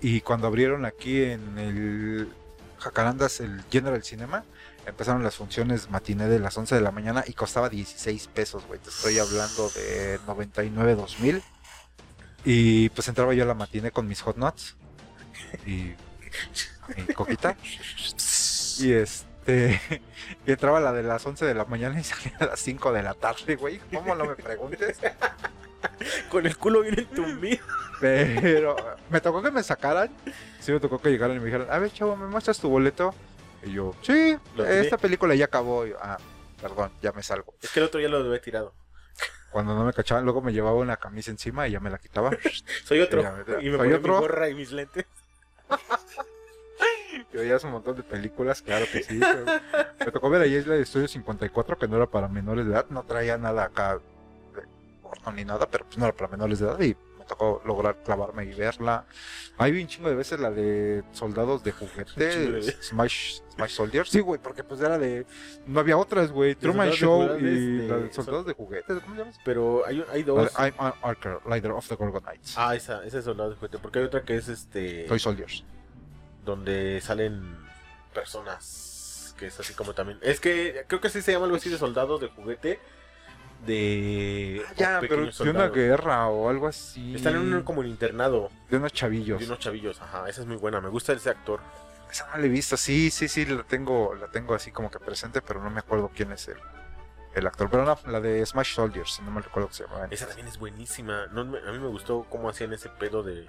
Y cuando abrieron aquí en el Jacarandas el General Cinema, empezaron las funciones matiné de las 11 de la mañana y costaba 16 pesos, güey. Te estoy hablando de 99, 2000. Y pues entraba yo a la matiné con mis hot nuts y mi coquita. Y este. Y entraba la de las 11 de la mañana y salía a las 5 de la tarde, güey. ¿Cómo no me preguntes?
Con el culo bien entumbido.
Pero me tocó que me sacaran. Sí, me tocó que llegaran y me dijeran, a ver, chavo, ¿me muestras tu boleto? Y yo, sí, esta película ya acabó. Yo, ah, perdón, ya me salgo.
Es que el otro ya lo había tirado.
Cuando no me cachaban, luego me llevaba una camisa encima y ya me la quitaba.
Soy otro.
Ya.
y me
Soy
ponía
otro.
mi gorra y mis lentes.
Y veías un montón de películas, claro que sí. pero me tocó ver ahí Isla de Estudio 54, que no era para menores de edad, no traía nada acá de porno ni nada, pero pues no era para menores de edad y tocó lograr clavarme y verla. Hay vi un chingo de veces la de soldados de juguete. Smash, Smash Soldiers. Sí, güey, porque pues era de. No había otras, güey. Truman
soldados
Show y
de-
la de soldados de juguete, ¿cómo se llama?
Pero hay, hay dos.
I'm an Archer, Leader of the Gorgonites.
Ah, esa, esa es soldado de juguete. Porque hay otra que es este.
Toy Soldiers.
donde salen personas que es así como también es que creo que sí se llama algo así de soldados de juguete de.
Ah, ya, pero de una guerra o algo así.
Están en un como un internado.
De unos chavillos.
De unos chavillos, ajá. Esa es muy buena. Me gusta ese actor.
Esa no la he visto. Sí, sí, sí, la tengo, la tengo así como que presente, pero no me acuerdo quién es el, el actor. Pero no, la de Smash Soldiers, no me recuerdo cómo se llama.
Esa también es buenísima. a mí me gustó cómo hacían ese pedo de,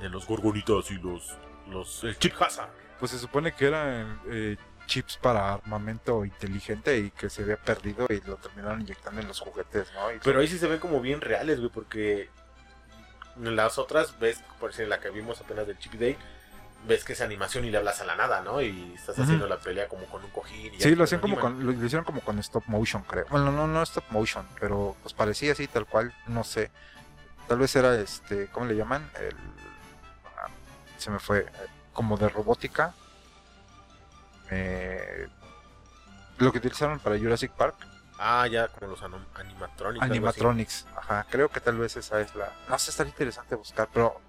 de los gorgonitos y los. los el chip Hazard.
Pues se supone que eran eh, chips para armamento inteligente y que se había perdido y lo terminaron inyectando en los juguetes, ¿no?
Pero ahí sí se ven como bien reales, güey, porque en las otras ves, por decir, la que vimos apenas del Chip Day, ves que es animación y le hablas a la nada, ¿no? Y estás haciendo la pelea como con un cojín.
Y sí, lo hacían como con, lo, hicieron como con stop motion, creo. Bueno, no, no stop motion, pero pues parecía así tal cual, no sé. Tal vez era este, ¿cómo le llaman? El ah, se me fue, como de robótica, eh, lo que utilizaron para Jurassic Park.
Ah, ya, como los animatronics.
Animatronics, ajá. Creo que tal vez esa es la. No sé, estaría interesante buscar, pero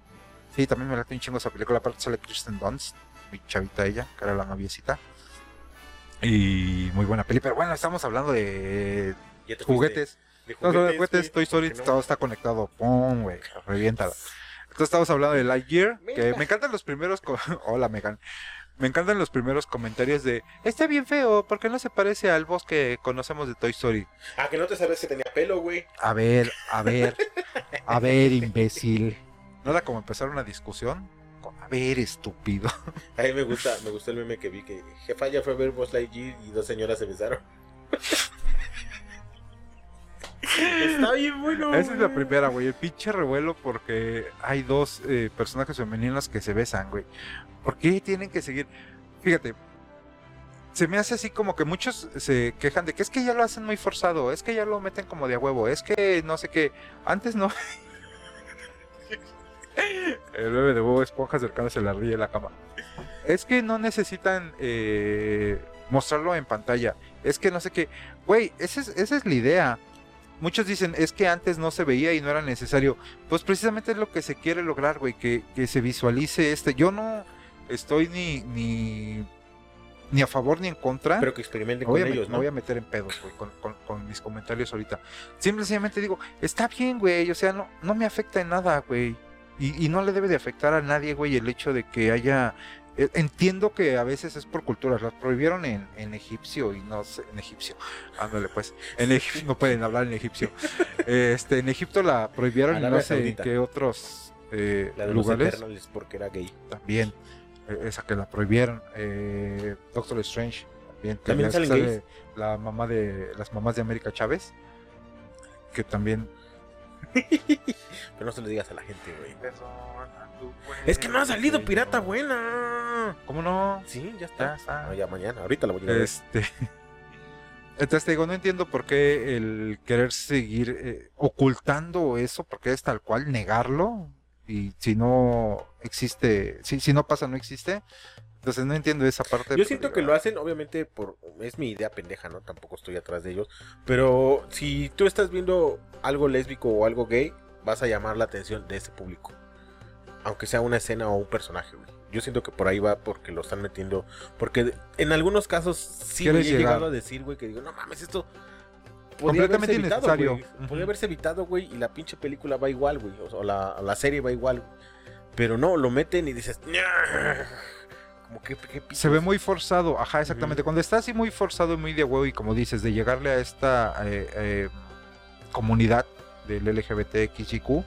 sí, también me late un chingo esa película. Aparte sale Kristen Dunst, mi chavita ella, que era la noviecita. Y muy buena peli. Pero bueno, estamos hablando de juguetes. De juguetes, Toy Story, todo está conectado. Pum, güey, reviéntala. Entonces estamos hablando de Lightyear, que me encantan los primeros. Hola, Megan. Me encantan los primeros comentarios de está bien feo, porque no se parece al voz que conocemos de Toy Story.
Ah, que no te sabes que tenía pelo, güey.
A ver, a ver, a ver, imbécil. Nada como empezar una discusión. A ver, estúpido.
A mí me gusta, me gustó el meme que vi que jefa ya fue a ver Buzz Lightyear y dos señoras se besaron. Está bien bueno.
Esa es la primera, güey. El pinche revuelo porque hay dos eh, personajes femeninas que se besan, güey. ¿Por qué tienen que seguir? Fíjate, se me hace así como que muchos se quejan de que es que ya lo hacen muy forzado, es que ya lo meten como de a huevo, es que no sé qué. Antes no. El bebé de huevo esponja acercándose a la ría de la cama. Es que no necesitan eh, mostrarlo en pantalla. Es que no sé qué. Güey, esa es, esa es la idea muchos dicen, es que antes no se veía y no era necesario. Pues precisamente es lo que se quiere lograr, güey, que, se visualice este. Yo no estoy ni, ni, ni a favor ni en contra.
Pero que experimenten con ellos,
¿no? Me voy a meter en pedos, güey, con, mis comentarios ahorita. Simplemente digo, está bien, güey, o sea, no, no me afecta en nada, güey. Y, y no le debe de afectar a nadie, güey, el hecho de que haya entiendo que a veces es por culturas, las prohibieron en, en egipcio y no sé, en egipcio, ándale pues, en Egipcio no pueden hablar en egipcio. Este, en Egipto la prohibieron y no sé en qué otros eh, lugares.
porque era gay.
También, eh, esa que la prohibieron. Doctor Strange también.
También sale
la mamá de las mamás de América Chávez, que también.
Pero no se lo digas a la gente, güey. Es que no ha salido Pirata Buena.
¿Cómo no?
Sí, ya está. Ya, mañana, ahorita lo voy a ver.
Este. Entonces te digo, no entiendo por qué el querer seguir eh, ocultando eso, porque es tal cual negarlo. Y si no existe, si, si no pasa, no existe. Entonces no entiendo esa parte.
Yo siento que lo hacen, obviamente, por es mi idea pendeja, ¿no? Tampoco estoy atrás de ellos. Pero si tú estás viendo algo lésbico o algo gay, vas a llamar la atención de ese público aunque sea una escena o un personaje, Yo siento que por ahí va porque lo están metiendo. Porque en algunos casos sí he llegado a decir, güey, que digo, no mames, esto podría haberse evitado, güey. Podría haberse evitado, güey, y la pinche película va igual, güey. O, la, la, serie va igual. Pero no, lo meten y dices, como que,
se ve muy forzado, ajá, exactamente. Cuando está así muy forzado y muy de huevo y como dices, de llegarle a esta eh, eh, comunidad del LGBTXIQ,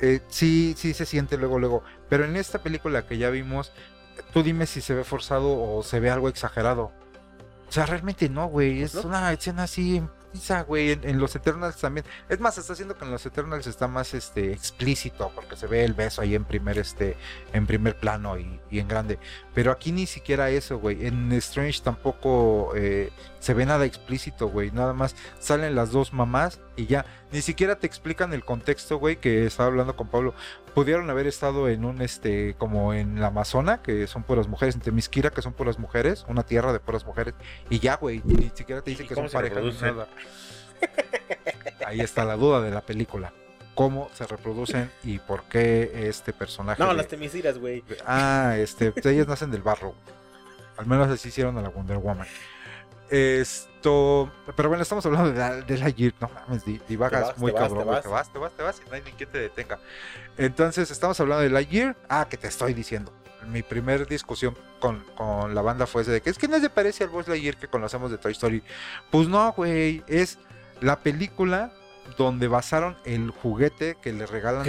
eh, sí, sí se siente luego, luego. Pero en esta película que ya vimos, tú dime si se ve forzado o se ve algo exagerado. O sea, realmente no, güey. Es una escena así güey, en, los Eternals también. Es más, está haciendo que en los Eternals está más este explícito, porque se ve el beso ahí en primer, este, en primer plano y, en grande. Pero aquí ni siquiera eso, güey. En Strange tampoco eh, se ve nada explícito, güey. Nada más salen las dos mamás y ya. Ni siquiera te explican el contexto, güey, que estaba hablando con Pablo. Pudieron haber estado en un, este, como en la Amazona, que son puras mujeres, en Temisquira, que son puras mujeres, una tierra de puras mujeres, y ya, güey, ni siquiera te dicen que son parejas ni nada. Ahí está la duda de la película. Cómo se reproducen y por qué este personaje.
No, las temisiras, güey.
Ah, este, ellas nacen del barro. Al menos así hicieron a la Wonder Woman. Esto, pero bueno, estamos hablando de, de la no mames, divagas muy cabrón, te vas, te vas, te vas, y no hay ni quien te detenga. Entonces, estamos hablando de la Gear, ah, que te estoy diciendo. Mi primer discusión con, con la banda fue ese de que es que no se parece al Buzz Lightyear que conocemos de Toy Story. Pues no, güey, es la película donde basaron el juguete que le regalan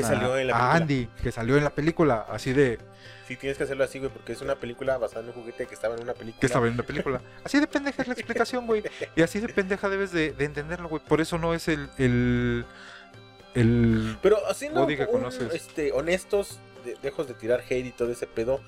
a, Andy, que salió en la película, así de...
Sí, tienes que hacerlo así, güey, porque es una película basada en un juguete que estaba en una película.
Que estaba en una película. Así de pendeja es la explicación, güey. Y así de pendeja debes de, entenderlo, güey. Por eso no es el... el, el
Pero haciendo que este, honestos, de, dejos de tirar hate y todo ese pedo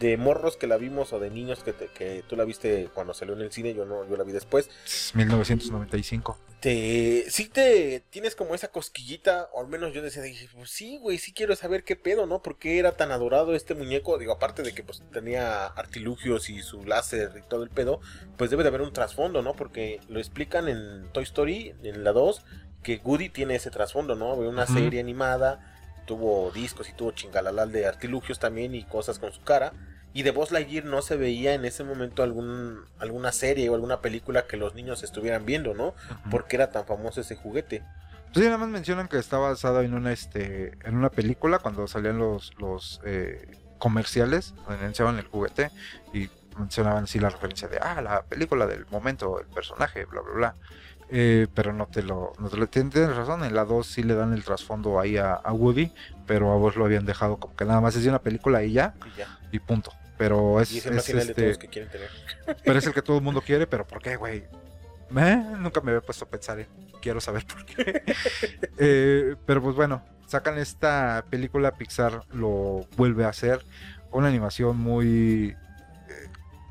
de morros que la vimos o de niños que, que tú la viste cuando salió en el cine, yo no, yo la vi después.
1995.
Te, sí te tienes como esa cosquillita, o al menos yo decía, dije, pues sí, güey, sí quiero saber qué pedo, ¿no? ¿Por qué era tan adorado este muñeco? Digo, aparte de que pues tenía artilugios y su láser y todo el pedo, pues debe de haber un trasfondo, ¿no? Porque lo explican en Toy Story, en la 2, que Woody tiene ese trasfondo, ¿no? Una serie animada tuvo discos y tuvo chingalalal de artilugios también y cosas con su cara. Y de Buzz Lightyear no se veía en ese momento algún, alguna serie o alguna película que los niños estuvieran viendo, ¿no? Porque era tan famoso ese juguete.
Pues sí, nada más mencionan que está basado en una, este, en una película cuando salían los, los eh, comerciales, donde anunciaban el juguete y mencionaban así la referencia de, ah, la película del momento, el personaje, bla, bla, bla. Eh, pero no te lo, no te lo tienes razón. En la 2 sí le dan el trasfondo ahí a, Woody, pero a vos lo habían dejado como que nada más es de una película y ya, y, punto. Pero es, este, que quieren tener. pero es el que todo el mundo quiere, pero ¿por qué, güey? nunca me había puesto a pensar, quiero saber por qué. Eh, pero pues bueno, sacan esta película, Pixar lo vuelve a hacer, una animación muy eh,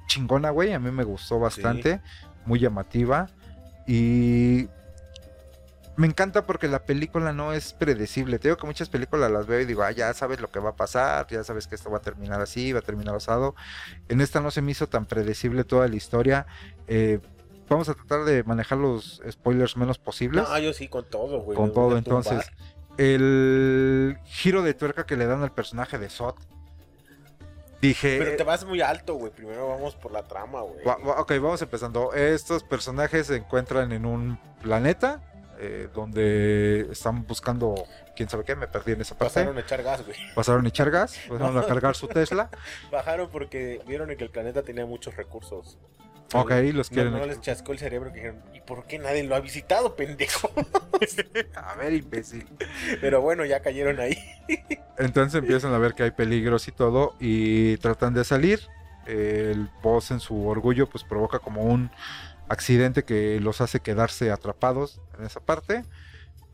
chingona, güey, a mí me gustó bastante, muy llamativa. Y me encanta porque la película no es predecible. Te digo que muchas películas las veo y digo, ah, ya sabes lo que va a pasar, ya sabes que esto va a terminar así, va a terminar asado. En esta no se me hizo tan predecible toda la historia. Eh, vamos a tratar de manejar los spoilers menos posibles.
Ah, yo sí, con todo, güey.
Con todo, entonces. El giro de tuerca que le dan al personaje de Sot Dije.
Pero te vas muy alto, güey. Primero vamos por la trama, güey.
ok, vamos empezando. Estos personajes se encuentran en un planeta eh, donde están buscando quién sabe qué. Me perdí en esa parte.
Pasaron a echar gas, güey.
Pasaron a echar gas. Pasaron a cargar su Tesla.
Bajaron porque vieron que el planeta tenía muchos recursos.
Ok, los quieren.
No, les chascó el cerebro que dijeron, ¿y por qué nadie lo ha visitado, pendejo?
a ver, imbécil.
Pero bueno, ya cayeron ahí.
Entonces empiezan a ver que hay peligros y todo y tratan de salir. El boss en su orgullo pues provoca como un accidente que los hace quedarse atrapados en esa parte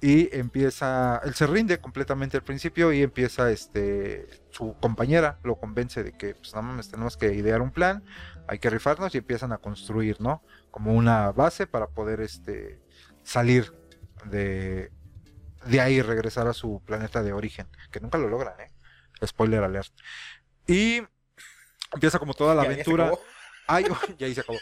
y empieza, él se rinde completamente al principio y empieza este, su compañera lo convence de que pues nada más tenemos que idear un plan, hay que rifarnos y empiezan a construir, ¿no? Como una base para poder este, salir de, de ahí y regresar a su planeta de origen, que nunca lo logran, ¿eh? Spoiler alert. Y empieza como toda la aventura. Ay, ya ahí se acabó.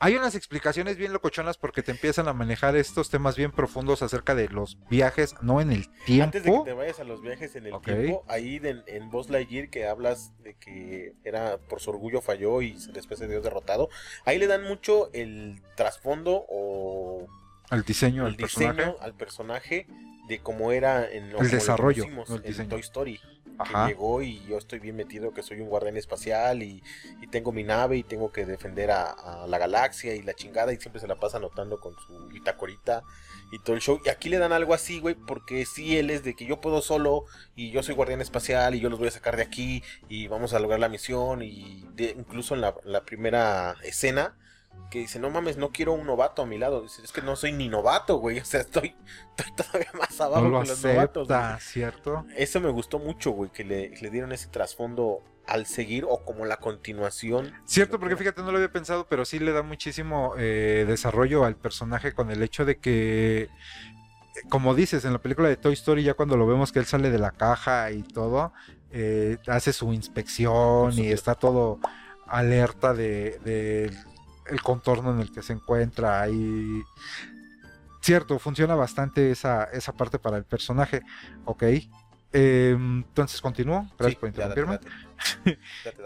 Hay unas explicaciones bien locochonas porque te empiezan a manejar estos temas bien profundos acerca de los viajes, no en el tiempo.
Antes de que te vayas a los viajes en el tiempo, ahí en, en Buzz Lightyear que hablas de que era por su orgullo falló y después se dio derrotado, ahí le dan mucho el trasfondo o
el diseño, el
diseño al personaje de cómo era en
el desarrollo,
en Toy Story que llegó y yo estoy bien metido, que soy un guardián espacial y, tengo mi nave y tengo que defender a, la galaxia y la chingada y siempre se la pasa anotando con su bitacorita y todo el show. Y aquí le dan algo así, güey, porque si él es de que yo puedo solo y yo soy guardián espacial y yo los voy a sacar de aquí y vamos a lograr la misión y incluso en la primera escena que dice, no mames, no quiero un novato a mi lado. Dice, es que no soy ni novato, güey. O sea, estoy, todavía más abajo que los novatos.
¿cierto?
Eso me gustó mucho, güey, que le, dieron ese trasfondo al seguir o como la continuación.
Cierto, porque fíjate, no lo había pensado, pero sí le da muchísimo eh, desarrollo al personaje con el hecho de que, como dices, en la película de Toy Story, ya cuando lo vemos que él sale de la caja y todo, eh, hace su inspección y está todo alerta de el contorno en el que se encuentra y cierto, funciona bastante esa, esa parte para el personaje, ok. Em, entonces continúo. Gracias por interrumpirme.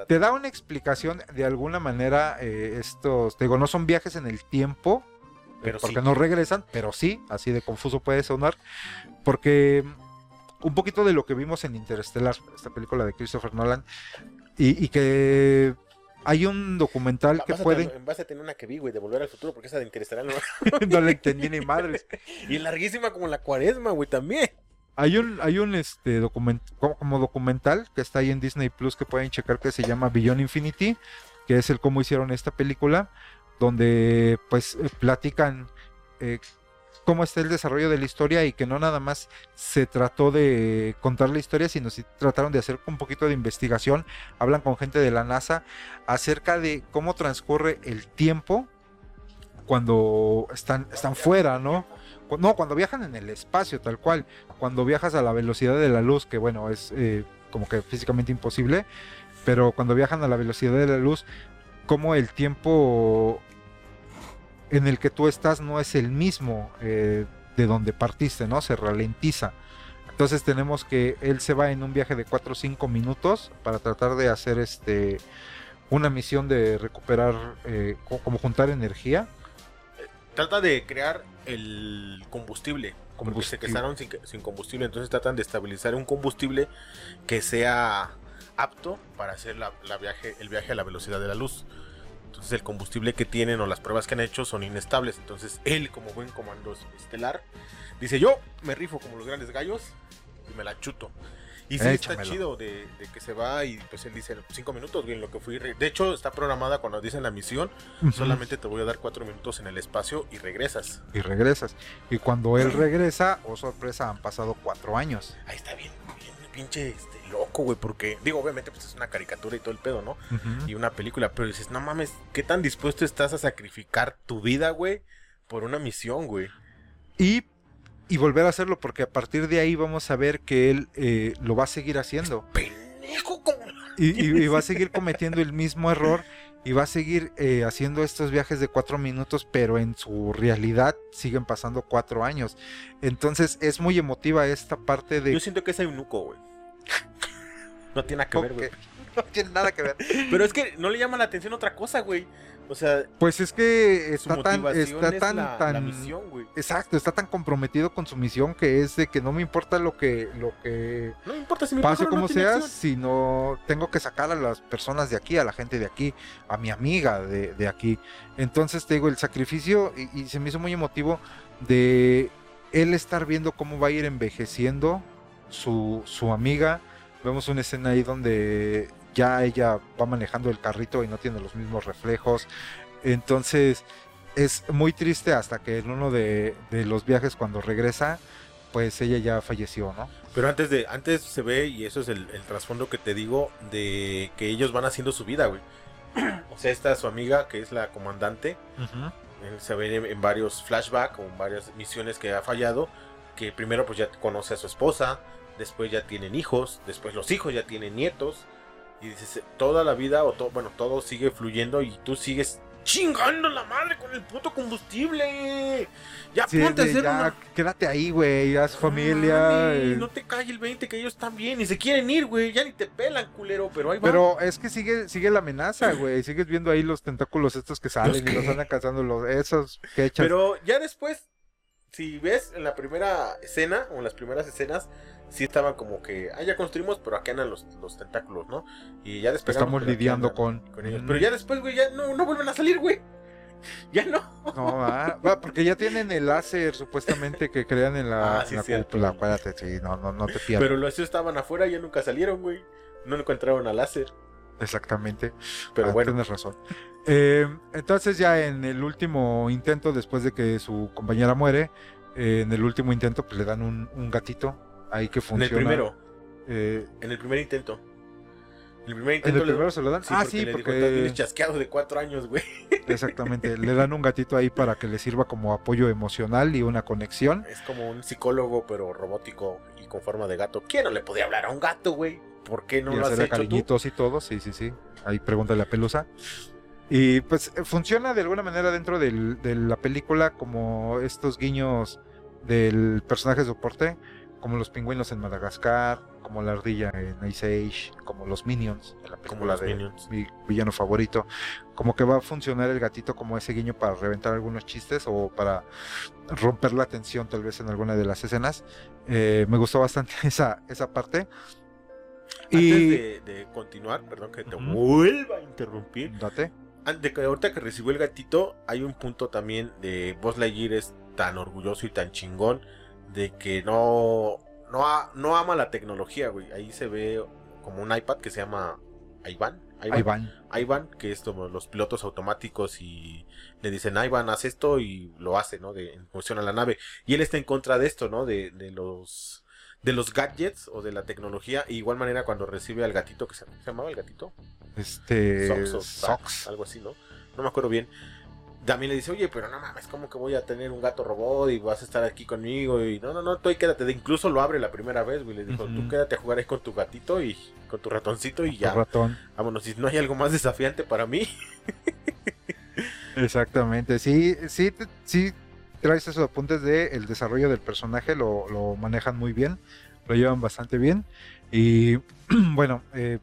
Te da una explicación de alguna manera. Eh, estos, te digo, no son viajes en el tiempo. Eh, pero porque no regresan, pero sí, así de confuso puede sonar. Porque un poquito de lo que vimos en Interstellar, esta película de Christopher Nolan, y, que hay un documental que puede.
En base a tener una que vi, güey, de Volver al Futuro, porque esa de Interstellar no,
no le entendí ni madres.
y larguísima como la cuaresma, güey, también.
Hay un, hay un este document, como, documental que está ahí en Disney Plus que pueden checar que se llama Beyond Infinity, que es el cómo hicieron esta película, donde pues eh, platican eh, cómo está el desarrollo de la historia y que no nada más se trató de contar la historia, sino si trataron de hacer un poquito de investigación. Hablan con gente de la NASA acerca de cómo transcurre el tiempo cuando están, están fuera, ¿no? No, cuando viajan en el espacio, tal cual. Cuando viajas a la velocidad de la luz, que bueno, es eh, como que físicamente imposible, pero cuando viajan a la velocidad de la luz, como el tiempo en el que tú estás no es el mismo eh, de donde partiste, ¿no? Se ralentiza. Entonces tenemos que él se va en un viaje de 4 o 5 minutos para tratar de hacer este una misión de recuperar, eh, como juntar energía
trata de crear el combustible. Como se quedaron sin, sin, combustible, entonces tratan de estabilizar un combustible que sea apto para hacer la, viaje, el viaje a la velocidad de la luz. Entonces el combustible que tienen o las pruebas que han hecho son inestables. Entonces él, como buen comando estelar, dice yo me rifo como los grandes gallos y me la chuto. Y sí está chido de, que se va y pues él dice cinco minutos, bien, lo que fui. De hecho, está programada cuando dicen la misión, solamente te voy a dar cuatro minutos en el espacio y regresas.
Y regresas. Y cuando él regresa, oh sorpresa, han pasado cuatro años.
Ahí está bien pinche este, loco, güey, porque digo, obviamente pues es una caricatura y todo el pedo, ¿no? Y una película, pero dices, no mames, ¿qué tan dispuesto estás a sacrificar tu vida, güey, por una misión, güey?
Y y volver a hacerlo, porque a partir de ahí vamos a ver que él eh, lo va a seguir haciendo. Y, va a seguir cometiendo el mismo error y va a seguir eh, haciendo estos viajes de cuatro minutos, pero en su realidad siguen pasando cuatro años. Entonces es muy emotiva esta parte de...
Yo siento que es eunuco, güey. No tiene nada que ver, güey.
No tiene nada que ver.
Pero es que no le llama la atención otra cosa, güey. O sea,
pues es que está tan, está tan, tan, misión, exacto, está tan comprometido con su misión que es de que no me importa lo que, lo que
no me importa si me
pase como sea, sino tengo que sacar a las personas de aquí, a la gente de aquí, a mi amiga de, de aquí. Entonces te digo el sacrificio y, y se me hizo muy emotivo de él estar viendo cómo va a ir envejeciendo su, su amiga. Vemos una escena ahí donde ya ella va manejando el carrito y no tiene los mismos reflejos. Entonces es muy triste hasta que en uno de, los viajes cuando regresa, pues ella ya falleció, ¿no?
Pero antes de, antes se ve, y eso es el, trasfondo que te digo, de que ellos van haciendo su vida, güey. o sea, esta su amiga, que es la comandante, se ve en, varios flashbacks o en varias misiones que ha fallado, que primero pues ya conoce a su esposa, después ya tienen hijos, después los hijos ya tienen nietos, y dices, toda la vida, o todo, bueno, todo sigue fluyendo y tú sigues chingando la madre con el puto combustible. Ya ponte a hacer ya,
Quédate ahí, güey, haz familia.
Eh. No te cae el 20 que ellos están bien y se quieren ir, güey. Ya ni te pelan, culero, pero ahí va.
Pero es que sigue, sigue la amenaza, güey. Sigues viendo ahí los tentáculos estos que salen y los andan cazando los, esos que.
Pero ya después, si ves en la primera escena o en las primeras escenas, sí estaban como que, ah, ya construimos, pero acá andan los, los tentáculos, ¿no? Y ya después...
Estamos lidiando con...
ellos. Pero ya después, güey, ya no, no vuelven a salir, güey. Ya no.
No, ah, porque ya tienen el láser supuestamente que crean en la, ah, sí, cúpula. Acuérdate, sí, no, no, no te pierdas.
Pero los estaban afuera y ya nunca salieron, güey. No encontraron al láser.
Exactamente. Pero ah, bueno. Tienes razón. Eh, entonces ya en el último intento, después de que su compañera muere, eh, en el último intento pues le dan un, un gatito ahí que funciona.
En el primero. Eh, en el primer intento.
En el primer intento. ¿En el primero se lo dan?
ah, sí, porque. chasqueado de cuatro años, güey.
Exactamente. le dan un gatito ahí para que le sirva como apoyo emocional y una conexión.
Es como un psicólogo, pero robótico y con forma de gato. ¿Quién no le podía hablar a un gato, güey? ¿Por qué no
y
lo
has hecho cariñitos y todo, sí, sí, sí. Ahí pregúntale a Pelusa. Y pues funciona de alguna manera dentro de la película como estos guiños del personaje de soporte como los pingüinos en Madagascar, como la ardilla en Ice Age, como los Minions en la película de
Minions.
mi villano favorito. Como que va a funcionar el gatito como ese guiño para reventar algunos chistes o para romper la tensión tal vez en alguna de las escenas. Eh, me gustó bastante esa, esa parte.
Antes
Y
de, de continuar, perdón que te vuelva a interrumpir.
date.
Antes que ahorita que recibió el gatito, hay un punto también de Buzz Lightyear es tan orgulloso y tan chingón de que no no, a- no ama la tecnología, güey. Ahí se ve como un iPad que se llama Ivan.
Ahí van.
Ivan, que es como los pilotos automáticos y le dicen, Ivan, haz esto y lo hace, ¿no? De, en función a la nave. Y él está en contra de esto, ¿no? De, de los de los gadgets o de la tecnología. Y igual manera cuando recibe al gatito, que se, ¿se llamaba el gatito?
Este.
Sox o
Sox.
Sax, algo así, ¿no? No me acuerdo bien. También le dice, oye, pero no mames, ¿cómo que voy a tener un gato robot y vas a estar aquí conmigo? Y no, no, no, tú ahí quédate. De- Incluso lo abre la primera vez, güey. Le dijo, tú quédate a jugar ahí con tu gatito y con tu ratoncito y ya.
ratón.
Vámonos, si no hay algo más desafiante para mí.
Exactamente, sí, sí, sí traes esos apuntes de el desarrollo del personaje, lo, lo manejan muy bien, lo llevan bastante bien y bueno, eh,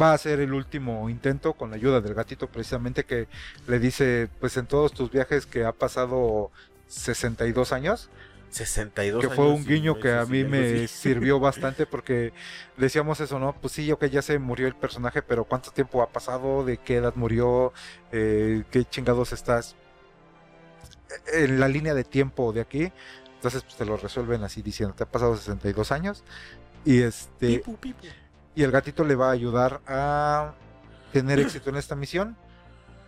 va a ser el último intento con la ayuda del gatito precisamente que le dice, pues en todos tus viajes que ha pasado 62 años,
62
que fue
años
un guiño que a mí me sirvió bastante porque decíamos eso, ¿no? Pues sí, ok, ya se murió el personaje, pero ¿cuánto tiempo ha pasado? ¿De qué edad murió? Eh, ¿Qué chingados estás en la línea de tiempo de aquí? Entonces pues te lo resuelven así diciendo, te ha pasado 62 años y este
Pipu, pipu.
Y el gatito le va a ayudar a tener éxito en esta misión,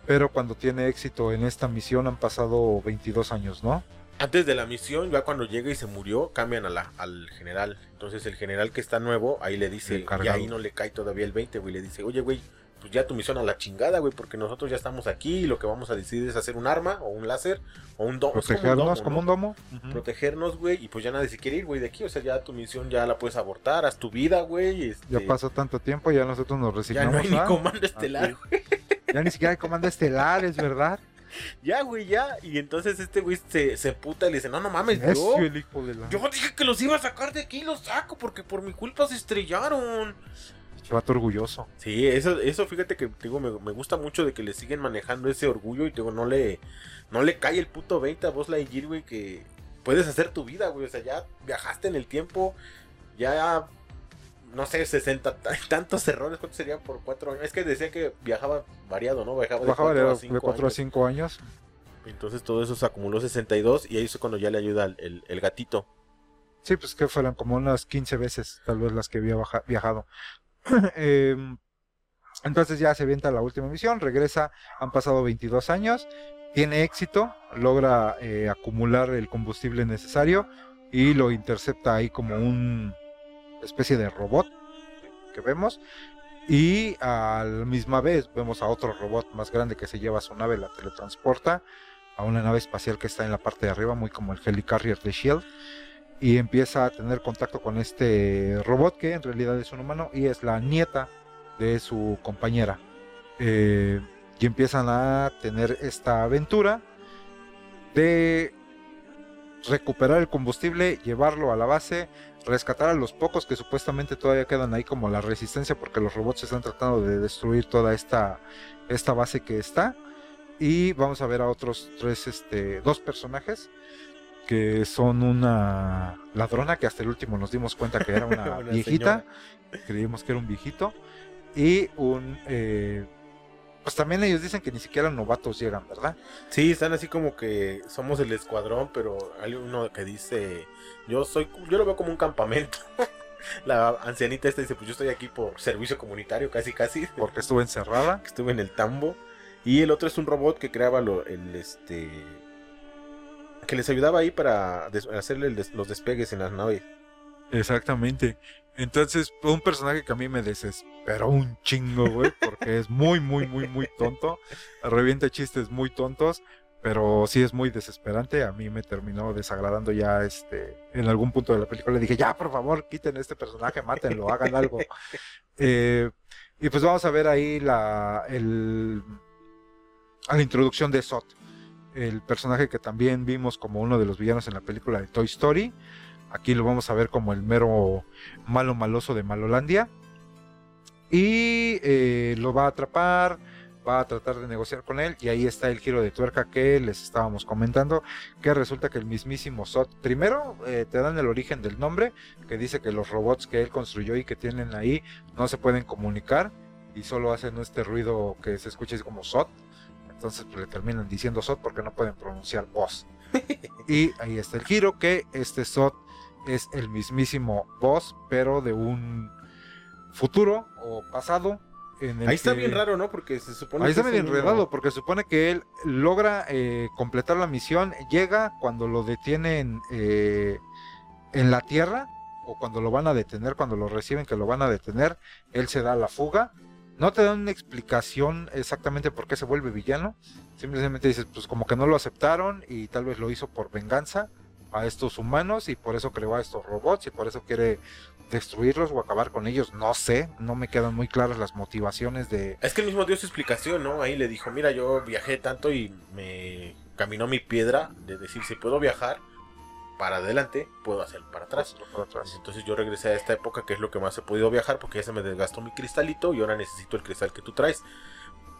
pero cuando tiene éxito en esta misión han pasado 22 años, ¿no?
Antes de la misión, ya cuando llega y se murió, cambian a la, al general. Entonces el general que está nuevo, ahí le dice, y ahí no le cae todavía el 20, güey. Le dice, oye, güey, pues ya tu misión a la chingada, güey, porque nosotros ya estamos aquí y lo que vamos a decidir es hacer un arma o un láser o un domo. es como un
Protegernos
domo,
como
¿no?
un domo.
Protegernos, güey, y pues ya nadie se quiere ir, güey, de aquí. O sea, ya tu misión ya la puedes abortar, haz tu vida, güey. este,
Ya pasó tanto tiempo, ya nosotros nos
Ya
resignamos.
no hay ni comando estelar, güey.
Ya ni siquiera hay comando estelar, es verdad.
Ya, güey, ya. Y entonces este güey se, se puta y le dice, no, no mames, yo,
Necio el hijo de la.
yo dije que los iba a sacar de aquí y los saco porque por mi culpa se estrellaron.
Vato orgulloso.
Sí, eso, eso fíjate que digo, me, me gusta mucho de que le siguen manejando ese orgullo y digo, no le, no le cae el puto 20 a vos Lightyear, güey, que puedes hacer tu vida, güey. O sea, ya viajaste en el tiempo, ya, no sé, 60 t- tantos errores, ¿cuántos serían por cuatro años? Es que decía que viajaba variado, ¿no? Viajaba de
Bajaba de,
4 a
de
5
4 a 5 años.
Entonces todo eso se acumuló 62 y ahí es cuando ya le ayuda el, el- el gatito.
Sí, pues que fueron como unas 15 veces, tal vez las que había viajado. Em, entonces ya se avienta la última misión, regresa, han pasado 22 años, tiene éxito, logra eh, acumular el combustible necesario y lo intercepta ahí como un especie de robot que vemos. Y a la misma vez vemos a otro robot más grande que se lleva a su nave, la teletransporta a una nave espacial que está en la parte de arriba, muy como el Helicarrier de Shield y empieza a tener contacto con este robot que en realidad es un humano y es la nieta de su compañera. Eh, y empiezan a tener esta aventura de recuperar el combustible, llevarlo a la base, rescatar a los pocos que supuestamente todavía quedan ahí como la resistencia porque los robots están tratando de destruir toda esta, esta base que está. Y vamos a ver a otros tres, este, dos personajes que son una ladrona que hasta el último nos dimos cuenta que era una,
Una
viejita, creímos que era un viejito, y un... eh, pues también ellos dicen que ni siquiera novatos llegan, ¿verdad?
Sí, están así como que somos el escuadrón, pero hay uno que dice, yo soy, yo lo veo como un campamento. La ancianita esta dice, pues yo estoy aquí por servicio comunitario, casi casi,
Porque estuvo encerrada.
que estuve en el tambo. Y el otro es un robot que creaba lo- el este que les ayudaba ahí para hacerle des- los despegues en las naves.
Exactamente. Entonces, un personaje que a mí me desesperó un chingo, güey, porque es muy, muy, muy, muy tonto. Revienta chistes muy tontos, pero sí es muy desesperante. A mí me terminó desagradando ya este. En algún punto de la película le dije, ya, por favor, quiten este personaje, mátenlo, hagan algo. Eh, y pues vamos a ver ahí la, el, a la introducción de Sot, el personaje que también vimos como uno de los villanos en la película de Toy Story Aquí lo vamos a ver como el mero malo maloso de Malolandia. Y eh, lo va a atrapar, va a tratar de negociar con él. Y ahí está el giro de tuerca que les estábamos comentando. Que resulta que el mismísimo Sot, primero eh, te dan el origen del nombre, que dice que los robots que él construyó y que tienen ahí no se pueden comunicar y solo hacen este ruido que se escucha así como Sot. Entonces pues, le terminan diciendo Sot porque no pueden pronunciar voz. y ahí está el giro, que este Sot es el mismísimo boss, pero de un futuro o pasado.
En el ahí está bien raro, ¿no? Porque se supone
ahí está bien enredado, porque se supone que él logra eh, completar la misión, llega cuando lo detienen eh, en la Tierra, o cuando lo van a detener, cuando lo reciben que lo van a detener, él se da la fuga. No te dan una explicación exactamente por qué se vuelve villano. Simplemente dices, pues como que no lo aceptaron y tal vez lo hizo por venganza a estos humanos y por eso creó a estos robots y por eso quiere destruirlos o acabar con ellos. No sé, no me quedan muy claras las motivaciones de...
Es que él mismo dio su explicación, ¿no? Ahí le dijo, mira, yo viajé tanto y me caminó mi piedra de decir, si puedo viajar para adelante, puedo hacer para atrás. para atrás. Entonces yo regresé a esta época que es lo que más he podido viajar porque ya se me desgastó mi cristalito y ahora necesito el cristal que tú traes.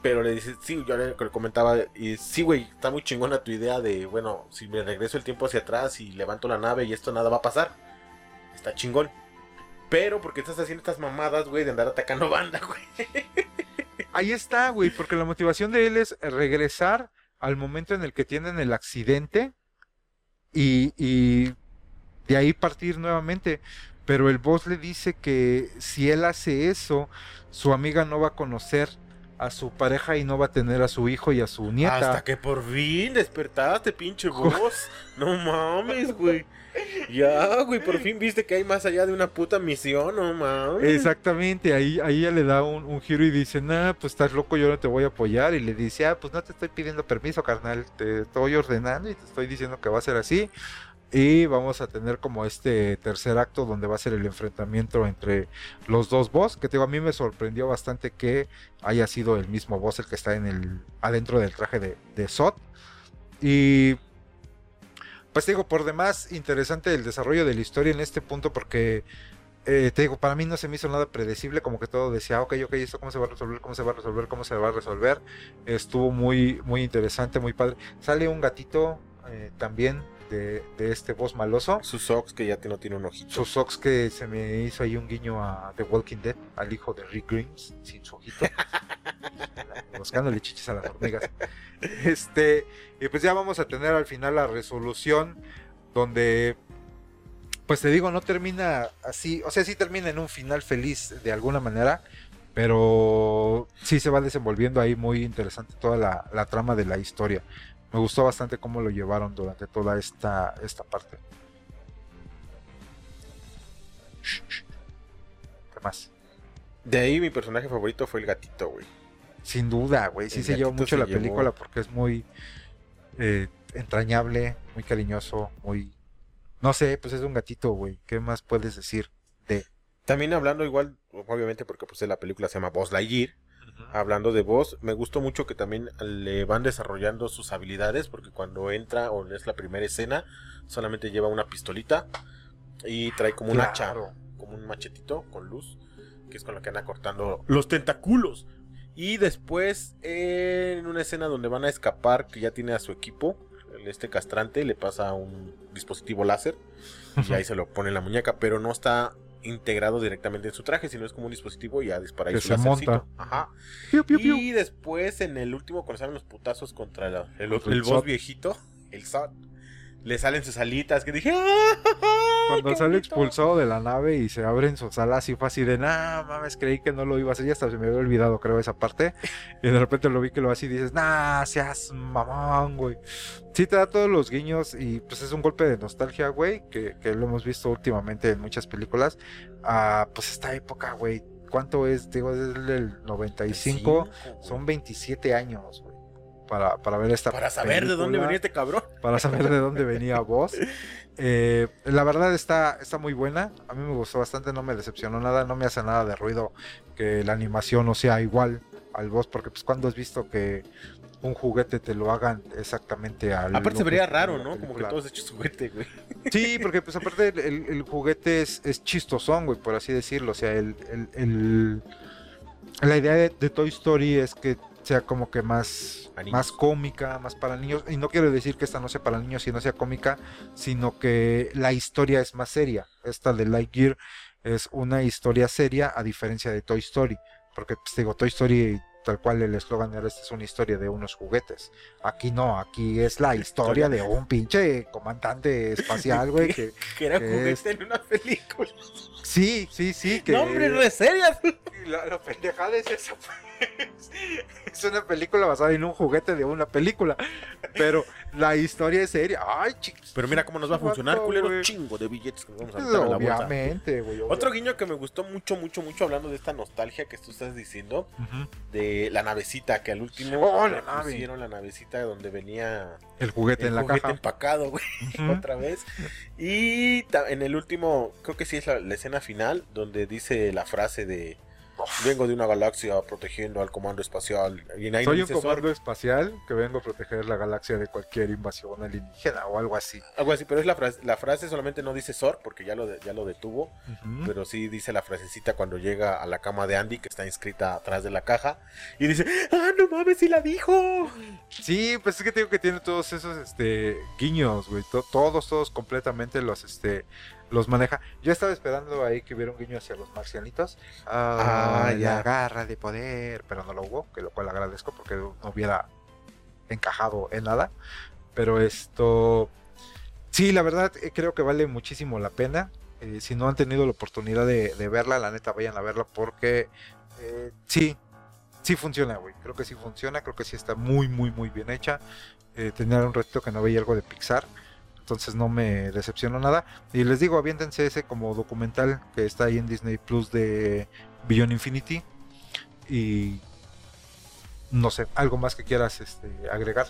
Pero le dice, sí, yo le, comentaba, y sí, güey, está muy chingona tu idea de, bueno, si me regreso el tiempo hacia atrás y levanto la nave y esto nada va a pasar. Está chingón. Pero, porque estás haciendo estas mamadas, güey, de andar atacando banda, güey?
Ahí está, güey, porque la motivación de él es regresar al momento en el que tienen el accidente y, y de ahí partir nuevamente. Pero el boss le dice que si él hace eso, su amiga no va a conocer a su pareja y no va a tener a su hijo y a su nieta.
Hasta que por fin despertaste, pinche voz. no mames, güey. Ya, güey, por fin viste que hay más allá de una puta misión, no mames.
Exactamente, ahí, ahí ella le da un, giro y dice, nah, pues estás loco, yo no te voy a apoyar. Y le dice, ah, pues no te estoy pidiendo permiso, carnal, te estoy ordenando y te estoy diciendo que va a ser así. Y vamos a tener como este tercer acto donde va a ser el enfrentamiento entre los dos boss. Que te digo, a mí me sorprendió bastante que haya sido el mismo boss el que está en el adentro del traje de, de Sot. Y pues te digo, por demás interesante el desarrollo de la historia en este punto porque eh, te digo, para mí no se me hizo nada predecible, como que todo decía, ok, ok, esto cómo se va a resolver, cómo se va a resolver, cómo se va a resolver. Estuvo muy, muy interesante, muy padre. Sale un gatito eh, también de, este boss maloso.
Sus socks que ya no tiene un ojito.
Sus socks que se me hizo ahí un guiño a The Walking Dead, al hijo de Rick Grimes, sin su ojito. buscándole chichis a las hormigas. Este, y pues ya vamos a tener al final la resolución donde pues te digo, no termina así, o sea, sí termina en un final feliz de alguna manera, pero sí se va desenvolviendo ahí muy interesante toda la, la trama de la historia me gustó bastante cómo lo llevaron durante toda esta, esta parte. ¿Qué más?
De ahí mi personaje favorito fue el gatito, güey.
Sin duda, güey. Sí se llevó mucho la película porque es muy eh, entrañable, muy cariñoso, muy... No sé, pues es un gatito, güey. ¿Qué más puedes decir de...?
También hablando igual, obviamente porque pues la película se llama Buzz Lightyear hablando de voz, me gustó mucho que también le van desarrollando sus habilidades, porque cuando entra o es la primera escena, solamente lleva una pistolita y trae como un hacha, como un machetito con luz, que es con la que anda cortando los tentáculos. Y después, en una escena donde van a escapar, que ya tiene a su equipo, este castrante le pasa un dispositivo láser y ahí se lo pone en la muñeca, pero no está integrado directamente en su traje, sino es como un dispositivo y ya dispara
y se monta.
Ajá. Y después en el último cuando salen los putazos contra el, el, boss viejito, el SOT, le salen sus alitas que dije
cuando sale expulsado de la nave y se abren sus alas y fue así de nah mames creí que no lo iba a hacer y hasta se me había olvidado creo esa parte y de repente lo vi que lo hace y dices nah seas mamón güey sí te da todos los guiños y pues es un golpe de nostalgia güey que, lo hemos visto últimamente en muchas películas a pues esta época güey ¿cuánto es? digo es del 95 son 27 años güey para, ver esta
Para saber de dónde venía este cabrón.
Para saber de dónde venía vos. Eh, la verdad está, está muy buena. A mí me gustó bastante, no me decepcionó nada, no me hace nada de ruido que la animación no sea igual al boss, porque pues cuando has visto que un juguete te lo hagan exactamente al.
Aparte se vería raro, ¿no? Como que todos hechos juguete, güey.
Sí, porque pues aparte el, juguete es, es, chistosón, güey, por así decirlo. O sea, el, el la idea de, Toy Story es que sea como que más, más cómica, más para niños. Y no quiero decir que esta no sea para niños y no sea cómica, sino que la historia es más seria. Esta de Lightyear es una historia seria a diferencia de Toy Story. Porque, pues digo, Toy Story tal cual el eslogan era esta es una historia de unos juguetes. Aquí no, aquí es la historia de un pinche comandante espacial, güey. Que,
que, era juguete en una película.
Sí, sí, sí.
Que... No, hombre, no es serias.
La, la pendejada es eso. es una película basada en un juguete de una película. Pero la historia es seria. Ay, chicos.
Pero mira cómo nos va a funcionar, culero. Chingo de billetes que nos vamos a meter
Obviamente, güey.
Otro guiño que me gustó mucho, mucho, mucho hablando de esta nostalgia que tú estás diciendo. De la navecita, que al último
oh, la
pusieron la navecita donde venía
el juguete en la
juguete empacado, güey. Otra vez. Y en el último, creo que sí es la escena final, donde dice la frase de Vengo de una galaxia protegiendo al comando espacial.
Soy un comando espacial que vengo a proteger la galaxia de cualquier invasión alienígena o algo así.
Algo así, pero es la frase, la frase solamente no dice Sor porque ya lo, ya lo detuvo, pero sí dice la frasecita cuando llega a la cama de Andy que está inscrita atrás de la caja y dice, ¡ah, no mames, sí la dijo!
Sí, pues es que tengo que tiene todos esos este, guiños, güey, todos, todos completamente los, este, los maneja. Yo estaba esperando ahí que hubiera un guiño hacia los marcianitos. Ah, la garra de poder, pero no lo hubo, que lo cual agradezco porque no hubiera encajado en nada. Pero esto, sí, la verdad eh, creo que vale muchísimo la pena. Eh, si no han tenido la oportunidad de, verla, la neta vayan a verla porque eh, sí, sí funciona, güey. Creo que sí funciona, creo que sí está muy, muy, muy bien hecha. tenía un ratito que no veía algo de Pixar entonces no me decepcionó nada. Y les digo, aviéntense ese como documental que está ahí en Disney Plus de Beyond Infinity. Y no sé, algo más que quieras este, agregar.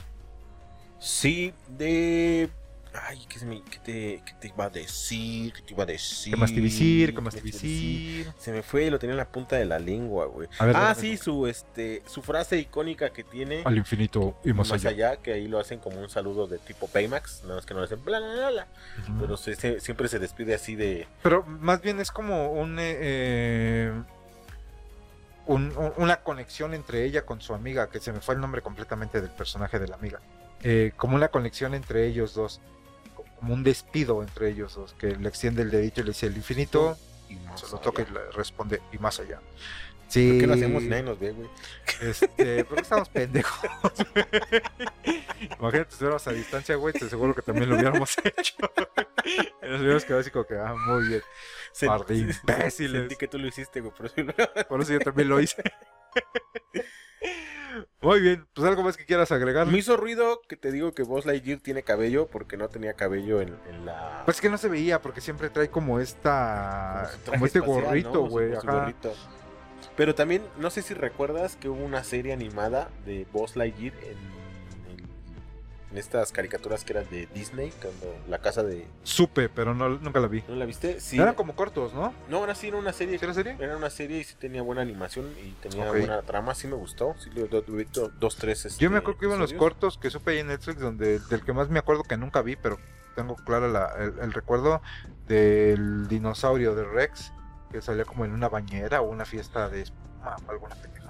Sí, de Ay, ¿qué, qué, te, ¿qué, te, iba a decir? ¿Qué te iba a decir?
¿Qué más te decir? ¿Qué más te decir?
Se me fue, lo tenía en la punta de la lengua, güey. ah, sí, su este su frase icónica que tiene.
Al infinito y más,
allá. Que ahí lo hacen como un saludo de tipo Paymax. Nada más que no le hacen bla, bla, bla, Pero siempre se despide así de.
Pero más bien es como un. Eh, una conexión entre ella con su amiga, que se me fue el nombre completamente del personaje de la amiga. Eh, como una conexión entre ellos dos como un despido entre ellos dos, que le extiende el dedito y le dice el infinito, y se lo toca y le responde, y más allá.
Sí. ¿Por qué lo hacemos nadie nos ve, güey?
Este, porque estamos pendejos. Imagínate, si estuviéramos a distancia, güey, te seguro que también lo hubiéramos hecho. y nos hubiéramos quedado así como que, ah, muy bien. Par de imbéciles.
Sentí que tú lo hiciste, güey, por eso,
por eso yo también lo hice. Muy bien, pues algo más que quieras agregar.
Me hizo ruido que te digo que Buzz Lightyear tiene cabello porque no tenía cabello en, la.
Pues que no se veía porque siempre trae como esta. Como, este gorrito, güey.
Pero también, no sé si recuerdas que hubo una serie animada de Buzz Lightyear en en estas caricaturas que eran de Disney, cuando la casa de...
Supe, pero no, nunca la vi.
¿No la viste?
Sí. Eran como cortos, ¿no?
No, ahora sí era una serie.
¿Era serie?
Era una serie y sí tenía buena animación y tenía buena trama, sí me gustó. Sí, dos, tres...
Este, Yo me acuerdo que iban los cortos que supe ahí en Netflix, donde del que más me acuerdo que nunca vi, pero tengo claro el, recuerdo del dinosaurio de Rex, que salía como en una bañera o una fiesta de... Ah, alguna pendejada.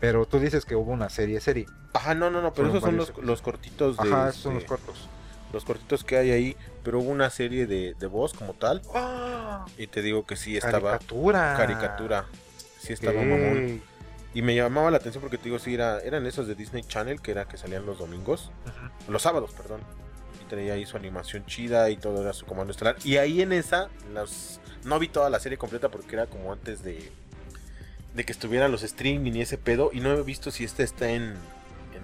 Pero tú dices que hubo una serie, serie.
Ajá, no, no, no, pero esos son los, los, cortitos de.
Ajá, esos son los cortos.
Los cortitos que hay ahí, pero hubo una serie de, de voz como tal. ¡Ah! Y te digo que sí estaba.
Caricatura.
Caricatura. Sí estaba mamón. Y me llamaba la atención porque te digo, sí, era, eran esos de Disney Channel, que era que salían los domingos. Los sábados, perdón. Y tenía ahí su animación chida y todo era su comando estelar. Y ahí en esa, los, no vi toda la serie completa porque era como antes de de que estuvieran los streaming y ese pedo. Y no he visto si este está en,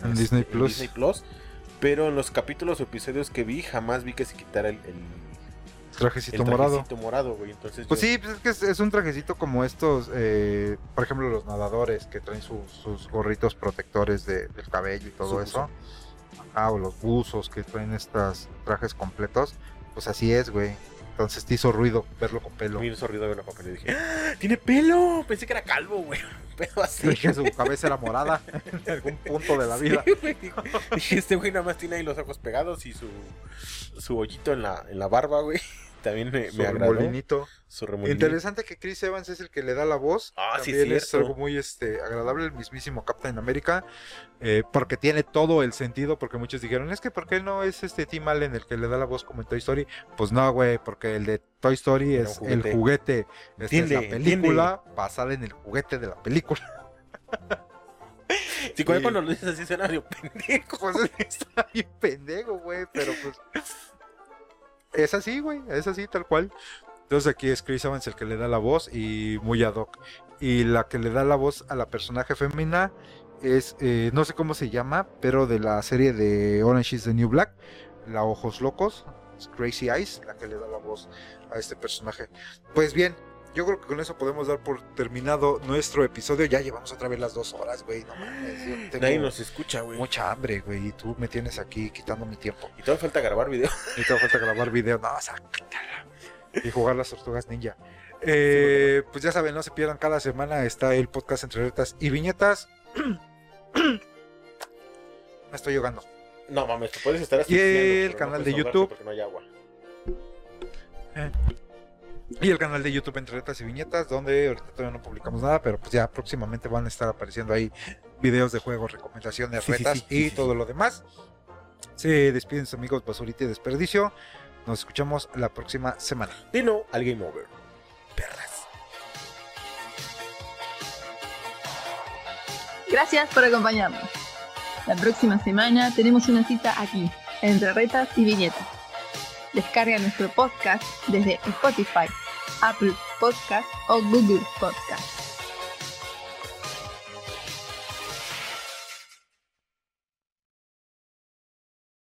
en, Disney, Plus.
Pero en los capítulos o episodios que vi, jamás vi que se quitara el,
trajecito, morado.
morado güey. Entonces
pues sí, pues es que es, un trajecito como estos, eh, por ejemplo, los nadadores que traen sus gorritos protectores de, del cabello y todo eso. Ah, o los buzos que traen estos trajes completos. Pues así es, güey. Entonces te hizo ruido verlo con pelo.
Me hizo ruido verlo con pelo. Y dije, ¡Ah! ¡tiene pelo! Pensé que era calvo, güey. pedo así.
Que su cabeza era morada en algún punto de la vida.
y este güey nada más tiene ahí los ojos pegados y su, su hoyito en la, en la barba, güey. También me, me agradó.
Molinito.
Su remolinito.
Interesante que Chris Evans es el que le da la voz.
Ah, sí,
También es
cierto.
algo muy este, agradable, el mismísimo Captain America. eh, porque tiene todo el sentido. Porque muchos dijeron, es que ¿por qué no es este Tim Allen el que le da la voz como en Toy Story? Pues no, güey, porque el de Toy Story
Era
es el
juguete.
Esta es
Entiende,
la película basada en el juguete de la película.
Sí, güey,
Sí.
cuando lo dices así suena medio pendejo.
Pues es está bien pendejo, güey, pero pues. Es así, güey, es así, tal cual. Entonces aquí es Chris Evans el que le da la voz y muy ad hoc. Y la que le da la voz a la personaje femenina es, eh, no sé cómo se llama, pero de la serie de Orange is the New Black, la Ojos Locos, es Crazy Eyes, la que le da la voz a este personaje. Pues bien, yo creo que con eso podemos dar por terminado nuestro episodio. Ya llevamos otra vez las dos horas, güey. No mames,
Nadie nos escucha, güey.
mucha hambre, güey, y tú me tienes aquí quitando mi tiempo.
Y todavía falta grabar video.
Y te falta grabar video, no, sácatela. Y jugar las tortugas ninja. Eh, pues ya saben, no se pierdan, cada semana está el podcast entre retas y viñetas. me estoy ahogando.
No mames, te puedes estar
Y el canal
no
de YouTube.
Porque no hay agua.
Y el canal de YouTube entre retas y viñetas, donde ahorita todavía no publicamos nada, pero pues ya próximamente van a estar apareciendo ahí videos de juegos, recomendaciones,
Sí,
retas
sí,
y
sí,
todo lo demás. Se despiden sus amigos Basurita y Desperdicio. Nos escuchamos la próxima semana.
Dino al Game Over. Perras.
Gracias por acompañarnos. La próxima semana tenemos una cita aquí, entre retas y viñetas. Descarga nuestro podcast desde Spotify, Apple Podcast o Google Podcast.